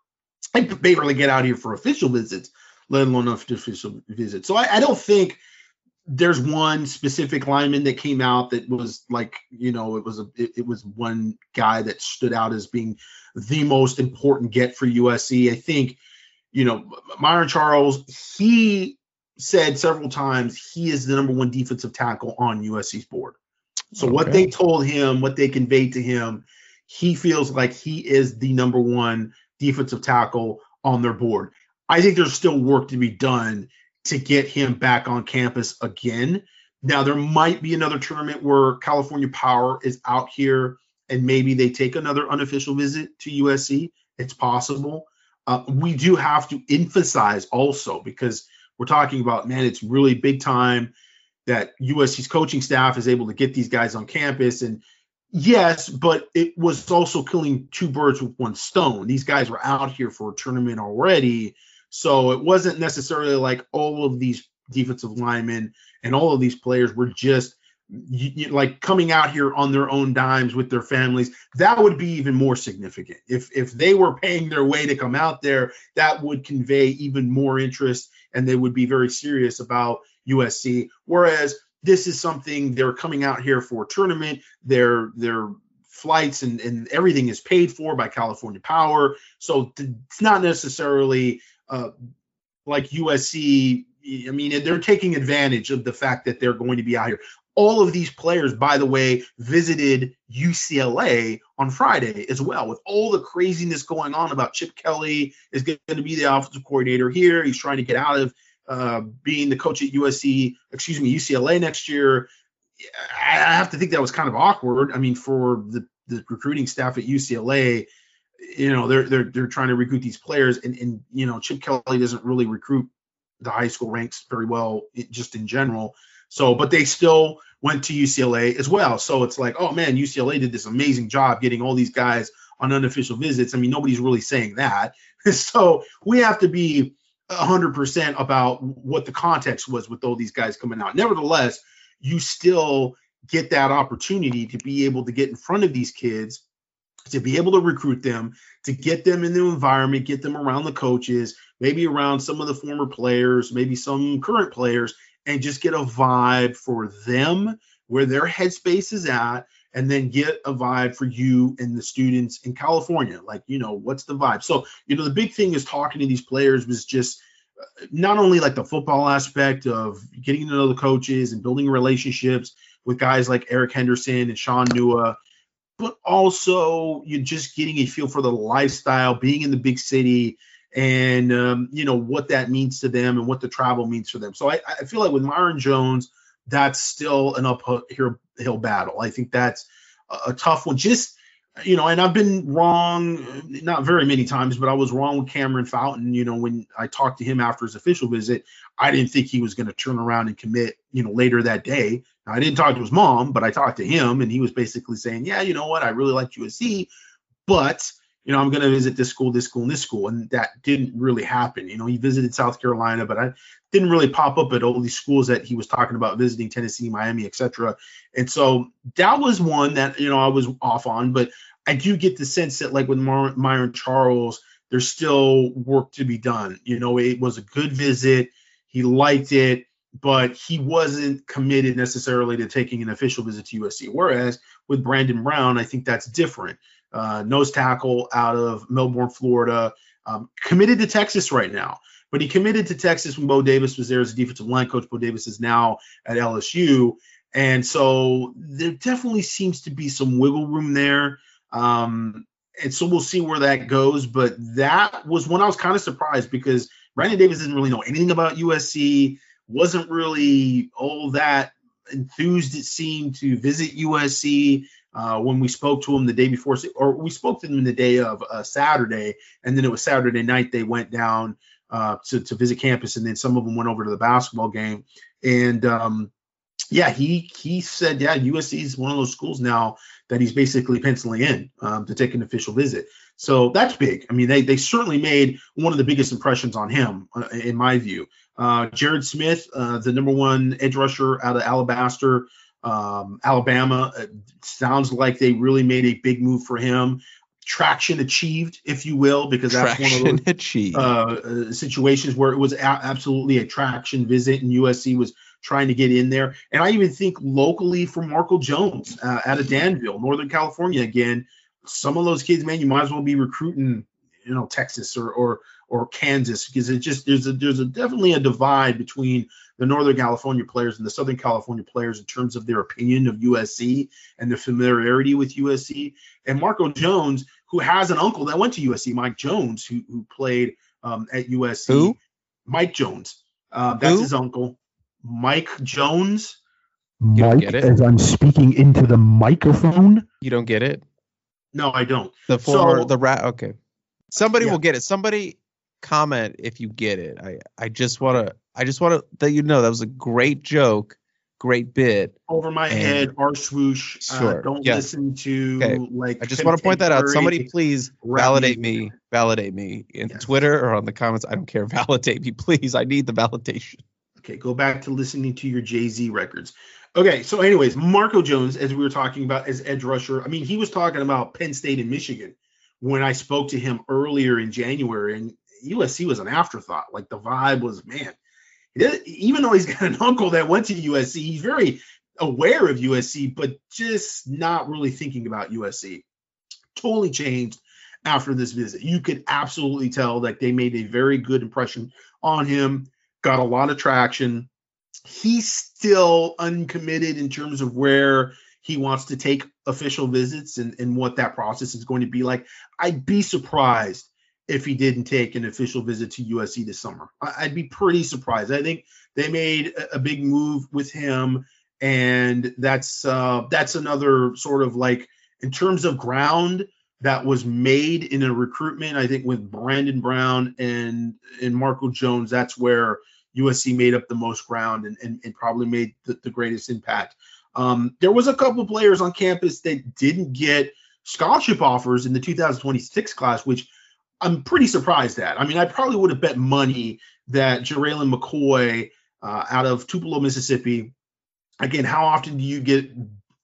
they barely get out here for official visits, let alone official visits. So I, I don't think there's one specific lineman that came out that was like you know it was a it, it, was one guy that stood out as being the most important get for USC. I think you know Myron Charles he said several times he is the number one defensive tackle on USC's board. So okay. what they told him, what they conveyed to him, he feels like he is the number one defensive tackle on their board. I think there's still work to be done to get him back on campus again. Now, there might be another tournament where California Power is out here and maybe they take another unofficial visit to USC. It's possible. Uh, we do have to emphasize also because we're talking about, man, it's really big time that USC's coaching staff is able to get these guys on campus. And yes, but it was also killing two birds with one stone. These guys were out here for a tournament already so it wasn't necessarily like all of these defensive linemen and all of these players were just you, you, like coming out here on their own dimes with their families. That would be even more significant. If if they were paying their way to come out there that would convey even more interest and they would be very serious about USC whereas this is something they're coming out here for a tournament their their flights and, and everything is paid for by California Power. So it's not necessarily uh, like USC, I mean, they're taking advantage of the fact that they're going to be out here. All of these players, by the way, visited UCLA on Friday as well, with all the craziness going on about Chip Kelly is going to be the offensive coordinator here. He's trying to get out of uh, being the coach at USC, excuse me, UCLA next year. I have to think that was kind of awkward. I mean, for the, the recruiting staff at UCLA, you know they're they're they're trying to recruit these players and and you know Chip Kelly doesn't really recruit the high school ranks very well just in general. So but they still went to UCLA as well. So it's like oh man UCLA did this amazing job getting all these guys on unofficial visits. I mean nobody's really saying that. So we have to be 100% about what the context was with all these guys coming out. Nevertheless you still get that opportunity to be able to get in front of these kids to be able to recruit them, to get them in the environment, get them around the coaches, maybe around some of the former players, maybe some current players, and just get a vibe for them where their headspace is at, and then get a vibe for you and the students in California. Like, you know, what's the vibe? So, you know, the big thing is talking to these players was just uh, not only like the football aspect of getting to know the coaches and building relationships with guys like Eric Henderson and Shaun Nua, but also you're just getting a feel for the lifestyle, being in the big city, and um, you know what that means to them and what the travel means for them. So I, I feel like with Myron Jones, that's still an uphill battle. I think that's a, a tough one. Just you know, and I've been wrong, not very many times, but I was wrong with Cameron Fountain. You know, when I talked to him after his official visit, I didn't think he was going to turn around and commit, you know, later that day. I didn't talk to his mom, but I talked to him, and he was basically saying, yeah, you know what, I really like USC, but you know, I'm going to visit this school, this school, and this school. And that didn't really happen. You know, he visited South Carolina, but I didn't really pop up at all these schools that he was talking about visiting Tennessee, Miami, etc. And so that was one that, you know, I was off on. But I do get the sense that, like with Mar- Myron Charles, there's still work to be done. You know, it was a good visit. He liked it, but he wasn't committed necessarily to taking an official visit to USC. Whereas with Brandon Brown, I think that's different uh, nose tackle out of Melbourne, Florida, um, committed to Texas right now. But he committed to Texas when Bo Davis was there as a defensive line coach. Bo Davis is now at LSU. And so there definitely seems to be some wiggle room there. Um, and so we'll see where that goes. But that was when I was kind of surprised because Brandon Davis didn't really know anything about USC, wasn't really all that enthused, it seemed, to visit USC uh, when we spoke to him the day before, or we spoke to them the day of uh, Saturday, and then it was Saturday night they went down uh, to, to visit campus, and then some of them went over to the basketball game. And um, yeah, he he said, yeah, USC is one of those schools now that he's basically penciling in um, to take an official visit. So that's big. I mean, they they certainly made one of the biggest impressions on him, uh, in my view. Uh, Jared Smith, uh, the number one edge rusher out of Alabaster, um, Alabama uh, sounds like they really made a big move for him. Traction achieved, if you will, because that's traction one of those. Uh, uh, situations where it was a- absolutely a traction visit, and USC was trying to get in there. And I even think locally for Marco Jones uh, out of Danville, Northern California, again, some of those kids, man, you might as well be recruiting, you know, Texas or or or Kansas because it just there's a there's a definitely a divide between the Northern California players and the Southern California players in terms of their opinion of USC and their familiarity with USC. And Marco Jones, who has an uncle that went to USC, Mike Jones, who who played um, at USC. Who? Mike Jones. Uh, that's who? his uncle, Mike Jones. Mike, as I'm speaking into the microphone. You don't get it. No, I don't. The former, so, the rat. Okay. Somebody yeah. will get it. Somebody comment if you get it. I I just want to I just want to let you know that was a great joke, great bit. Over my and, head, our swoosh. Uh, sure. Uh, don't yes. listen to okay. like. I just want to point that out. Somebody please validate me. Validate me in yes. Twitter or on the comments. I don't care. Validate me, please. I need the validation. Okay, go back to listening to your Jay Z records. Okay, so anyways, Marco Jones, as we were talking about as edge rusher, I mean, he was talking about Penn State and Michigan when I spoke to him earlier in January, and USC was an afterthought. Like the vibe was, man, even though he's got an uncle that went to USC, he's very aware of USC, but just not really thinking about USC. Totally changed after this visit. You could absolutely tell that they made a very good impression on him, got a lot of traction. He's still uncommitted in terms of where he wants to take official visits and, and what that process is going to be like. I'd be surprised if he didn't take an official visit to USC this summer. I'd be pretty surprised. I think they made a big move with him, and that's uh, that's another sort of like in terms of ground that was made in a recruitment. I think with Brandon Brown and and Marco Jones, that's where USC made up the most ground and, and, and probably made the, the greatest impact. Um, there was a couple players on campus that didn't get scholarship offers in the 2026 class, which I'm pretty surprised at. I mean, I probably would have bet money that Jeralen McCoy uh, out of Tupelo, Mississippi. Again, how often do you get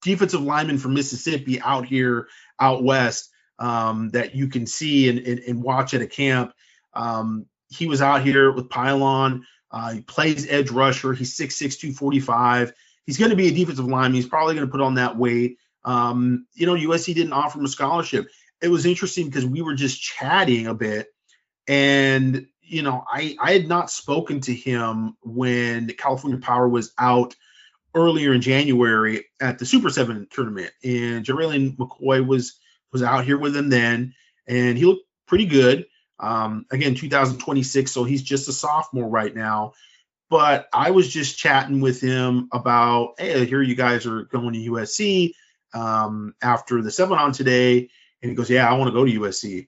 defensive linemen from Mississippi out here, out west, um, that you can see and, and, and watch at a camp? Um, he was out here with Pylon. Uh, he plays edge rusher. He's 6'6, 245. He's going to be a defensive lineman. He's probably going to put on that weight. Um, you know, USC didn't offer him a scholarship it was interesting because we were just chatting a bit and you know, I I had not spoken to him when California Power was out earlier in January at the Super Seven tournament, and Jeralen McCoy was was out here with him then, and he looked pretty good. Um, again, 2026, so he's just a sophomore right now. But I was just chatting with him about, hey, here you guys are going to USC um, after the on today, and he goes, yeah, I want to go to USC.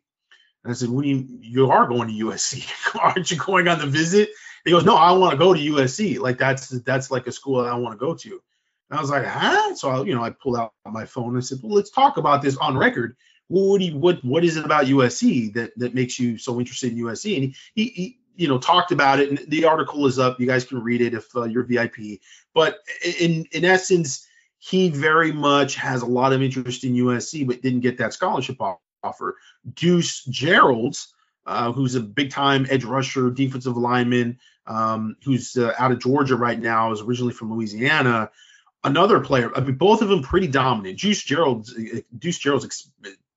And I said, do you, you are going to USC? Aren't you going on the visit? He goes, no, I want to go to USC. Like that's that's like a school that I want to go to. And I was like, huh? So I, you know, I pulled out my phone and said, well, let's talk about this on record. What what what is it about USC that that makes you so interested in USC? And he, he, he you know talked about it. And the article is up. You guys can read it if uh, you're VIP. But in in essence, he very much has a lot of interest in USC, but didn't get that scholarship offer. Deuce Geralds, uh, who's a big time edge rusher, defensive lineman, um, who's uh, out of Georgia right now, is originally from Louisiana. Another player, I mean, both of them pretty dominant. Deuce Geralds, Deuce Geralds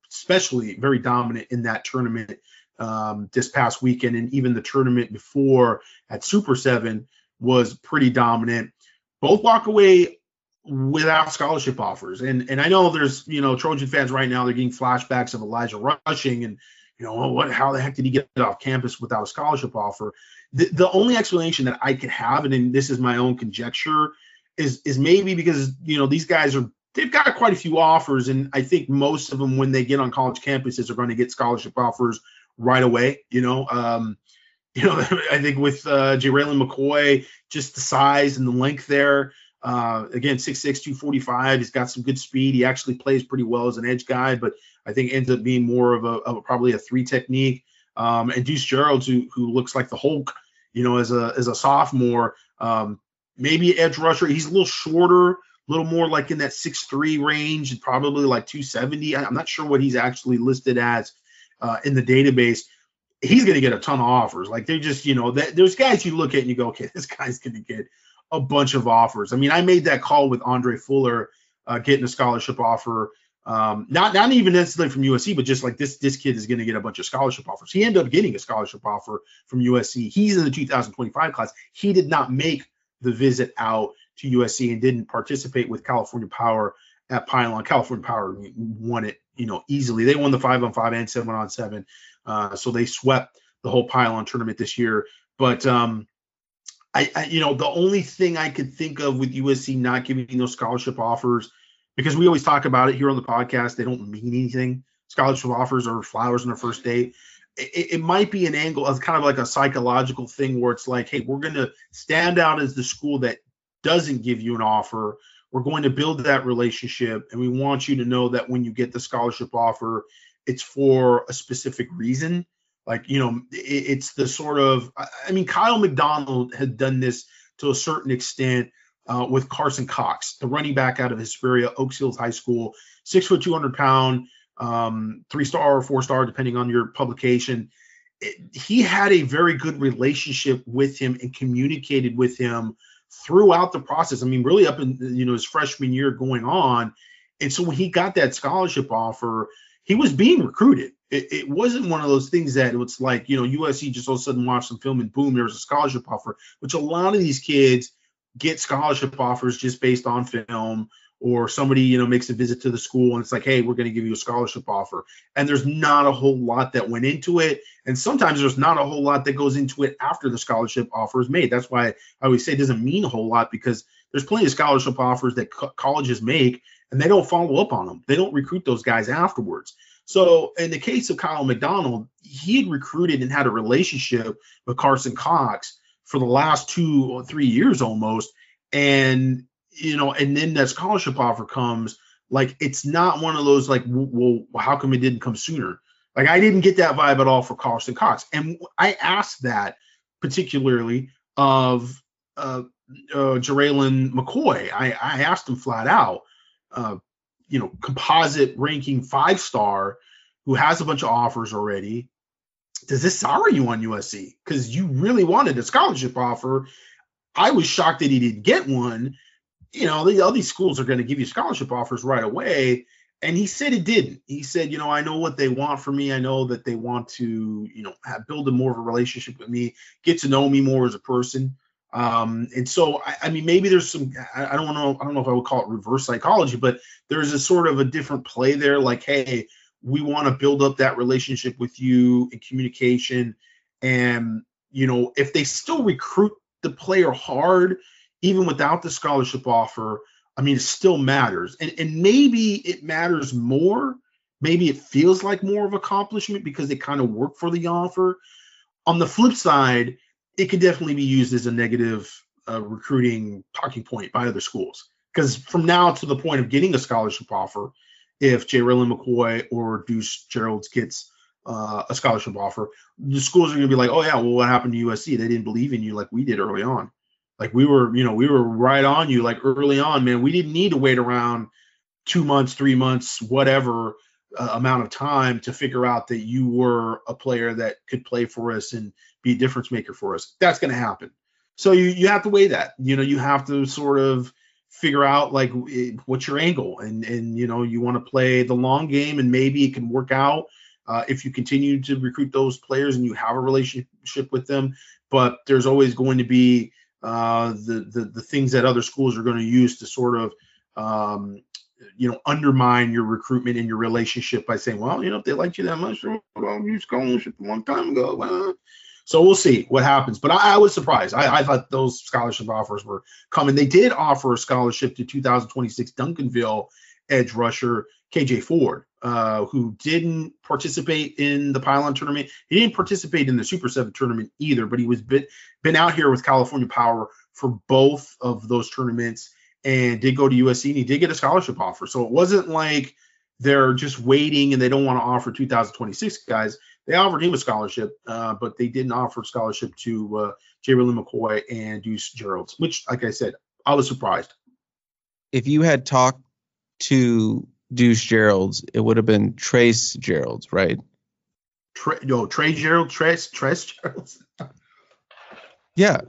especially very dominant in that tournament um, this past weekend, and even the tournament before at Super Seven was pretty dominant. Both walk away without scholarship offers, and and I know there's you know Trojan fans right now they're getting flashbacks of Elijah Rushing and you know what how the heck did he get off campus without a scholarship offer? The, the only explanation that I could have, and this is my own conjecture, is is maybe because you know these guys are they've got quite a few offers, and I think most of them when they get on college campuses are going to get scholarship offers right away. You know, um, you know, I think with uh, Jeralen McCoy, just the size and the length there. Uh, again, 6'6", 245. He's got some good speed. He actually plays pretty well as an edge guy, but I think ends up being more of a, of a probably a three technique. Um, and Deuce Gerald, who who looks like the Hulk, you know, as a as a sophomore, um, maybe edge rusher. He's a little shorter, a little more like in that six three range, probably like 270. I'm not sure what he's actually listed as uh, in the database. He's going to get a ton of offers. Like they're just, you know, that, there's guys you look at and you go, okay, this guy's going to get a bunch of offers. I mean, I made that call with Andre Fuller uh, getting a scholarship offer. Um, not not even necessarily from USC, but just like this this kid is going to get a bunch of scholarship offers. He ended up getting a scholarship offer from USC. He's in the 2025 class. He did not make the visit out to USC and didn't participate with California Power at Pylon. California Power won it, you know, easily. They won the five on five and seven on seven, uh, so they swept the whole Pylon tournament this year. But um, I, I, you know, the only thing I could think of with USC not giving those scholarship offers, because we always talk about it here on the podcast, they don't mean anything. Scholarship offers are flowers on the first date. It, it, might be an angle of kind of like a psychological thing where it's like, hey, we're going to stand out as the school that doesn't give you an offer. We're going to build that relationship, and we want you to know that when you get the scholarship offer, it's for a specific reason like, you know, it, it's the sort of, I mean, Kiel McDonald had done this to a certain extent uh, with Carson Cox, the running back out of Hesperia, Oaks Hills High School, six foot, 200 pound, um, three star or four star, depending on your publication. It, he had a very good relationship with him and communicated with him throughout the process. I mean, really up in you know his freshman year going on, and so when he got that scholarship offer, he was being recruited. It, it, wasn't one of those things that it's like, you know, USC just all of a sudden watched some film and boom, there's a scholarship offer, which a lot of these kids get scholarship offers just based on film or somebody, you know, makes a visit to the school and it's like, hey, we're going to give you a scholarship offer. And there's not a whole lot that went into it. And sometimes there's not a whole lot that goes into it after the scholarship offer is made. That's why I always say it doesn't mean a whole lot because there's plenty of scholarship offers that co- colleges make and they don't follow up on them. They don't recruit those guys afterwards. So in the case of Kiel McDonald, he had recruited and had a relationship with Carson Cox for the last two or three years almost. And, you know, and then that scholarship offer comes, like it's not one of those like, well, how come it didn't come sooner? Like I didn't get that vibe at all for Carson Cox. And I asked that particularly of uh, uh Jeralen McCoy. I, I asked him flat out, uh, you know composite ranking five star who has a bunch of offers already does this sour you on USC because you really wanted a scholarship offer I was shocked that he didn't get one you know all these schools are going to give you scholarship offers right away and he said it didn't. He said, you know, I know what they want from me. I know that they want to, you know, have, build a more of a relationship with me, get to know me more as a person. Um, and so, I, I mean, maybe there's some, I, I don't know, I don't know if I would call it reverse psychology, but there's a sort of a different play there. Like, hey, we want to build up that relationship with you in communication. And, you know, if they still recruit the player hard, even without the scholarship offer, I mean, it still matters. And, and maybe it matters more. Maybe it feels like more of accomplishment because they kind of work for the offer. On the flip side, it could definitely be used as a negative uh, recruiting talking point by other schools. Because from now to the point of getting a scholarship offer, if Jalen McCoy or Deuce Geralds gets uh, a scholarship offer, the schools are going to be like, oh, yeah, well, what happened to USC? They didn't believe in you like we did early on. Like we were, you know, we were right on you like early on, man. We didn't need to wait around two months, three months, whatever uh, amount of time to figure out that you were a player that could play for us and be a difference maker for us. That's going to happen. So you you have to weigh that. You know, you have to sort of figure out like what's your angle and and you know you want to play the long game and maybe it can work out uh, if you continue to recruit those players and you have a relationship with them but there's always going to be uh, the, the the things that other schools are going to use to sort of um, you know undermine your recruitment and your relationship by saying well you know if they liked you that much well you scholarship a long time ago well, so we'll see what happens. But I, I was surprised. I, I, thought those scholarship offers were coming. They did offer a scholarship to 2026 Duncanville edge rusher KJ Ford, uh, who didn't participate in the pylon tournament. He didn't participate in the Super Seven tournament either, but he was been, been out here with California Power for both of those tournaments and did go to USC and he did get a scholarship offer. So it wasn't like they're just waiting and they don't want to offer 2026 guys. They offered him a scholarship, uh, but they didn't offer scholarship to uh, Jalen McCoy and Deuce Geralds, which, like I said, I was surprised. If you had talked to Deuce Geralds, it would have been Trace Geralds, right? Tra- no, Trey Gerald, Trace, Trace Geralds. yeah.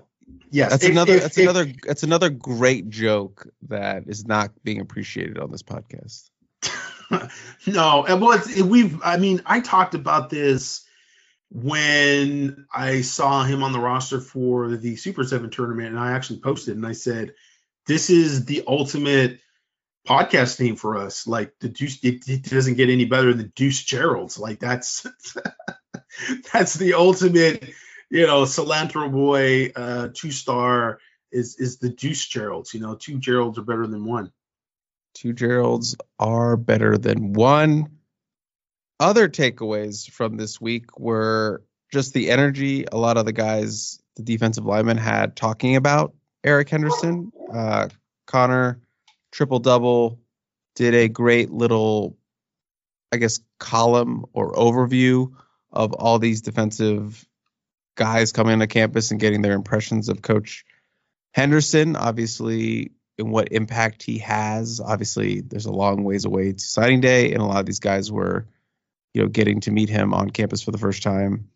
Yes. That's if, another. If, that's if, another. That's another great joke that is not being appreciated on this podcast. no, and well, we've. I mean, I talked about this when I saw him on the roster for the Super Seven tournament, and I actually posted and I said, "This is the ultimate podcast name for us. Like the Deuce, it, it doesn't get any better than Deuce Gerald's. Like that's that's the ultimate, you know, cilantro boy, uh, two star." Is, is the Deuce Geralds? You know, two Geralds are better than one. Two Geralds are better than one. Other takeaways from this week were just the energy a lot of the guys, the defensive linemen, had talking about Eric Henderson. Uh, Connor, triple double, did a great little, I guess, column or overview of all these defensive guys coming to campus and getting their impressions of Coach Henderson. Obviously, and what impact he has. Obviously, there's a long ways away to signing day, and a lot of these guys were, you know, getting to meet him on campus for the first time,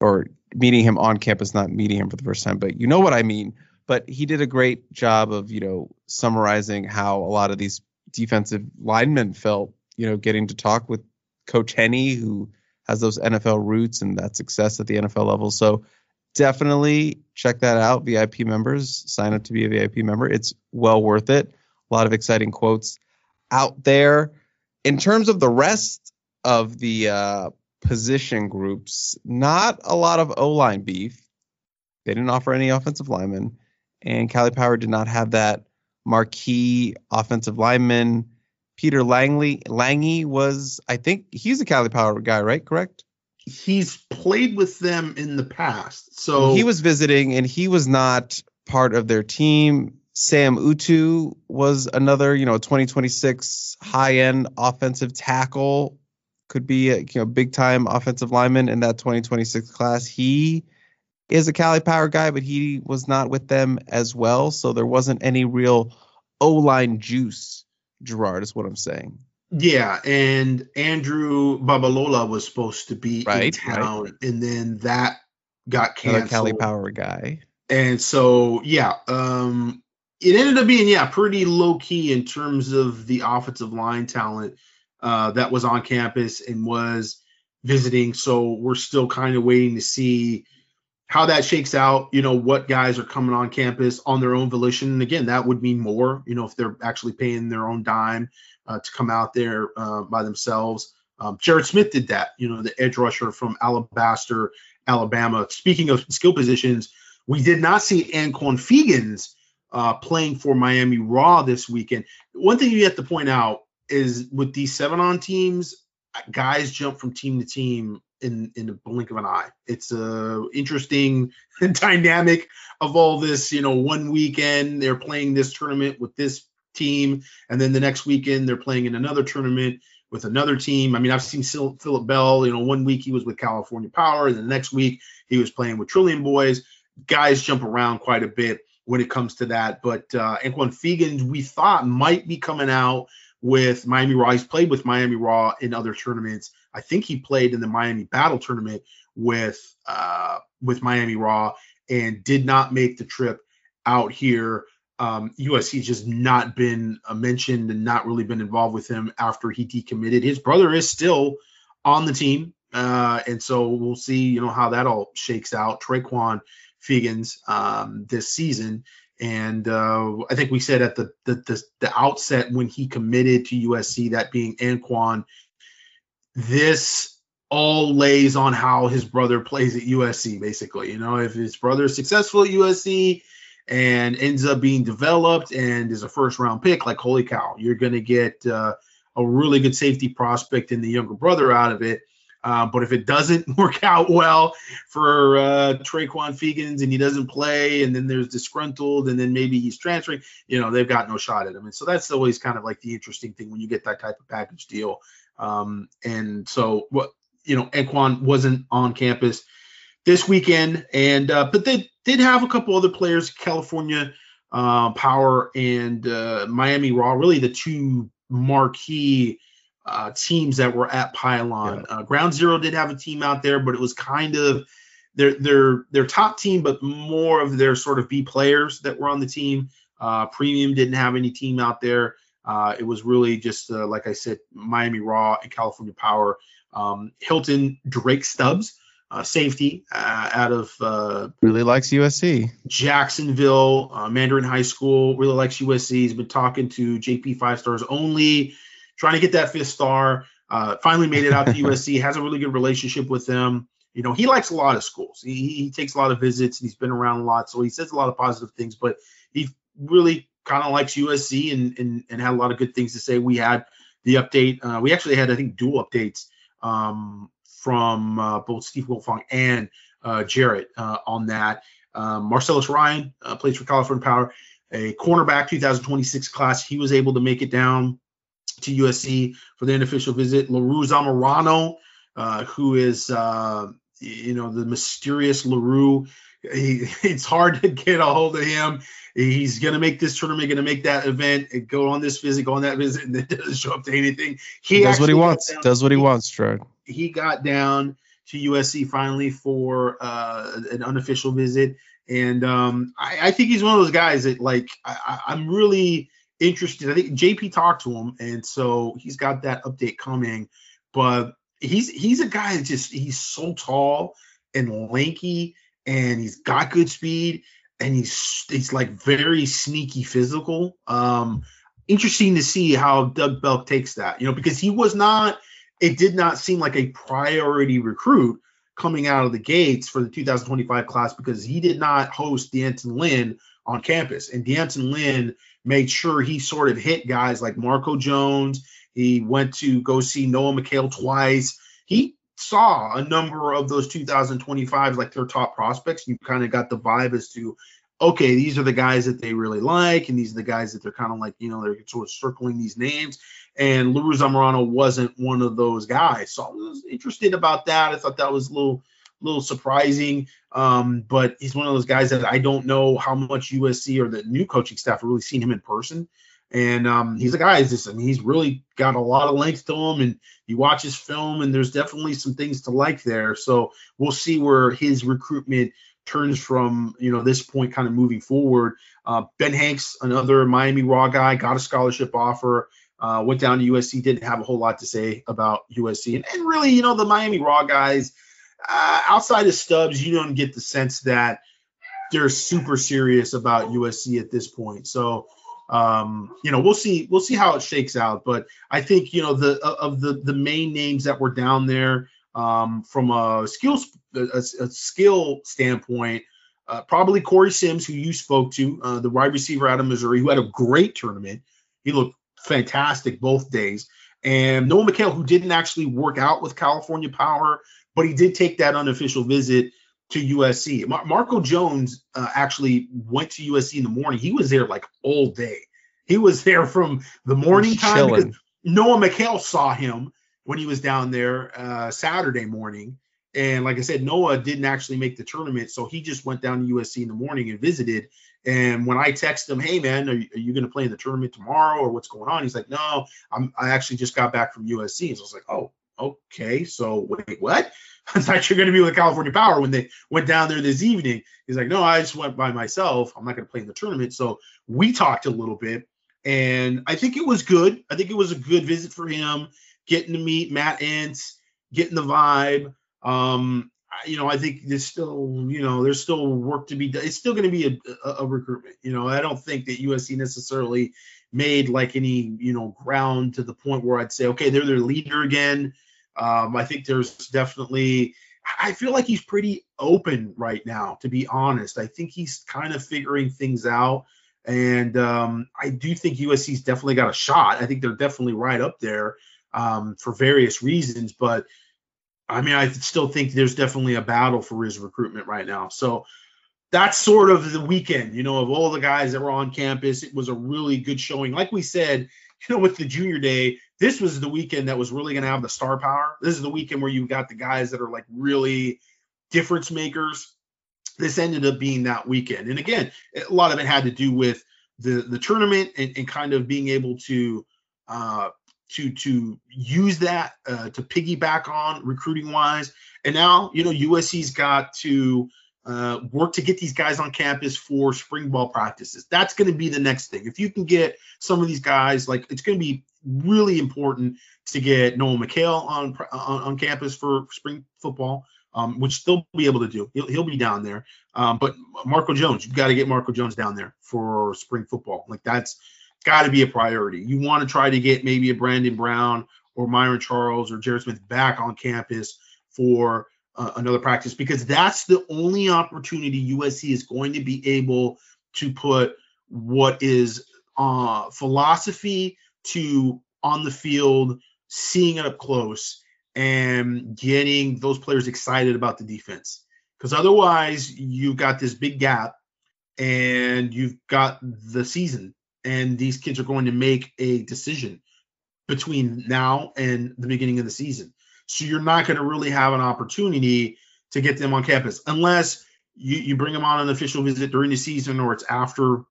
or meeting him on campus, not meeting him for the first time. But you know what I mean. But he did a great job of, you know, summarizing how a lot of these defensive linemen felt, you know, getting to talk with Coach Henne, who has those NFL roots and that success at the NFL level. So definitely check that out. VIP members, sign up to be a VIP member. It's well worth it. A lot of exciting quotes out there. In terms of the rest of the uh, position groups, not a lot of O line beef. They didn't offer any offensive linemen, and Cali Power did not have that marquee offensive lineman. Peter Langley Langy was, I think, he's a Cali Power guy, right? Correct? he's played with them in the past. So he was visiting and he was not part of their team. Sam Utu was another, you know, 2026 high end offensive tackle, could be a you know big time offensive lineman in that 2026 class. He is a Cali Power guy, but he was not with them as well, so there wasn't any real O line juice. Gerard is what I'm saying. Yeah, and Andrew Babalola was supposed to be right, in town, right. and then that got canceled. Another Cali Power guy. And so, yeah, um, it ended up being yeah pretty low key in terms of the offensive line talent uh, that was on campus and was visiting. So we're still kind of waiting to see how that shakes out. You know, what guys are coming on campus on their own volition. And again, that would mean more. You know, if they're actually paying their own dime uh, to come out there uh, by themselves. Um, Jared Smith did that. You know, the edge rusher from Alabaster, Alabama. Speaking of skill positions, we did not see Anquan Fegans uh, playing for Miami Raw this weekend. One thing you have to point out is with these seven on teams, guys jump from team to team in in the blink of an eye. It's a interesting dynamic of all this. You know, one weekend they're playing this tournament with this team, and then the next weekend they're playing in another tournament with another team. I mean, I've seen Philip Bell. You know, one week he was with California Power, and the next week he was playing with Trillium Boys. Guys jump around quite a bit when it comes to that. But uh, Anquan Fegans, we thought might be coming out with Miami Raw. He's played with Miami Raw in other tournaments. I think he played in the Miami Battle tournament with uh, with Miami Raw and did not make the trip out here. Um, USC has just not been uh, mentioned and not really been involved with him after he decommitted. His brother is still on the team, uh, and so we'll see, you know, how that all shakes out. Traquan Fegans um, this season, and uh, I think we said at the, the, the the outset when he committed to USC, that being Anquan, this all lays on how his brother plays at USC. Basically, you know, if his brother is successful at USC and ends up being developed and is a first round pick, like holy cow, you're going to get uh, a really good safety prospect in the younger brother out of it. Uh, but if it doesn't work out well for uh, Traquan Fegans and he doesn't play, and then there's disgruntled, and then maybe he's transferring, you know, they've got no shot at him. And so that's always kind of like the interesting thing when you get that type of package deal. Um, and so what you know, Anquan wasn't on campus this weekend, and uh, but they did have a couple other players, California uh, Power and uh, Miami Raw, really the two marquee uh, teams that were at Pylon. Yeah. Uh, Ground Zero did have a team out there, but it was kind of their their their top team, but more of their sort of B players that were on the team. Uh, Premium didn't have any team out there. Uh, it was really just uh, like I said, Miami Raw and California Power. Um, Hilton Drake Stubbs, uh, safety out of really likes USC. Jacksonville Mandarin High School really likes USC. He's been talking to JP Five Stars only trying to get that fifth star. Uh, finally made it out to USC. Has a really good relationship with them. You know, he likes a lot of schools. He, he takes a lot of visits and he's been around a lot, so he says a lot of positive things. But he really kind of likes USC and, and and had a lot of good things to say. We had the update. Uh, we actually had I think dual updates um, from uh, both Steve Wiltfong and uh, Jarrett uh, on that. Um, Marcellus Ryan uh, plays for California Power, a cornerback 2026 class. He was able to make it down to USC for the unofficial visit. LaRue Zamorano, uh, who is, you know, the mysterious LaRue. He, it's hard to get a hold of him. He's going to make this tournament, going to make that event, and go on this visit, go on that visit, and then doesn't show up to anything. He does what he wants. Does what he, he wants, Strode. He got down to USC finally for uh, an unofficial visit. And um, I, I, think he's one of those guys that, like, I, I'm really interested. I think JP talked to him, and so he's got that update coming. But he's he's a guy that just he's so tall and lanky, and he's got good speed, and he's he's like very sneaky physical. Um, interesting to see how Doug Belk takes that, you know, because he was not. It did not seem like a priority recruit coming out of the gates for the 2025 class because he did not host D'Anton Lynn on campus, and D'Anton Lynn made sure he sort of hit guys like Marco Jones. He went to go see Noah McHale twice. He saw a number of those 2025s like their top prospects. You kind of got the vibe as to, okay, these are the guys that they really like, and these are the guys that they're kind of like, you know, they're sort of circling these names. And LaRue Zamorano wasn't one of those guys. So I was interested about that. I thought that was a little little surprising. Um, but he's one of those guys that I don't know how much USC or the new coaching staff have really seen him in person. And um, he's a guy. Just, I mean, he's really got a lot of length to him, and you watch his film, and there's definitely some things to like there. So we'll see where his recruitment turns from, you know, this point kind of moving forward. Uh, ben Hanks, another Miami Raw guy, got a scholarship offer. Uh, went down to USC, didn't have a whole lot to say about USC, and, and really, you know, the Miami Raw guys. Uh, outside of Stubbs, you don't get the sense that they're super serious about USC at this point. So, um, you know, we'll see. We'll see how it shakes out. But I think you know the of the the main names that were down there um, from a skills a, a skill standpoint. Uh, probably Corey Sims, who you spoke to, uh, the wide receiver out of Missouri, who had a great tournament. He looked fantastic both days. And Noah McHale, who didn't actually work out with California Power, but he did take that unofficial visit to USC. Mar- Marco Jones uh, actually went to USC in the morning. He was there like all day. He was there from the morning time. Noah McHale saw him when he was down there uh, Saturday morning. And like I said, Noah didn't actually make the tournament, so he just went down to USC in the morning and visited. And when I texted him, "Hey man, are you, you going to play in the tournament tomorrow, or what's going on?" He's like, "No, I'm. I actually just got back from USC." So I was like, "Oh, okay. So wait, what?" I thought you're going to be with California Power when they went down there this evening. He's like, "No, I just went by myself. I'm not going to play in the tournament." So we talked a little bit, and I think it was good. I think it was a good visit for him, getting to meet Matt Entz, getting the vibe. Um, you know, I think there's still, you know, there's still work to be done. It's still going to be a, a, a, recruitment. You know, I don't think that USC necessarily made like any, you know, ground to the point where I'd say, okay, they're their leader again. Um, I think there's definitely, I feel like he's pretty open right now, to be honest. I think he's kind of figuring things out. And um, I do think USC's definitely got a shot. I think they're definitely right up there um, for various reasons. But I mean, I still think there's definitely a battle for his recruitment right now. So that's sort of the weekend, you know, of all the guys that were on campus. It was a really good showing. Like we said, you know, with the junior day, this was the weekend that was really going to have the star power. This is the weekend where you've got the guys that are like really difference makers. This ended up being that weekend. And again, a lot of it had to do with the the tournament and, and kind of being able to uh, to to use that uh, to piggyback on recruiting wise. And now you know USC's got to uh, work to get these guys on campus for spring ball practices. That's going to be the next thing. If you can get some of these guys, like it's going to be really important to get Noah McHale on on, on campus for spring football. Um, which they'll be able to do. He'll, he'll be down there. Um, but Marco Jones, you've got to get Marco Jones down there for spring football. Like that's got to be a priority. You want to try to get maybe a Brandon Brown or Myron Charles or Jared Smith back on campus for uh, another practice because that's the only opportunity USC is going to be able to put what is uh, philosophy to on the field, seeing it up close, and getting those players excited about the defense. Because otherwise, you've got this big gap and you've got the season and these kids are going to make a decision between now and the beginning of the season. So you're not going to really have an opportunity to get them on campus unless you, you bring them on an official visit during the season or it's after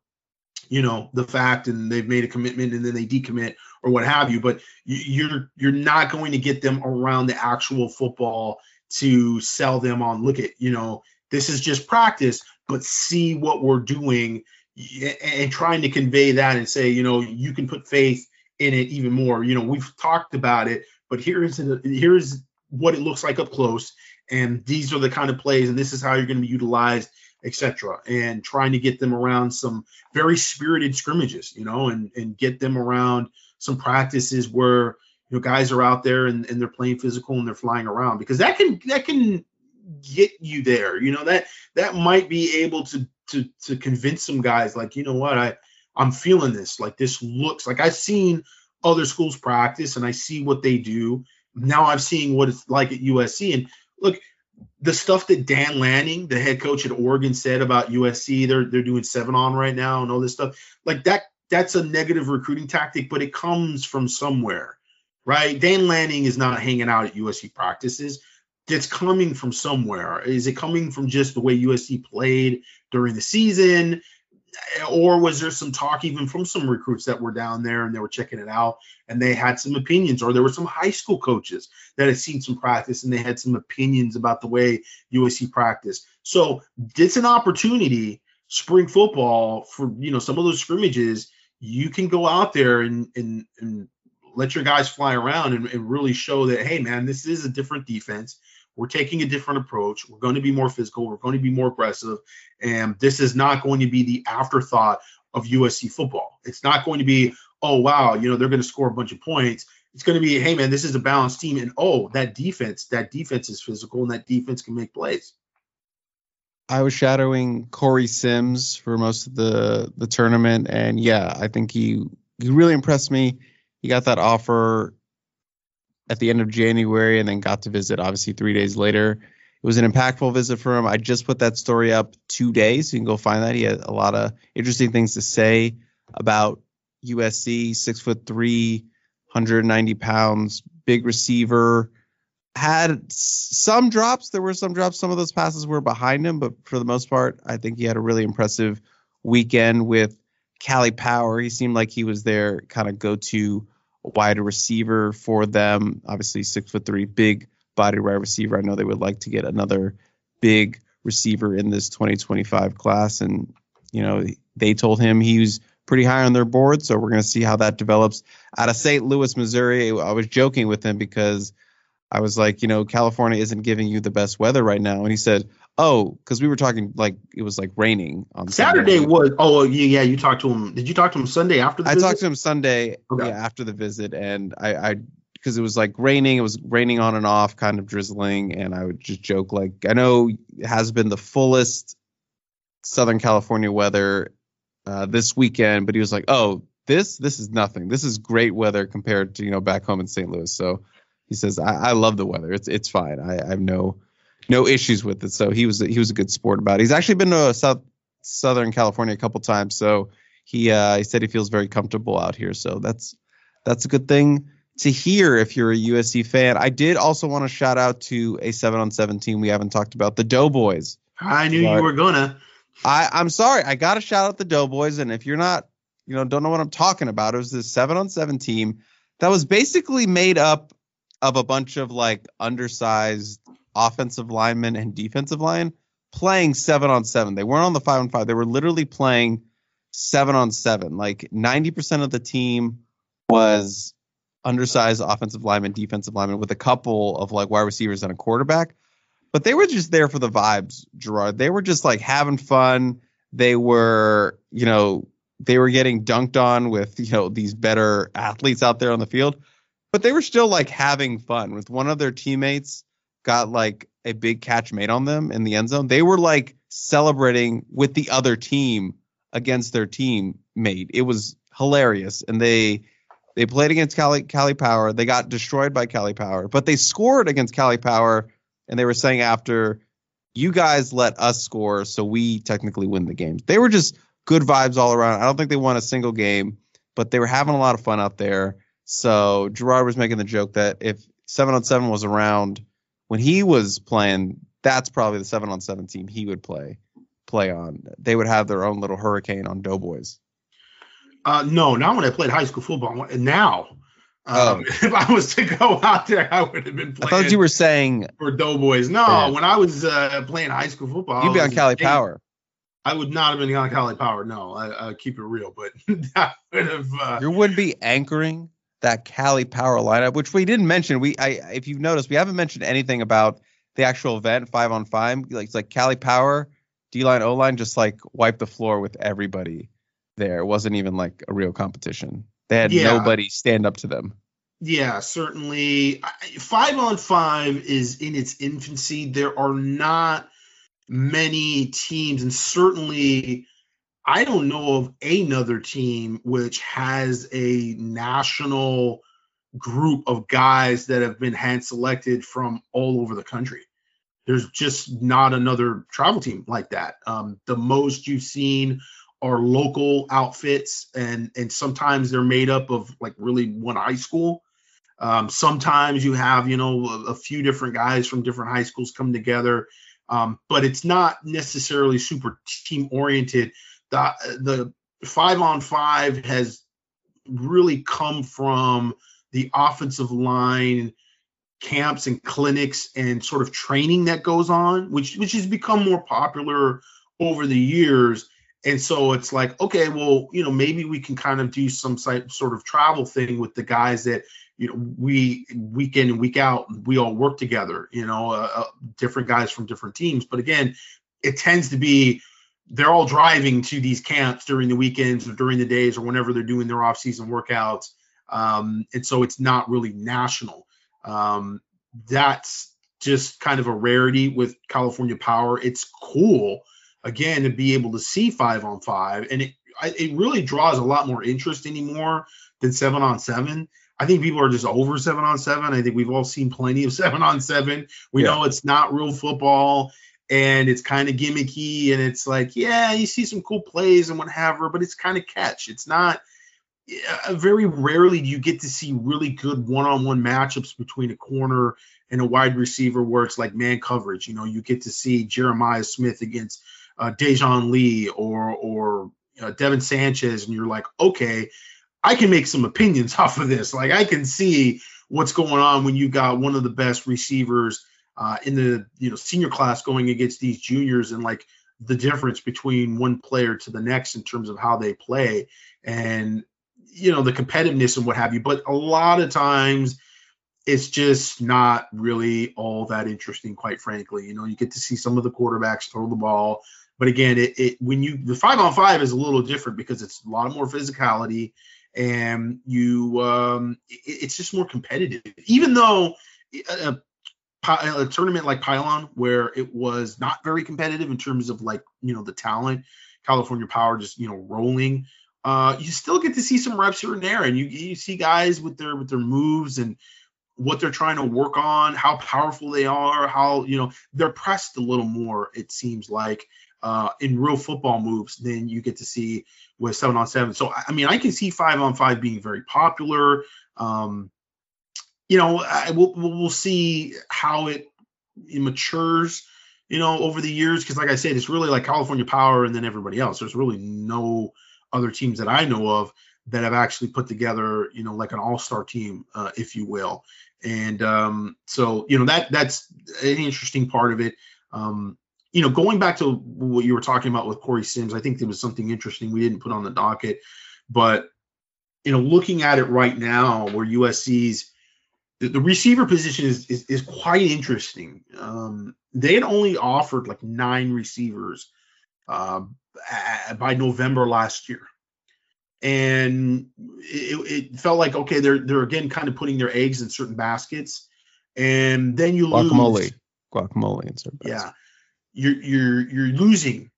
you know the fact and they've made a commitment and then they decommit or what have you but you're you're not going to get them around the actual football to sell them on look at you know this is just practice but see what we're doing and trying to convey that and say, you know, you can put faith in it even more. You know, we've talked about it, but here's here's what it looks like up close, and these are the kind of plays, and this is how you're going to be utilized, etc. And trying to get them around some very spirited scrimmages, you know, and and get them around some practices where you know guys are out there and, and they're playing physical and they're flying around because that can that can get you there. You know that that might be able to to to convince some guys like you know what I I'm feeling this like this looks like I've seen other schools practice and I see what they do. Now I'm seeing what it's like at USC and look the stuff that Dan Lanning, the head coach at Oregon, said about USC, they're they're doing seven on right now and all this stuff. Like that, that's a negative recruiting tactic, but it comes from somewhere, right? Dan Lanning is not hanging out at USC practices that's coming from somewhere. Is it coming from just the way USC played during the season? Or was there some talk even from some recruits that were down there and they were checking it out and they had some opinions? Or there were some high school coaches that had seen some practice and they had some opinions about the way USC practiced. So it's an opportunity, spring football, for you know some of those scrimmages. You can go out there and and, and let your guys fly around and, and really show that hey man, this is a different defense. We're taking a different approach. We're going to be more physical. We're going to be more aggressive, and this is not going to be the afterthought of USC football. It's not going to be oh wow, you know they're going to score a bunch of points. It's going to be hey man, this is a balanced team, and oh that defense, that defense is physical, and that defense can make plays. I was shadowing Corey Sims for most of the the tournament, and yeah, I think he he really impressed me. He got that offer at the end of January, and then got to visit obviously three days later. It was an impactful visit for him. I just put that story up today, so you can go find that. He had a lot of interesting things to say about USC, six foot three, 190 pounds, big receiver had some drops. There were some drops. Some of those passes were behind him, but for the most part, I think he had a really impressive weekend with Cali Power. He seemed like he was their kind of go-to wide receiver for them. Obviously, six foot three, big body wide receiver. I know they would like to get another big receiver in this 2025 class, and you know they told him he was pretty high on their board. So we're going to see how that develops. Out of St. Louis, Missouri, I was joking with him because I was like, you know, California isn't giving you the best weather right now. And he said, oh, because we were talking like it was like raining on Saturday. Sunday. Was oh yeah, you talked to him. Did you talk to him Sunday after the? I visit? talked to him Sunday okay. yeah, after the visit, and I, I because it was like raining. It was raining on and off, kind of drizzling, and I would just joke like, I know it has been the fullest Southern California weather uh, this weekend, but he was like, oh, this this is nothing. This is great weather compared to you know back home in St. Louis. So he says, I, I love the weather. It's it's fine. I, I, have no no issues with it. So he was he was a good sport about it. He's actually been to South Southern California a couple times. So he uh, he said he feels very comfortable out here. So that's that's a good thing to hear if you're a USC fan. I did also want to shout out to a seven on seven team we haven't talked about, the Doughboys. I knew but you were gonna. I I'm sorry. I got to shout out the Doughboys, and if you're not, you know, don't know what I'm talking about, it was this seven on seven team that was basically made up of a bunch of like undersized offensive linemen and defensive line playing seven on seven. They weren't on the five on five. They were literally playing seven on seven. Like 90% of the team was undersized offensive lineman, defensive lineman with a couple of like wide receivers and a quarterback. But they were just there for the vibes, Gerard. They were just like having fun. They were, you know, they were getting dunked on with, you know, these better athletes out there on the field but they were still like having fun with one of their teammates got like a big catch made on them in the end zone. They were like celebrating with the other team against their teammate. It was hilarious. And they they played against Cali Cali Power. They got destroyed by Cali Power, but they scored against Cali Power and they were saying after you guys let us score so we technically win the game. They were just good vibes all around. I don't think they won a single game, but they were having a lot of fun out there so Gerard was making the joke that if seven on seven was around when he was playing, that's probably the seven on seven team he would play play on. They would have their own little hurricane on Doughboys. Uh, no, not when I played high school football. Now, um, oh. if I was to go out there, I would have been playing. I thought you were saying for Doughboys. No, yeah. when I was uh, playing high school football, you'd be on Cali Power. I would not have been on Cali Power. No, I, I keep it real, but that would have. Uh, you would be anchoring that Cali Power lineup, which we didn't mention. We, I, if you've noticed, we haven't mentioned anything about the actual event, five on five. Like it's like Cali Power, D line, O line, just like wiped the floor with everybody there. It wasn't even like a real competition. They had yeah. nobody stand up to them. Yeah, certainly. Five on five is in its infancy. There are not many teams, and certainly I don't know of another team which has a national group of guys that have been hand selected from all over the country. There's just not another travel team like that. Um, the most you've seen are local outfits, and and sometimes they're made up of like really one high school. Um, sometimes you have you know a, a, few different guys from different high schools come together, um, but it's not necessarily super team oriented the the five on five has really come from the offensive line camps and clinics and sort of training that goes on, which which has become more popular over the years. And so it's like, okay, well, you know, maybe we can kind of do some sort of travel thing with the guys that, you know, we week in and week out, we all work together, you know, uh, uh, different guys from different teams. But again, it tends to be they're all driving to these camps during the weekends or during the days or whenever they're doing their off-season workouts. Um, and so it's not really national. Um, that's just kind of a rarity with California Power. It's cool again to be able to see five on five, and it it really draws a lot more interest anymore than seven on seven. I think people are just over seven on seven. I think we've all seen plenty of seven on seven. We yeah. know it's not real football and it's kind of gimmicky and it's like, yeah, you see some cool plays and whatever, but it's kind of catch. It's not uh, very rarely do you get to see really good one-on-one matchups between a corner and a wide receiver where it's like man coverage. You know, you get to see Jeremiah Smith against uh, Dejoun Lee or or uh, Devin Sanchez, and you're like, okay, I can make some opinions off of this. Like I can see what's going on when you got one of the best receivers uh, in the you know senior class going against these juniors, and like the difference between one player to the next in terms of how they play and you know the competitiveness and what have you. But a lot of times it's just not really all that interesting, quite frankly. You know, you get to see some of the quarterbacks throw the ball, but again, it, it when you the five on five is a little different because it's a lot more physicality, and you um, it, it's just more competitive. Even though a, a, tournament like Pylon, where it was not very competitive in terms of like you know the talent, California Power just you know rolling. Uh, you still get to see some reps here and there, and you you see guys with their with their moves and what they're trying to work on, how powerful they are, how you know they're pressed a little more. It seems like uh, in real football moves than you get to see with seven on seven. So I mean, I can see five on five being very popular. Um, you know, I, we'll we'll see how it, matures. You know, over the years, because like I said, it's really like California Power and then everybody else. There's really no other teams that I know of that have actually put together, you know, like an all-star team, uh, if you will. And um, so, you know, that that's an interesting part of it. Um, you know, going back to what you were talking about with Corey Sims, I think there was something interesting we didn't put on the docket, but you know, looking at it right now, where USC's the, the receiver position is, is, is quite interesting. Um, they had only offered like nine receivers uh, by November last year, and it, it, felt like okay, they're they're again kind of putting their eggs in certain baskets, and then you guacamole, lose guacamole, in certain yeah. You're you're you're losing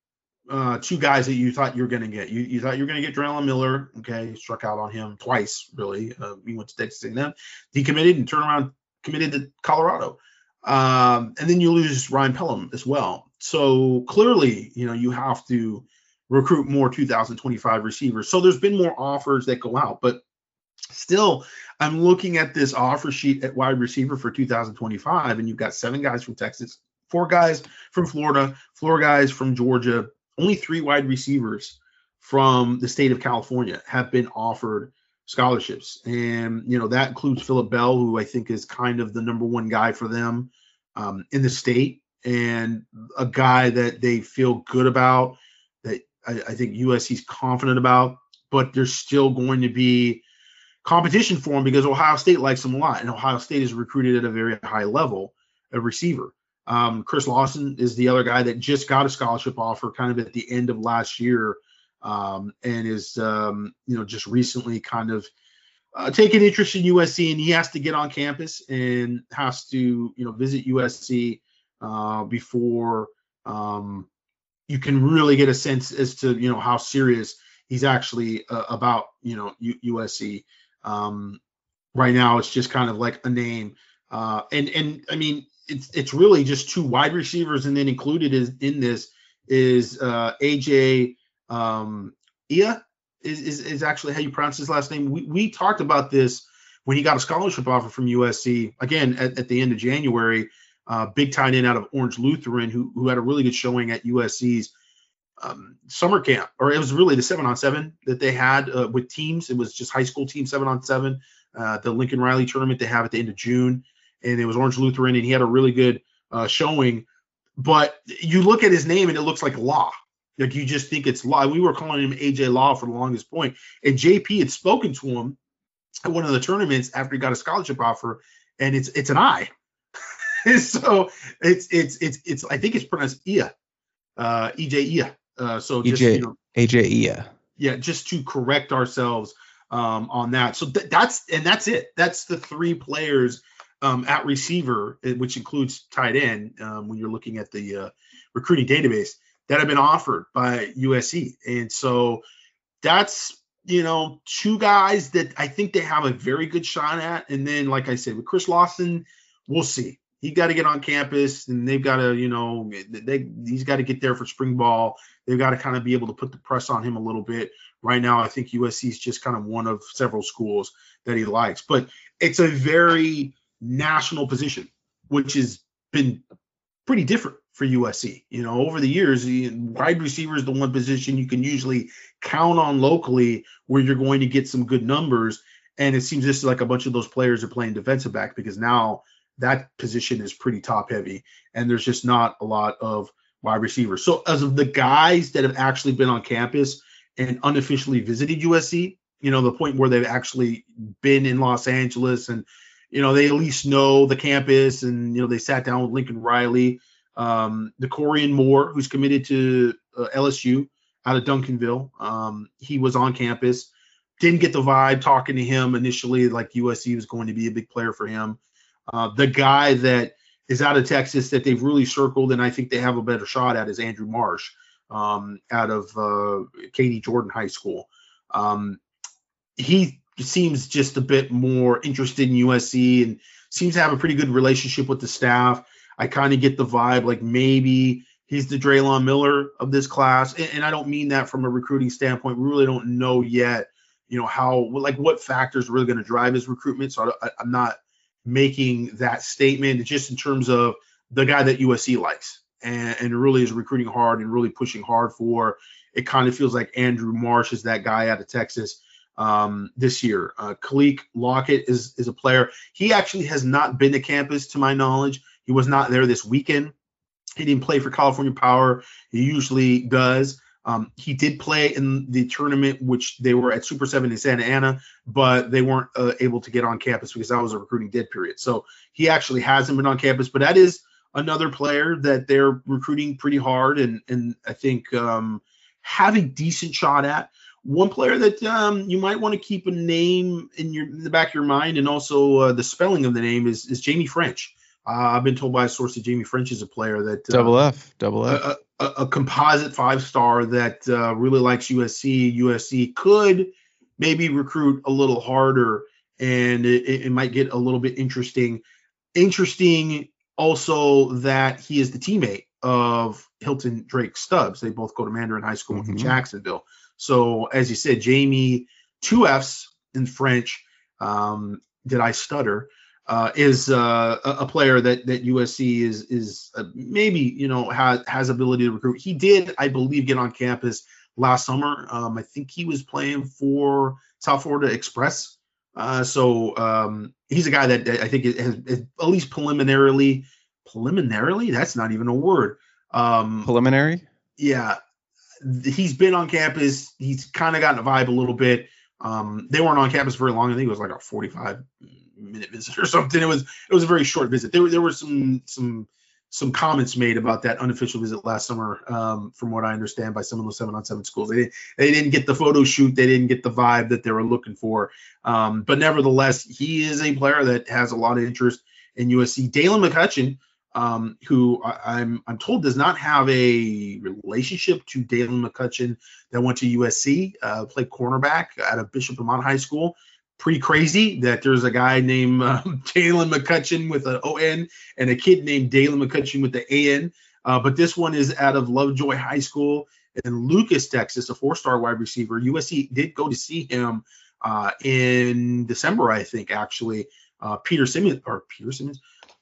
uh, two guys that you thought you were going to get. You, you thought you were going to get Drelon Miller. Okay, struck out on him twice, really. Uh, he went to Texas A&M, decommitted, and turned around committed to Colorado. Um, and then you lose Ryan Pellum as well. So clearly, you know, you have to recruit more 2025 receivers. So there's been more offers that go out, but still, I'm looking at this offer sheet at wide receiver for 2025, and you've got seven guys from Texas, four guys from Florida, four guys from Georgia, only three wide receivers from the state of California have been offered scholarships. And, you know, that includes Philip Bell, who I think is kind of the number one guy for them um, in the state, and a guy that they feel good about, that I, I think USC's confident about, but there's still going to be competition for him because Ohio State likes him a lot, and Ohio State is recruited at a very high level, a receiver. Um, Chris Lawson is the other guy that just got a scholarship offer kind of at the end of last year um, and is, um, you know, just recently kind of uh, taking interest in USC and he has to get on campus and has to, you know, visit USC uh, before um, you can really get a sense as to, you know, how serious he's actually uh, about, you know, U- USC. Um, right now, it's just kind of like a name. Uh, and and I mean, it's it's really just two wide receivers, and then included is in this is uh, AJ um, Ia is, is is actually how you pronounce his last name. We we talked about this when he got a scholarship offer from USC again at, at the end of January. Uh, big tight end out of Orange Lutheran who who had a really good showing at USC's um, summer camp, or it was really the seven on seven that they had uh, with teams. It was just high school team seven on seven. Uh, the Lincoln Riley tournament they have at the end of June and it was Orange Lutheran, and he had a really good uh, showing. But you look at his name, and it looks like Law. Like you just think it's law. We were calling him AJ Law for the longest point, and JP had spoken to him at one of the tournaments after he got a scholarship offer, and it's it's an I. so it's it's it's it's I think it's pronounced Ia, uh, EJ Ia. Uh, so just EJ, you know, AJ Ia. yeah, just to correct ourselves um, on that. So th- that's and that's it. That's the three players um, at receiver, eh, which includes tight end um, when you're looking at the uh, recruiting database that have been offered by USC. And so that's you know two guys that I think they have a very good shot at. And then, like I said, with Chris Lawson, we'll see. He got to get on campus, and they've got to, you know, they he's got to get there for spring ball. They've got to kind of be able to put the press on him a little bit. Right now, I think USC is just kind of one of several schools that he likes, but it's a very national position, which has been pretty different for USC. You know, over the years, wide receiver is the one position you can usually count on locally where you're going to get some good numbers. And it seems just like a bunch of those players are playing defensive back because now that position is pretty top heavy and there's just not a lot of wide receivers. So as of the guys that have actually been on campus and unofficially visited USC, you know, the point where they've actually been in Los Angeles and you know, they at least know the campus and you know they sat down with Lincoln Riley, um, the Corian Moore, who's committed to uh, LSU out of Duncanville. Um, he was on campus. Didn't get the vibe talking to him initially, like USC was going to be a big player for him. Uh, the guy that is out of Texas that they've really circled and I think they have a better shot at is Andrew Marsh um, out of uh, Katy Jordan High School. Um, he seems just a bit more interested in USC and seems to have a pretty good relationship with the staff. I kind of get the vibe like maybe he's the Drelon Miller of this class, and, and, I don't mean that from a recruiting standpoint. We really don't know yet, you know, how like what factors are really going to drive his recruitment. So I, I'm not making that statement. just in terms of the guy that USC likes and, and really is recruiting hard and really pushing hard for. It kind of feels like Andrew Marsh is that guy out of Texas um, this year. Uh, Kaliq Lockett is is a player. He actually has not been to campus, to my knowledge. He was not there this weekend. He didn't play for California Power. He usually does. Um, he did play in the tournament, which they were at Super Seven in Santa Ana, but they weren't uh, able to get on campus because that was a recruiting dead period. So he actually hasn't been on campus, but that is another player that they're recruiting pretty hard, and and I think um, have a decent shot at. One player that um, you might want to keep a name in your in the back of your mind, and also uh, the spelling of the name is is Jaime Ffrench. Uh, I've been told by a source that Jaime Ffrench is a player that uh, double F, double F, a, a, a composite five star that uh, really likes USC. USC could maybe recruit a little harder, and it, it might get a little bit interesting. Interesting also that he is the teammate of Hilton Drake Stubbs. They both go to Mandarin High School mm-hmm. in Jacksonville. So as you said, Jamie, two Fs in French. Um, did I stutter? Uh, is uh, a player that that USC is is uh, maybe you know has has ability to recruit. He did, I believe, get on campus last summer. Um, I think he was playing for South Florida Express. Uh, so um, he's a guy that, that I think has, has, at least preliminarily preliminarily that's not even a word. Um, Preliminary. Yeah, he's been on campus. He's kind of gotten a vibe a little bit. Um, they weren't on campus very long. I think it was like a 45 minute visit or something. It was it was a very short visit. There were there were some some some comments made about that unofficial visit last summer, um, from what I understand, by some of those seven on seven schools. They didn't they didn't get the photo shoot. They didn't get the vibe that they were looking for. Um, but nevertheless, he is a player that has a lot of interest in USC. Daylan McCutcheon um, who I, am I'm, I'm told does not have a relationship to Daylon McCutcheon that went to USC, uh, played cornerback out of Bishop Amat High School. Pretty crazy that there's a guy named uh, Daylon McCutcheon with an O N and a kid named Daylan McCutcheon with the A N. Uh, but this one is out of Lovejoy High School in Lucas, Texas, a four-star wide receiver. USC did go to see him uh, in December, I think, actually. Uh, Peter Simmons or Peter Simmons,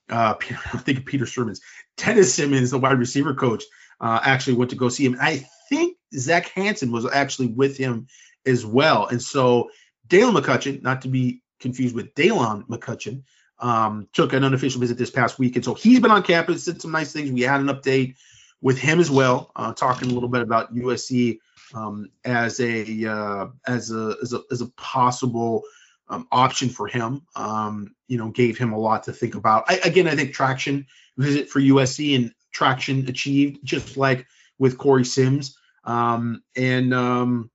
uh, I think Peter Sherman's Dennis Simmons, the wide receiver coach, uh, actually went to go see him. I think Zach Hanson was actually with him as well. And so Daylan McCutcheon, not to be confused with Daylon McCutcheon, um, took an unofficial visit this past week. And so he's been on campus, said some nice things. We had an update with him as well, uh, talking a little bit about USC um, as a uh, as a as a as a possible um, option for him. Um, you know, gave him a lot to think about. I, again, I think traction visit for USC and traction achieved, just like with Corey Sims um, and um,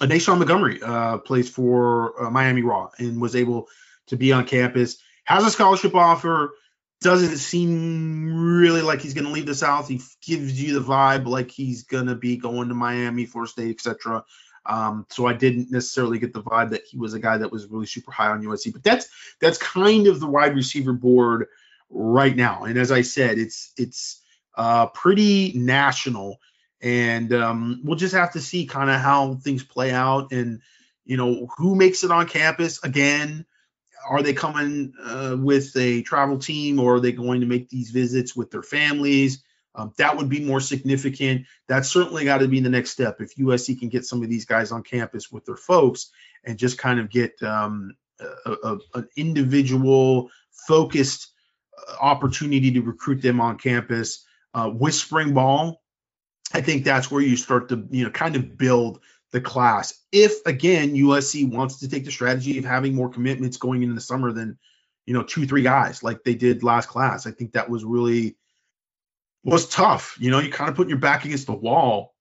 Nahshon Montgomery uh, plays for uh, Miami Raw and was able to be on campus. Has a scholarship offer. Doesn't seem really like he's going to leave the South. He gives you the vibe like he's going to be going to Miami, Florida State, etc. Um, so I didn't necessarily get the vibe that he was a guy that was really super high on USC. But that's that's kind of the wide receiver board right now. And as I said, it's it's uh, pretty national, and um, we'll just have to see kind of how things play out and you know who makes it on campus again are they coming uh, with a travel team or are they going to make these visits with their families? Um, that would be more significant. That's certainly got to be the next step. If USC can get some of these guys on campus with their folks and just kind of get um, a, a, an individual focused uh, opportunity to recruit them on campus uh, with spring ball, I think that's where you start to you know kind of build the class. If again USC wants to take the strategy of having more commitments going into the summer than you know two three guys like they did last class, I think that was really was tough. You know, you kind of put your back against the wall,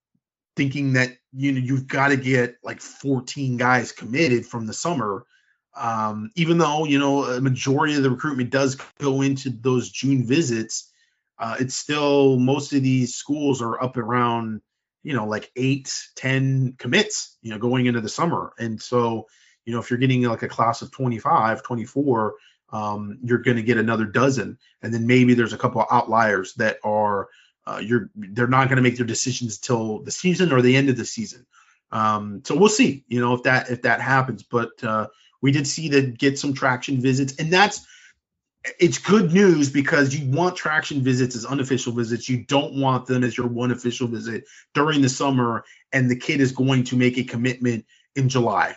thinking that you know you've got to get like 14 guys committed from the summer. Um, even though you know a majority of the recruitment does go into those June visits, uh, it's still most of these schools are up around you know, like eight, ten commits, you know, going into the summer. And so, you know, if you're getting like a class of 25, 24, um, you're going to get another dozen. And then maybe there's a couple of outliers that are, uh, you're, they're not going to make their decisions till the season or the end of the season. Um, so we'll see, you know, if that, if that happens, but, uh, we did see that get some traction visits and that's, it's good news because you want traction visits as unofficial visits. You don't want them as your one official visit during the summer, and the kid is going to make a commitment in July.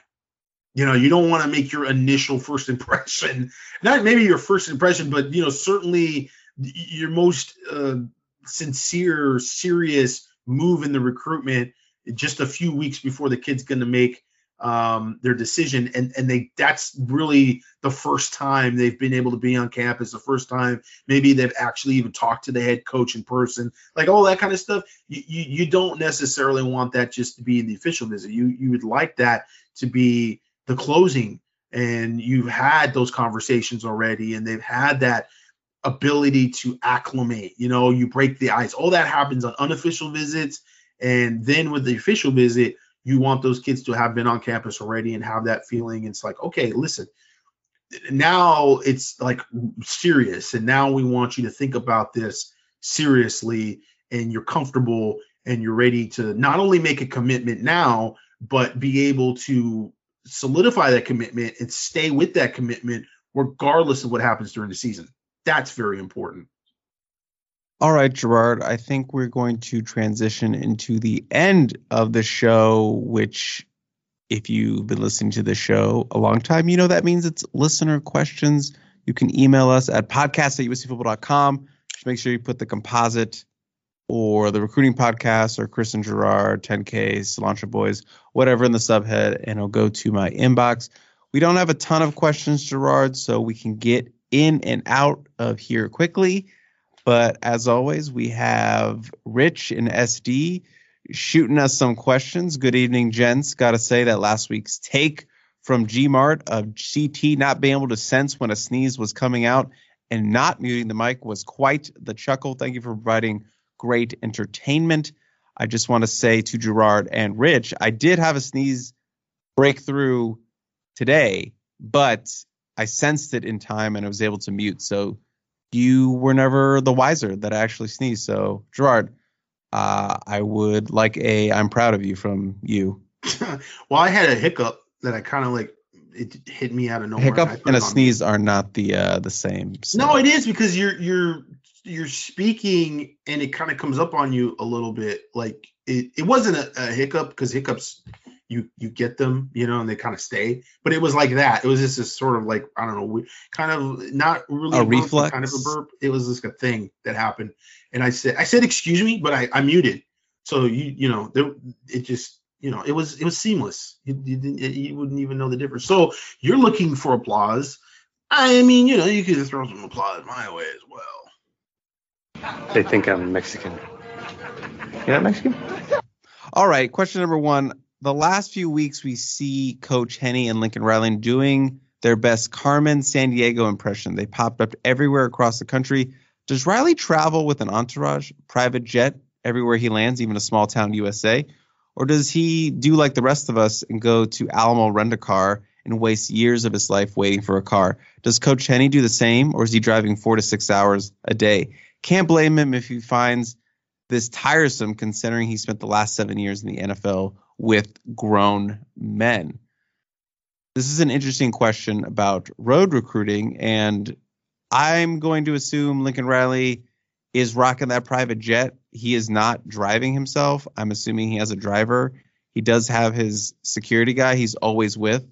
You know, you don't want to make your initial first impression, not maybe your first impression, but you know, certainly your most uh, sincere, serious move in the recruitment just a few weeks before the kid's going to make um, their decision, and and they that's really the first time they've been able to be on campus. The first time maybe they've actually even talked to the head coach in person, like all that kind of stuff. You you, you don't necessarily want that just to be in the official visit. You you would like that to be the closing, and you've had those conversations already, and they've had that ability to acclimate. You know, you break the ice. All that happens on unofficial visits, and then with the official visit you want those kids to have been on campus already and have that feeling. It's like, okay, listen, now it's like serious. And now we want you to think about this seriously and you're comfortable and you're ready to not only make a commitment now, but be able to solidify that commitment and stay with that commitment regardless of what happens during the season. That's very important. All right, Gerard, I think we're going to transition into the end of the show, which, if you've been listening to the show a long time, you know that means it's listener questions. You can email us at podcast at uscfootball.com. Just make sure you put the composite or the recruiting podcast or Chris and Gerard, 10K, Cilantro Boys, whatever in the subhead, and it'll go to my inbox. We don't have a ton of questions, Gerard, so we can get in and out of here quickly. But as always, we have Rich and SD shooting us some questions. Good evening, gents. Got to say that last week's take from Gmart of CT not being able to sense when a sneeze was coming out and not muting the mic was quite the chuckle. Thank you for providing great entertainment. I just want to say to Gerard and Rich, I did have a sneeze breakthrough today, but I sensed it in time and I was able to mute. So you were never the wiser that I actually sneezed. So, Gerard, uh, I would like a I'm proud of you from you. well, I had a hiccup that I kind of like it hit me out of nowhere. Hiccup and, and a sneeze are not the uh, the same. So. No, it is because you're you're you're speaking and it kind of comes up on you a little bit. Like it, it wasn't a, a hiccup because hiccups, you you get them, you know, and they kind of stay. But it was like that. It was just this sort of like I don't know, kind of not really a, a reflex, kind of a burp. It was just a thing that happened, and I said I said excuse me, but I I muted. So you you know there, it just you know it was it was seamless. You, you didn't you wouldn't even know the difference. So you're looking for applause. I mean, you know, you could throw some applause my way as well. They think I'm Mexican. You're not Mexican? All right. Question number one. The last few weeks, we see Coach Henne and Lincoln Riley doing their best Carmen Sandiego impression. They popped up everywhere across the country. Does Riley travel with an entourage, private jet, everywhere he lands, even a small town USA? Or does he do like the rest of us and go to Alamo rent a car and waste years of his life waiting for a car? Does Coach Henne do the same, or is he driving four to six hours a day? Can't blame him if he finds this tiresome considering he spent the last seven years in the NFL with grown men? This is an interesting question about road recruiting, and I'm going to assume Lincoln Riley is rocking that private jet. He is not driving himself. I'm assuming he has a driver. He does have his security guy he's always with.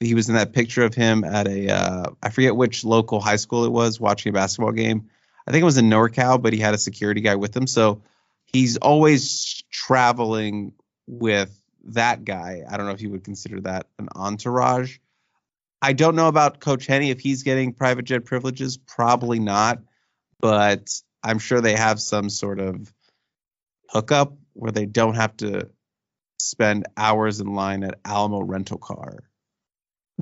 He was in that picture of him at a uh, I forget which local high school it was watching a basketball game. I think it was in NorCal, but he had a security guy with him. So he's always traveling with that guy. I don't know if you would consider that an entourage. I don't know about Coach Henne if he's getting private jet privileges. Probably not, but I'm sure they have some sort of hookup where they don't have to spend hours in line at Alamo Rental Car.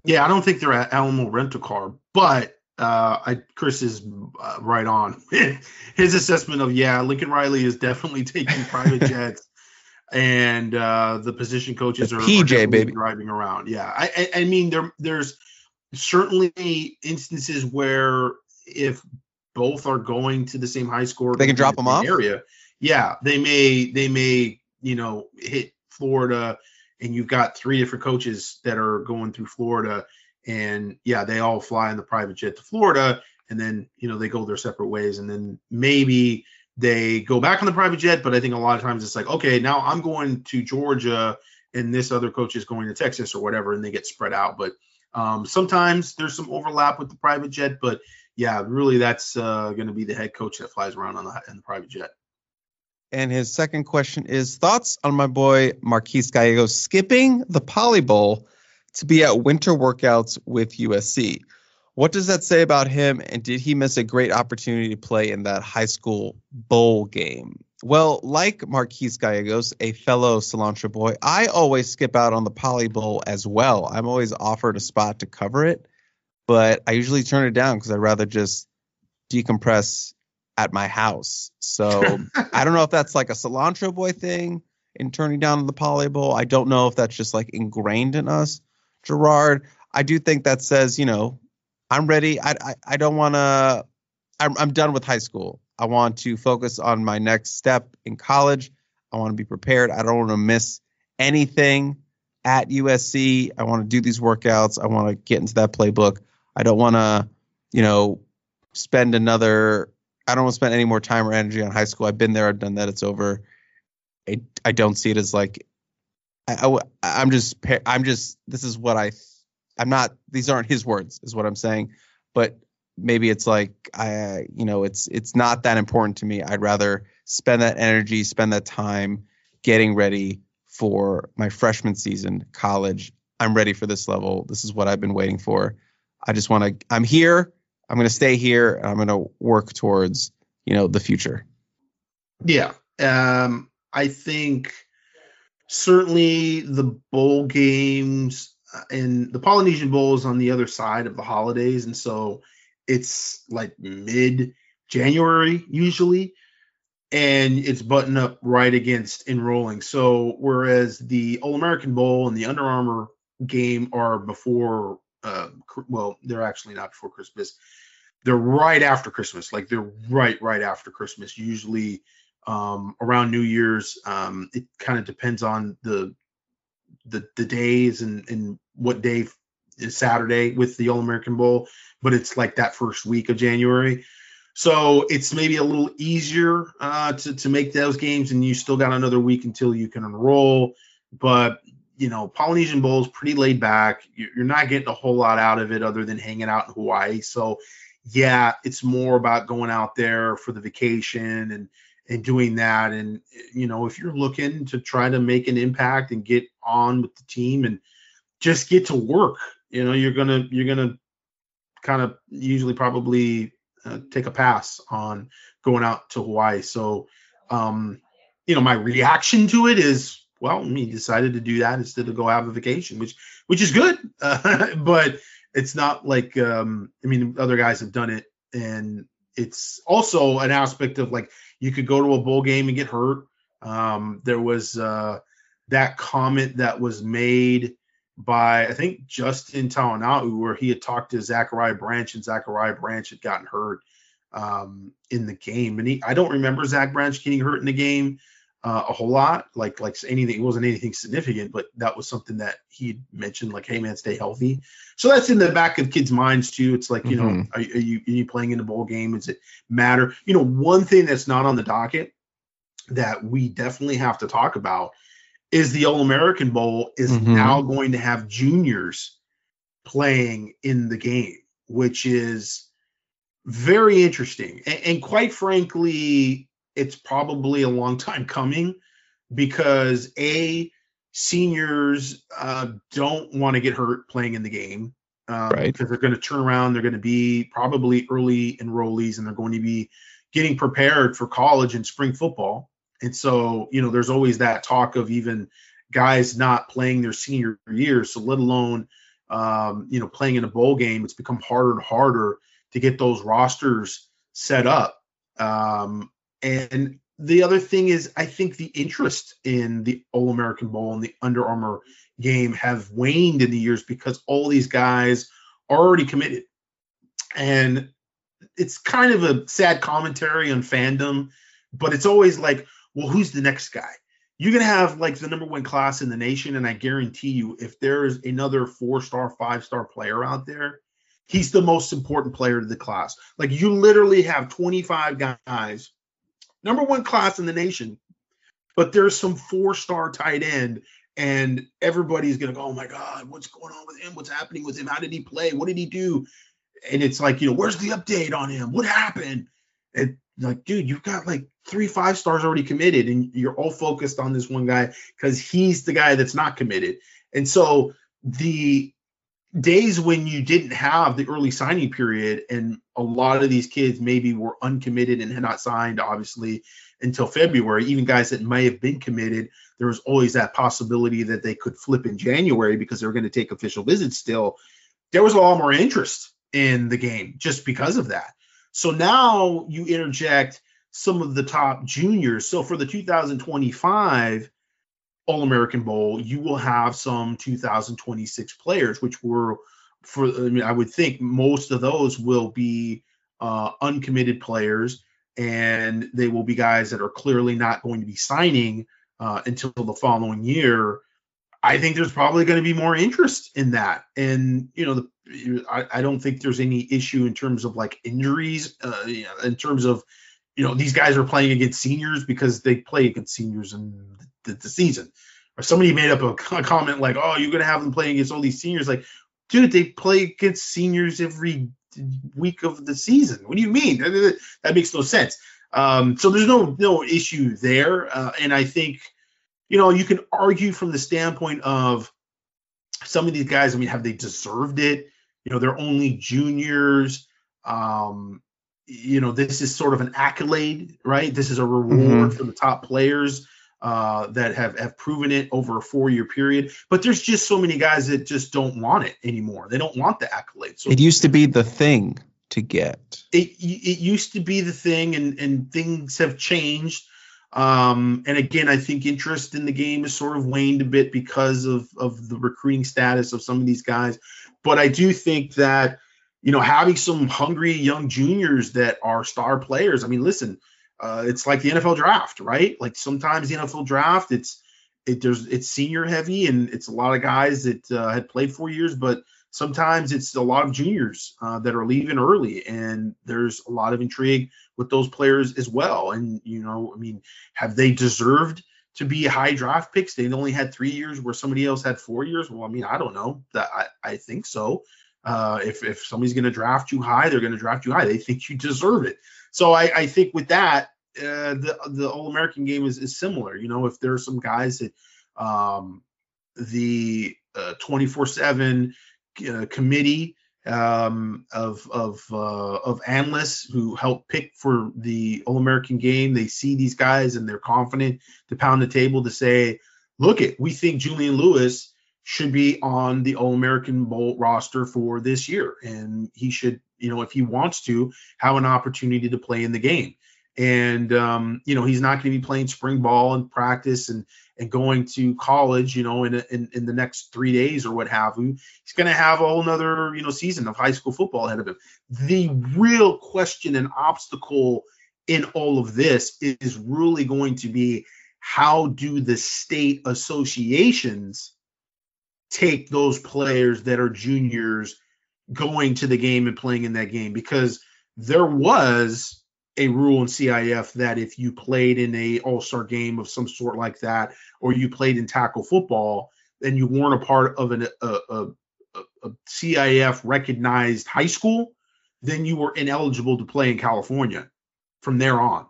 Yeah, I don't think they're at Alamo Rental Car, but uh, I, Chris is uh, right on his assessment of yeah, Lincoln Riley is definitely taking private jets, and uh, the position coaches the are PJ are baby driving around. Yeah, I, I, I mean there there's certainly instances where if both are going to the same high school, they can drop them off area. Yeah, they may they may you know hit Florida, and you've got three different coaches that are going through Florida and yeah, they all fly in the private jet to Florida, and then you know they go their separate ways, and then maybe they go back on the private jet. But I think a lot of times it's like, okay, now I'm going to Georgia, and this other coach is going to Texas or whatever, and they get spread out. But um, sometimes there's some overlap with the private jet, but yeah, really that's uh, going to be the head coach that flies around on the, the private jet. And his second question is thoughts on my boy Marquise Gallegos skipping the Poly Bowl to be at winter workouts with USC. What does that say about him? And did he miss a great opportunity to play in that high school bowl game? Well, like Marquise Gallegos, a fellow cilantro boy, I always skip out on the Poly Bowl as well. I'm always offered a spot to cover it, but I usually turn it down because I'd rather just decompress at my house. So I don't know if that's like a cilantro boy thing in turning down the Poly Bowl. I don't know if that's just like ingrained in us. Gerard, I do think that says, you know, I'm ready. I I, I don't want to. I'm I'm done with high school. I want to focus on my next step in college. I want to be prepared. I don't want to miss anything at USC. I want to do these workouts. I want to get into that playbook. I don't want to, you know, spend another. I don't want to spend any more time or energy on high school. I've been there. I've done that. It's over. I, I don't see it as like I, I, am just I'm just this is what I I'm not these aren't his words is what I'm saying, but maybe it's like I you know it's it's not that important to me. I'd rather spend that energy, spend that time getting ready for my freshman season, college. I'm ready for this level. This is what I've been waiting for. I just want to I'm here. I'm going to stay here and I'm going to work towards, you know, the future. Yeah. Um I think certainly the bowl games uh, and the Polynesian Bowl is on the other side of the holidays, and so it's like mid January usually, and it's button up right against enrolling. So whereas the All American Bowl and the Under Armour game are before, uh, well, they're actually not before Christmas. They're right after Christmas, like they're right right after Christmas. Usually um, around New Year's. Um, it kind of depends on the the the days and and what day is Saturday with the All American Bowl, but it's like that first week of January. So it's maybe a little easier uh, to to make those games, and you still got another week until you can enroll. But you know, Polynesian Bowl is pretty laid back. You're not getting a whole lot out of it other than hanging out in Hawaii. So, yeah, it's more about going out there for the vacation and and doing that. And you know, if you're looking to try to make an impact and get on with the team and just get to work, you know, you're gonna you're gonna kind of usually probably uh, take a pass on going out to Hawaii. So, um, you know, my reaction to it is well, he decided to do that instead of go have a vacation, which which is good, uh, but it's not like um, I mean other guys have done it, and it's also an aspect of like you could go to a bowl game and get hurt. Um, there was uh, that comment that was made by I think Justin Taonau where he had talked to Zachariah Branch and Zachariah Branch had gotten hurt um, in the game, and he I don't remember Zach Branch getting hurt in the game uh, a whole lot. Like like anything, it wasn't anything significant, but that was something that he mentioned. Like, hey man, stay healthy. So that's in the back of kids' minds too. It's like you mm-hmm. know, are, are, you are you playing in the bowl game? Does it matter? You know, one thing that's not on the docket that we definitely have to talk about is the All American Bowl is mm-hmm. now going to have juniors playing in the game, which is very interesting. and, and quite frankly, it's probably a long time coming because a seniors uh, don't want to get hurt playing in the game um, right. because they're going to turn around. They're going to be probably early enrollees and they're going to be getting prepared for college and spring football. And so, you know, there's always that talk of even guys not playing their senior year. So, let alone, um, you know, playing in a bowl game, it's become harder and harder to get those rosters set up. Um, and the other thing is, I think the interest in the All American Bowl and the Under Armour game have waned in the years because all these guys are already committed. And it's kind of a sad commentary on fandom, but it's always like, well, who's the next guy? You're going to have like the number one class in the nation. And I guarantee you, if there's another four star, five star player out there, he's the most important player to the class. Like you literally have 25 guys number one class in the nation, but there's some four star tight end, and everybody's gonna go, oh my god, what's going on with him? What's happening with him? How did he play? What did he do? And it's like, you know, where's the update on him? What happened? And like, dude, you've got like three five stars already committed, and you're all focused on this one guy because he's the guy that's not committed. And so the days when you didn't have the early signing period and a lot of these kids maybe were uncommitted and had not signed obviously until February. Even guys that may have been committed there was always that possibility that they could flip in January because they were going to take official visits still. There was a lot more interest in the game just because of that. So now you interject some of the top juniors. So for the 2025 all American Bowl, you will have some 2026 players, which were for I mean, I would think most of those will be uh, uncommitted players, and they will be guys that are clearly not going to be signing uh, until the following year. I think there's probably going to be more interest in that, and you know, the, I, I, don't think there's any issue in terms of like injuries, uh, in terms of you know these guys are playing against seniors because they play against seniors in the, the season. Or somebody made up a comment like, "Oh, you're gonna have them playing against all these seniors." Like, dude, they play against seniors every week of the season. What do you mean? That, that makes no sense. Um, so there's no no issue there, uh, and I think you know you can argue from the standpoint of some of these guys. I mean, have they deserved it? You know, they're only juniors. Um, you know, this is sort of an accolade, right? This is a reward mm-hmm. for the top players uh, that have have proven it over a four year period. But there's just so many guys that just don't want it anymore. They don't want the accolades. So it used to be the thing to get. It it used to be the thing, and and things have changed. Um, and again, I think interest in the game has sort of waned a bit because of of the recruiting status of some of these guys. But I do think that you know having some hungry young juniors that are star players. I mean, listen uh, it's like the NFL draft, right? Like sometimes the NFL draft, it's it there's it's senior heavy and it's a lot of guys that uh, had played four years, but sometimes it's a lot of juniors uh, that are leaving early, and there's a lot of intrigue with those players as well. And you know, I mean, have they deserved to be high draft picks. They only had three years where somebody else had four years. Well, I mean, I don't know. That I, I think so. Uh, if if somebody's going to draft you high, they're going to draft you high. They think you deserve it. So I, I think with that, uh, the the All American game is, is similar. You know, if there are some guys that um, the uh, 24 7 uh, committee um, of of uh, of analysts who help pick for the All American game. They see these guys and they're confident to pound the table to say, "Look, it we think Julian Lewis should be on the All American Bowl roster for this year, and he should, you know, if he wants to, have an opportunity to play in the game." And um, you know, he's not going to be playing spring ball and practice and and going to college, you know, in, in, in the next three days or what have you, he's going to have a whole nother, you know, season of high school football ahead of him. The real question and obstacle in all of this is really going to be how do the state associations take those players that are juniors going to the game and playing in that game? Because there was a rule in CIF that if you played in a all-star game of some sort like that, or you played in tackle football, and you weren't a part of an, a, a, a CIF recognized high school, then you were ineligible to play in California from there on.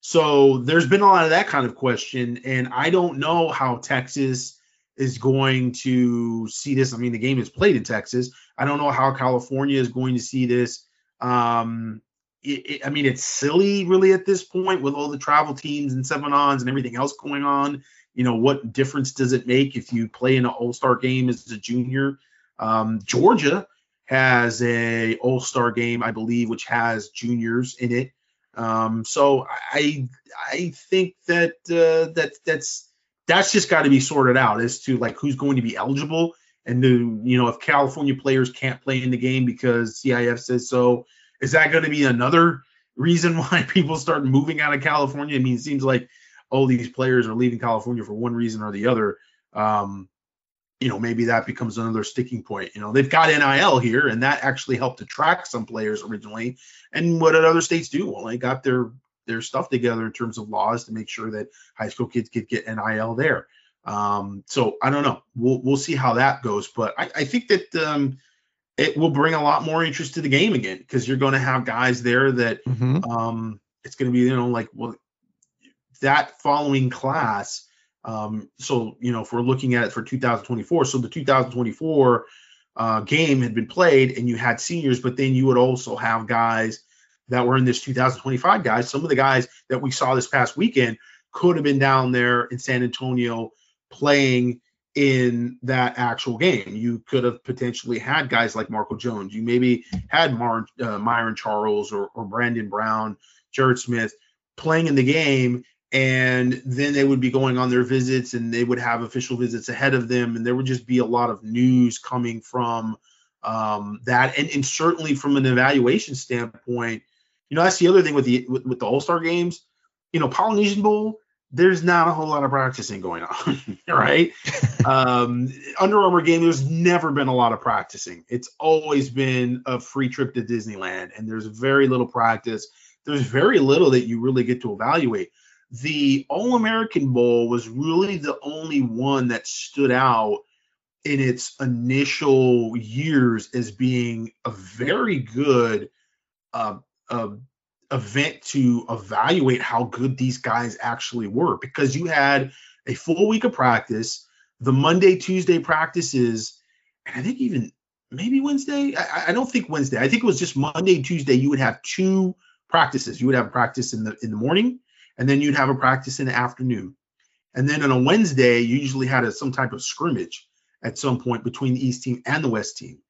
So there's been a lot of that kind of question, and I don't know how Texas is going to see this. I mean, the game is played in Texas. I don't know how California is going to see this. Um, it, it, I mean, it's silly really at this point with all the travel teams and seven ons and everything else going on. You know, what difference does it make if you play in an All Star game as a junior? Um, Georgia has a All Star game, I believe, which has juniors in it. Um, so I I think that uh, that that's that's just got to be sorted out as to like who's going to be eligible and do you know if California players can't play in the game because CIF says so is that going to be another reason why people start moving out of California? I mean, it seems like all these players are leaving California for one reason or the other. Um, you know, maybe that becomes another sticking point. You know, they've got NIL here, and that actually helped attract some players originally. And what did other states do? Well, they got their their stuff together in terms of laws to make sure that high school kids could get NIL there. Um, so I don't know. We'll we'll see how that goes. But I, I think that um, it will bring a lot more interest to the game again because you're going to have guys there that mm-hmm. um, it's going to be you know like well that following class. Um, so you know if we're looking at it for 2024, so the 2024 uh, game had been played and you had seniors, but then you would also have guys that were in this 2025 guys. Some of the guys that we saw this past weekend could have been down there in San Antonio playing in that actual game. You could have potentially had guys like Marco Jones. You maybe had Mar- uh, Myron Charles or, or Brandon Brown, Jared Smith playing in the game, and then they would be going on their visits and they would have official visits ahead of them, and there would just be a lot of news coming from um, that, and, and certainly from an evaluation standpoint. You know, that's the other thing with the with, with the All Star games. You know, Polynesian Bowl there's not a whole lot of practicing going on, right? um, Under Armour game, there's never been a lot of practicing. It's always been a free trip to Disneyland, and there's very little practice. There's very little that you really get to evaluate. The All American Bowl was really the only one that stood out in its initial years as being a very good uh, uh, event to evaluate how good these guys actually were because you had a full week of practice, the Monday, Tuesday practices, and I think even maybe Wednesday. I, I, don't think Wednesday. I think it was just Monday, Tuesday. You would have two practices. You would have a practice in the in the morning, and then you'd have a practice in the afternoon. And then on a Wednesday, you usually had a, some type of scrimmage at some point between the East team and the West team.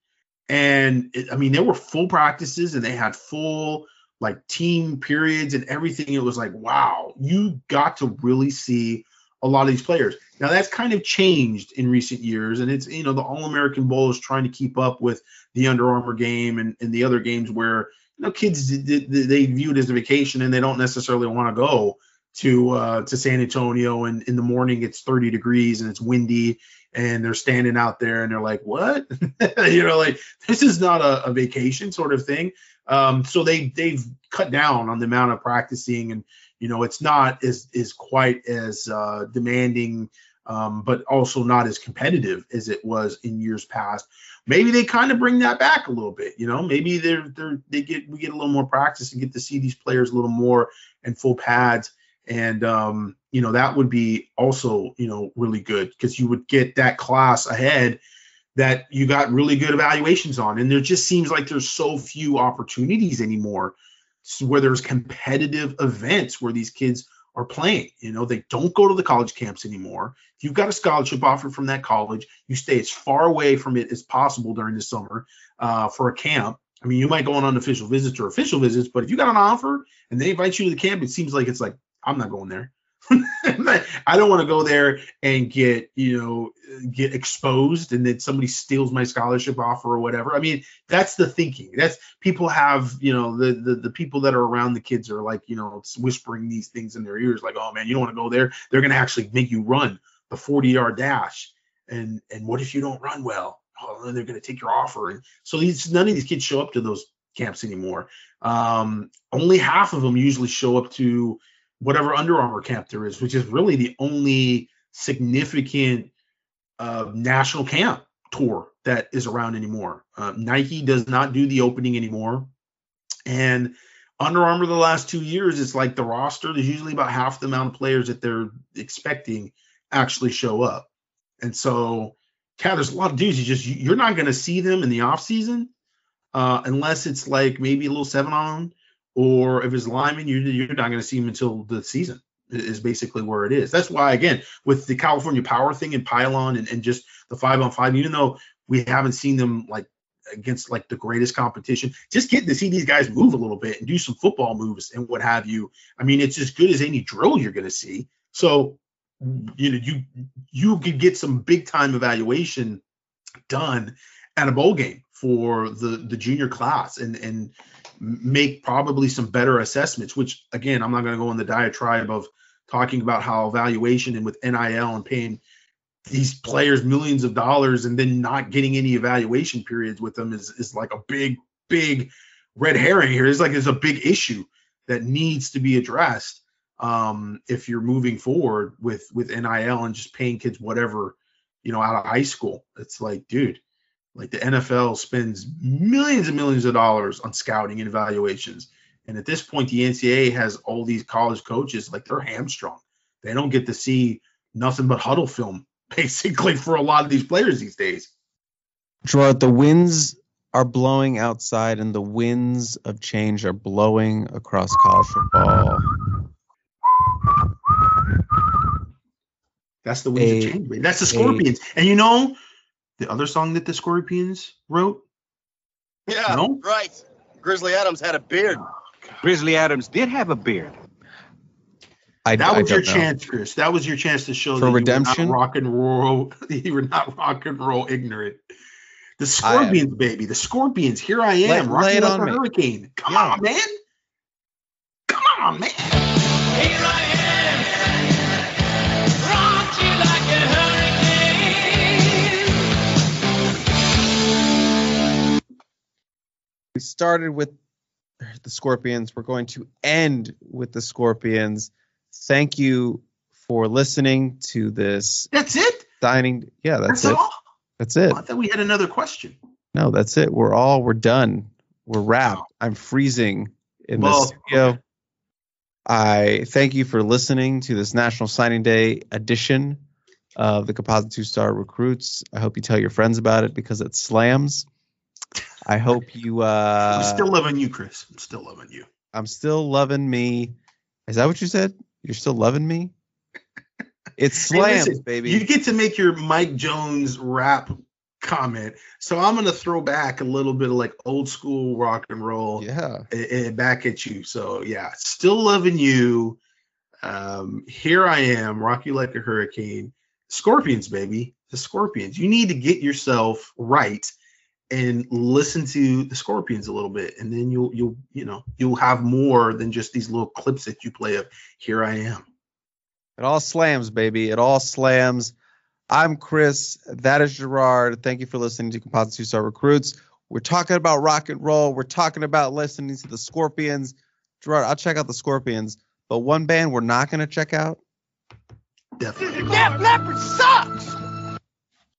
And it, I mean, there were full practices, and they had full like team periods and everything. It was like, wow, you got to really see a lot of these players. Now that's kind of changed in recent years, and it's you know the All American Bowl is trying to keep up with the Under Armour game and, and the other games where you know kids they view it as a vacation and they don't necessarily want to go to uh, to San Antonio and in the morning it's 30 degrees and it's windy and they're standing out there and they're like what you know like this is not a, a vacation sort of thing um, so they they've cut down on the amount of practicing and You know, it's not as is quite as uh, demanding, um, but also not as competitive as it was in years past. Maybe they kind of bring that back a little bit. You know, maybe they're they're they get we get a little more practice and get to see these players a little more in full pads, and um, you know that would be also you know really good because you would get that class ahead that you got really good evaluations on. And there just seems like there's so few opportunities anymore where there's competitive events where these kids are playing. You know, they don't go to the college camps anymore. If you've got a scholarship offer from that college, you stay as far away from it as possible during the summer uh, for a camp. I mean, you might go on unofficial visits or official visits, but if you got an offer and they invite you to the camp, it seems like it's like, I'm not going there. I don't want to go there and get you know get exposed and then somebody steals my scholarship offer or whatever. I mean, that's the thinking. That's people have you know the the, the people that are around the kids are like you know whispering these things in their ears like, oh man, you don't want to go there. They're going to actually make you run the 40 yard dash. And and what if you don't run well? Oh, they're going to take your offer. And so these none of these kids show up to those camps anymore. Um, only half of them usually show up to whatever Under Armour camp there is, which is really the only significant uh, national camp tour that is around anymore. Uh, Nike does not do the opening anymore, and Under Armour the last two years, it's like the roster. There's usually about half the amount of players that they're expecting actually show up, and so, Cat, there's a lot of dudes. You just you're not going to see them in the off season uh, unless it's like maybe a little seven on or if it's lineman, you're, you're not going to see him until the season is basically where it is. That's why, again, with the California Power thing and Pylon and, and just the five on five, even though we haven't seen them like against like the greatest competition, just getting to see these guys move a little bit and do some football moves and what have you. I mean, it's as good as any drill you're going to see. So, you know, you you could get some big time evaluation done at a bowl game for the the junior class and and make probably some better assessments, which again, I'm not going to go in the diatribe of talking about how evaluation and with NIL and paying these players millions of dollars and then not getting any evaluation periods with them is, is like a big, big red herring here. It's like it's a big issue that needs to be addressed um, if you're moving forward with with NIL and just paying kids whatever, you know, out of high school. It's like, dude, like the NFL spends millions and millions of dollars on scouting and evaluations. And at this point, the NCAA has all these college coaches like they're hamstrung. They don't get to see nothing but Hudl film basically for a lot of these players these days. Gerard, the winds are blowing outside and the winds of change are blowing across college football. That's the winds a, of change. That's the Scorpions. A, and you know, the other song that the Scorpions wrote? Yeah, no? right. Grizzly Adams had a beard. Oh, Grizzly Adams did have a beard. I, that was I your know. chance, Chris. That was your chance to show for that redemption. You rock and roll. you were not rock and roll ignorant. The Scorpions, baby. The Scorpions. Here I am, lay, rocking like a me. hurricane. Come yeah. on, man. We started with the Scorpions. We're going to end with the Scorpions. Thank you for listening to this. That's it. Dining. Yeah, that's, that's it. All? That's it. Oh, I thought we had another question. No, that's it. We're all. We're done. We're wrapped. Oh. I'm freezing in well, the studio. Okay. I thank you for listening to this National Signing Day edition of the Composite Two Star Recruits. I hope you tell your friends about it because it slams. I hope you. Uh, I'm still loving you, Chris. I'm still loving you. I'm still loving me. Is that what you said? You're still loving me? It's slams, hey, baby. You get to make your Mike Jones rap comment. So I'm gonna throw back a little bit of like old school rock and roll. Yeah. And back at you. So yeah, still loving you. Um, here I am, rock you like a hurricane. Scorpions, baby. The Scorpions. You need to get yourself right and listen to the Scorpions a little bit, and then you'll you'll you know you'll have more than just these little clips that you play of "Here I Am." It all slams, baby. It all slams. I'm Chris. That is Gerard. Thank you for listening to Composite Two Star Recruits. We're talking about rock and roll. We're talking about listening to the Scorpions. Gerard, I'll check out the Scorpions, But one band we're not going to check out. Definitely. Def Leppard sucks.